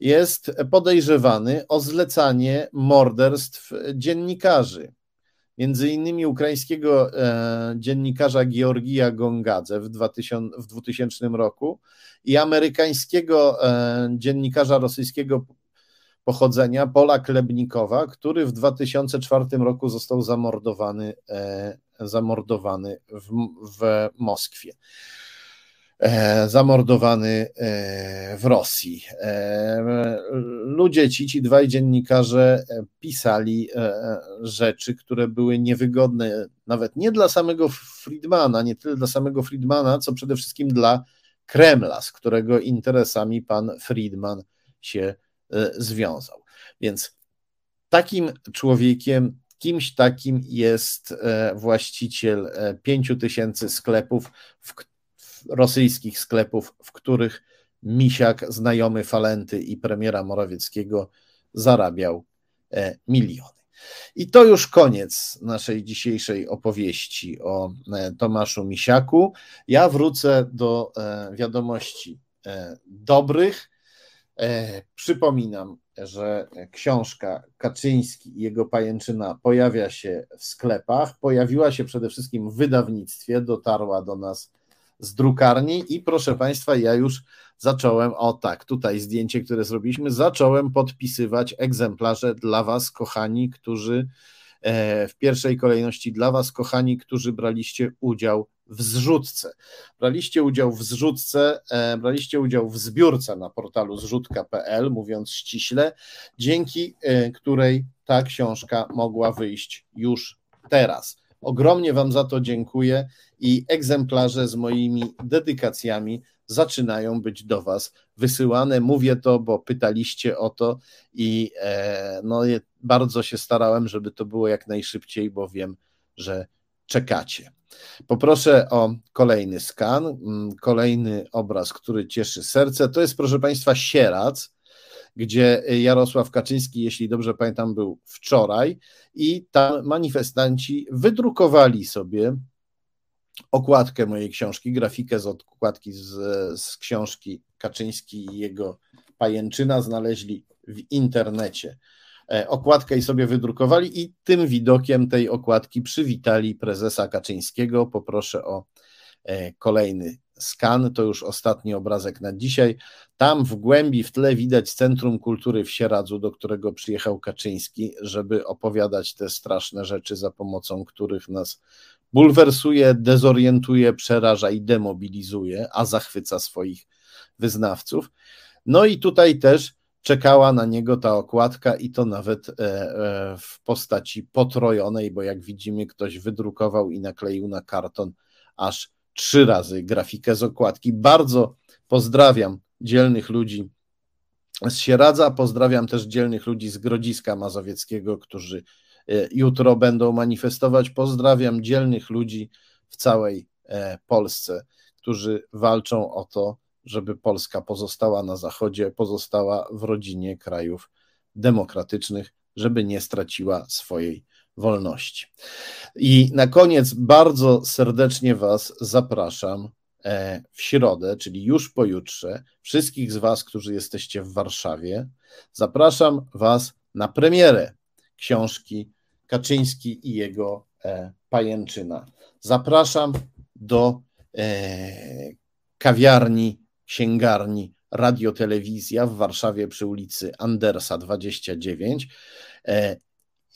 Speaker 1: jest podejrzewany o zlecanie morderstw dziennikarzy. Między innymi ukraińskiego e, dziennikarza Georgija Gongadze w, 2000, w 2000 roku i amerykańskiego e, dziennikarza rosyjskiego pochodzenia Pola Klebnikowa, który w 2004 roku został zamordowany, e, zamordowany w, w Moskwie. E, zamordowany e, w Rosji. Ludzie ci, ci dwaj dziennikarze pisali rzeczy, które były niewygodne nawet nie dla samego Friedmana, nie tyle dla samego Friedmana, co przede wszystkim dla Kremla, z którego interesami pan Friedman się związał. Więc takim człowiekiem, kimś takim jest e, właściciel e, pięciu tysięcy sklepów, w, rosyjskich sklepów, w których Misiak, znajomy Falenty i premiera Morawieckiego zarabiał miliony. I to już koniec naszej dzisiejszej opowieści o Tomaszu Misiaku. Ja wrócę do wiadomości dobrych. E, przypominam, że książka Kaczyński i jego pajęczyna pojawia się w sklepach, pojawiła się przede wszystkim w wydawnictwie, dotarła do nas z drukarni i proszę Państwa, ja już zacząłem, o tak, tutaj zdjęcie, które zrobiliśmy, zacząłem podpisywać egzemplarze dla Was, kochani, którzy e, w pierwszej kolejności dla Was, kochani, którzy braliście udział w zrzutce. Braliście udział w zrzutce, e, braliście udział w zbiórce na portalu zrzutka.pl, mówiąc ściśle, dzięki e, której ta książka mogła wyjść już teraz. Ogromnie Wam za to dziękuję i egzemplarze z moimi dedykacjami zaczynają być do Was wysyłane. Mówię to, bo pytaliście o to i e, no, bardzo się starałem, żeby to było jak najszybciej, bo wiem, że czekacie. Poproszę o kolejny skan, mm, kolejny obraz, który cieszy serce. To jest, proszę Państwa, Sierac, gdzie Jarosław Kaczyński, jeśli dobrze pamiętam, był wczoraj, i tam manifestanci wydrukowali sobie okładkę mojej książki, grafikę z okładki z, z książki Kaczyński i jego pajęczyna znaleźli w internecie okładkę i sobie wydrukowali i tym widokiem tej okładki przywitali prezesa Kaczyńskiego. Poproszę o e, kolejny skan, to już ostatni obrazek na dzisiaj. Tam w głębi, w tle widać Centrum Kultury w Sieradzu, do którego przyjechał Kaczyński, żeby opowiadać te straszne rzeczy, za pomocą których nas bulwersuje, dezorientuje, przeraża i demobilizuje, a zachwyca swoich wyznawców. No i tutaj też czekała na niego ta okładka i to nawet e, e, w postaci potrojonej, bo jak widzimy, ktoś wydrukował i nakleił na karton aż trzy razy grafikę z okładki. Bardzo pozdrawiam dzielnych ludzi z Sieradza, pozdrawiam też dzielnych ludzi z Grodziska Mazowieckiego, którzy e, jutro będą manifestować. Pozdrawiam dzielnych ludzi w całej Polsce, którzy walczą o to, żeby Polska pozostała na Zachodzie, pozostała w rodzinie krajów demokratycznych, żeby nie straciła swojej wolności. I na koniec bardzo serdecznie Was zapraszam e, w środę, czyli już pojutrze, wszystkich z Was, którzy jesteście w Warszawie, zapraszam Was na premierę książki Kaczyński i jego e, pajęczyna. Zapraszam do e, kawiarni księgarni Radiotelewizja w Warszawie przy ulicy Andersa 29. E,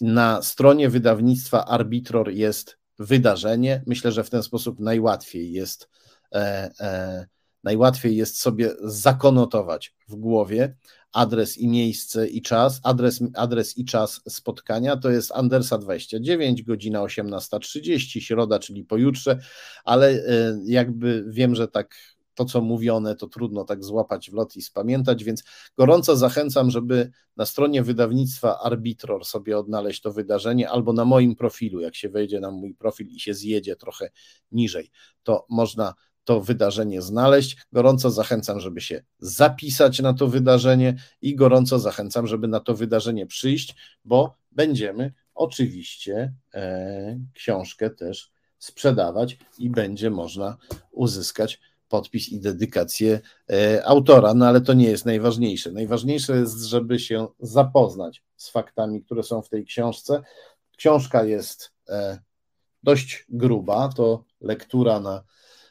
Speaker 1: na stronie wydawnictwa Arbitror jest wydarzenie. Myślę, że w ten sposób najłatwiej jest, e, e, najłatwiej jest sobie zakonotować w głowie adres i miejsce i czas. Adres, adres i czas spotkania to jest Andersa 29, godzina 18.30, środa, czyli pojutrze, ale jakby wiem, że tak to, co mówione, to trudno tak złapać w lot i spamiętać, więc gorąco zachęcam, żeby na stronie wydawnictwa Arbitror sobie odnaleźć to wydarzenie, albo na moim profilu, jak się wejdzie na mój profil i się zjedzie trochę niżej, to można to wydarzenie znaleźć. Gorąco zachęcam, żeby się zapisać na to wydarzenie i gorąco zachęcam, żeby na to wydarzenie przyjść, bo będziemy oczywiście e, książkę też sprzedawać i będzie można uzyskać podpis i dedykację e, autora, no ale to nie jest najważniejsze. Najważniejsze jest, żeby się zapoznać z faktami, które są w tej książce. Książka jest e, dość gruba, to lektura na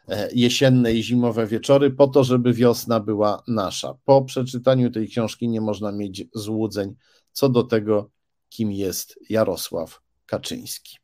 Speaker 1: e, jesienne i zimowe wieczory, po to, żeby wiosna była nasza. Po przeczytaniu tej książki nie można mieć złudzeń co do tego, kim jest Jarosław Kaczyński.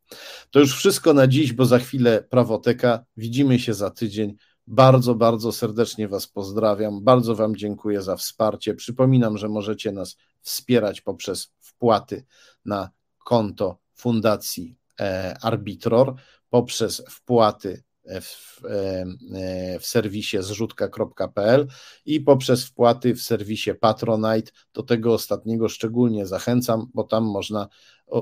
Speaker 1: To już wszystko na dziś, bo za chwilę prawoteka. Widzimy się za tydzień. Bardzo, bardzo serdecznie Was pozdrawiam. Bardzo Wam dziękuję za wsparcie. Przypominam, że możecie nas wspierać poprzez wpłaty na konto Fundacji e, Arbitror, poprzez wpłaty w, e, w serwisie zrzutka.pl i poprzez wpłaty w serwisie Patronite. Do tego ostatniego szczególnie zachęcam, bo tam można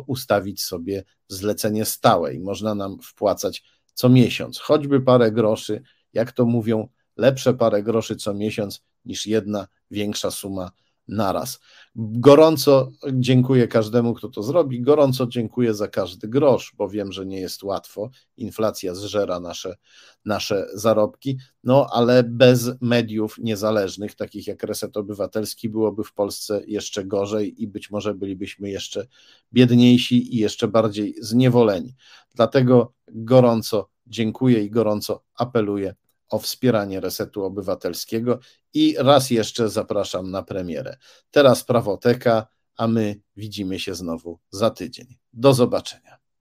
Speaker 1: ustawić sobie zlecenie stałe i można nam wpłacać co miesiąc, choćby parę groszy jak to mówią, lepsze parę groszy co miesiąc niż jedna większa suma naraz. Gorąco dziękuję każdemu, kto to zrobi. Gorąco dziękuję za każdy grosz, bo wiem, że nie jest łatwo. Inflacja zżera nasze, nasze zarobki, no ale bez mediów niezależnych, takich jak Reset Obywatelski, byłoby w Polsce jeszcze gorzej i być może bylibyśmy jeszcze biedniejsi i jeszcze bardziej zniewoleni. Dlatego gorąco dziękuję i gorąco apeluję o wspieranie resetu obywatelskiego i raz jeszcze zapraszam na premierę. Teraz prawoteka, a my widzimy się znowu za tydzień. Do zobaczenia.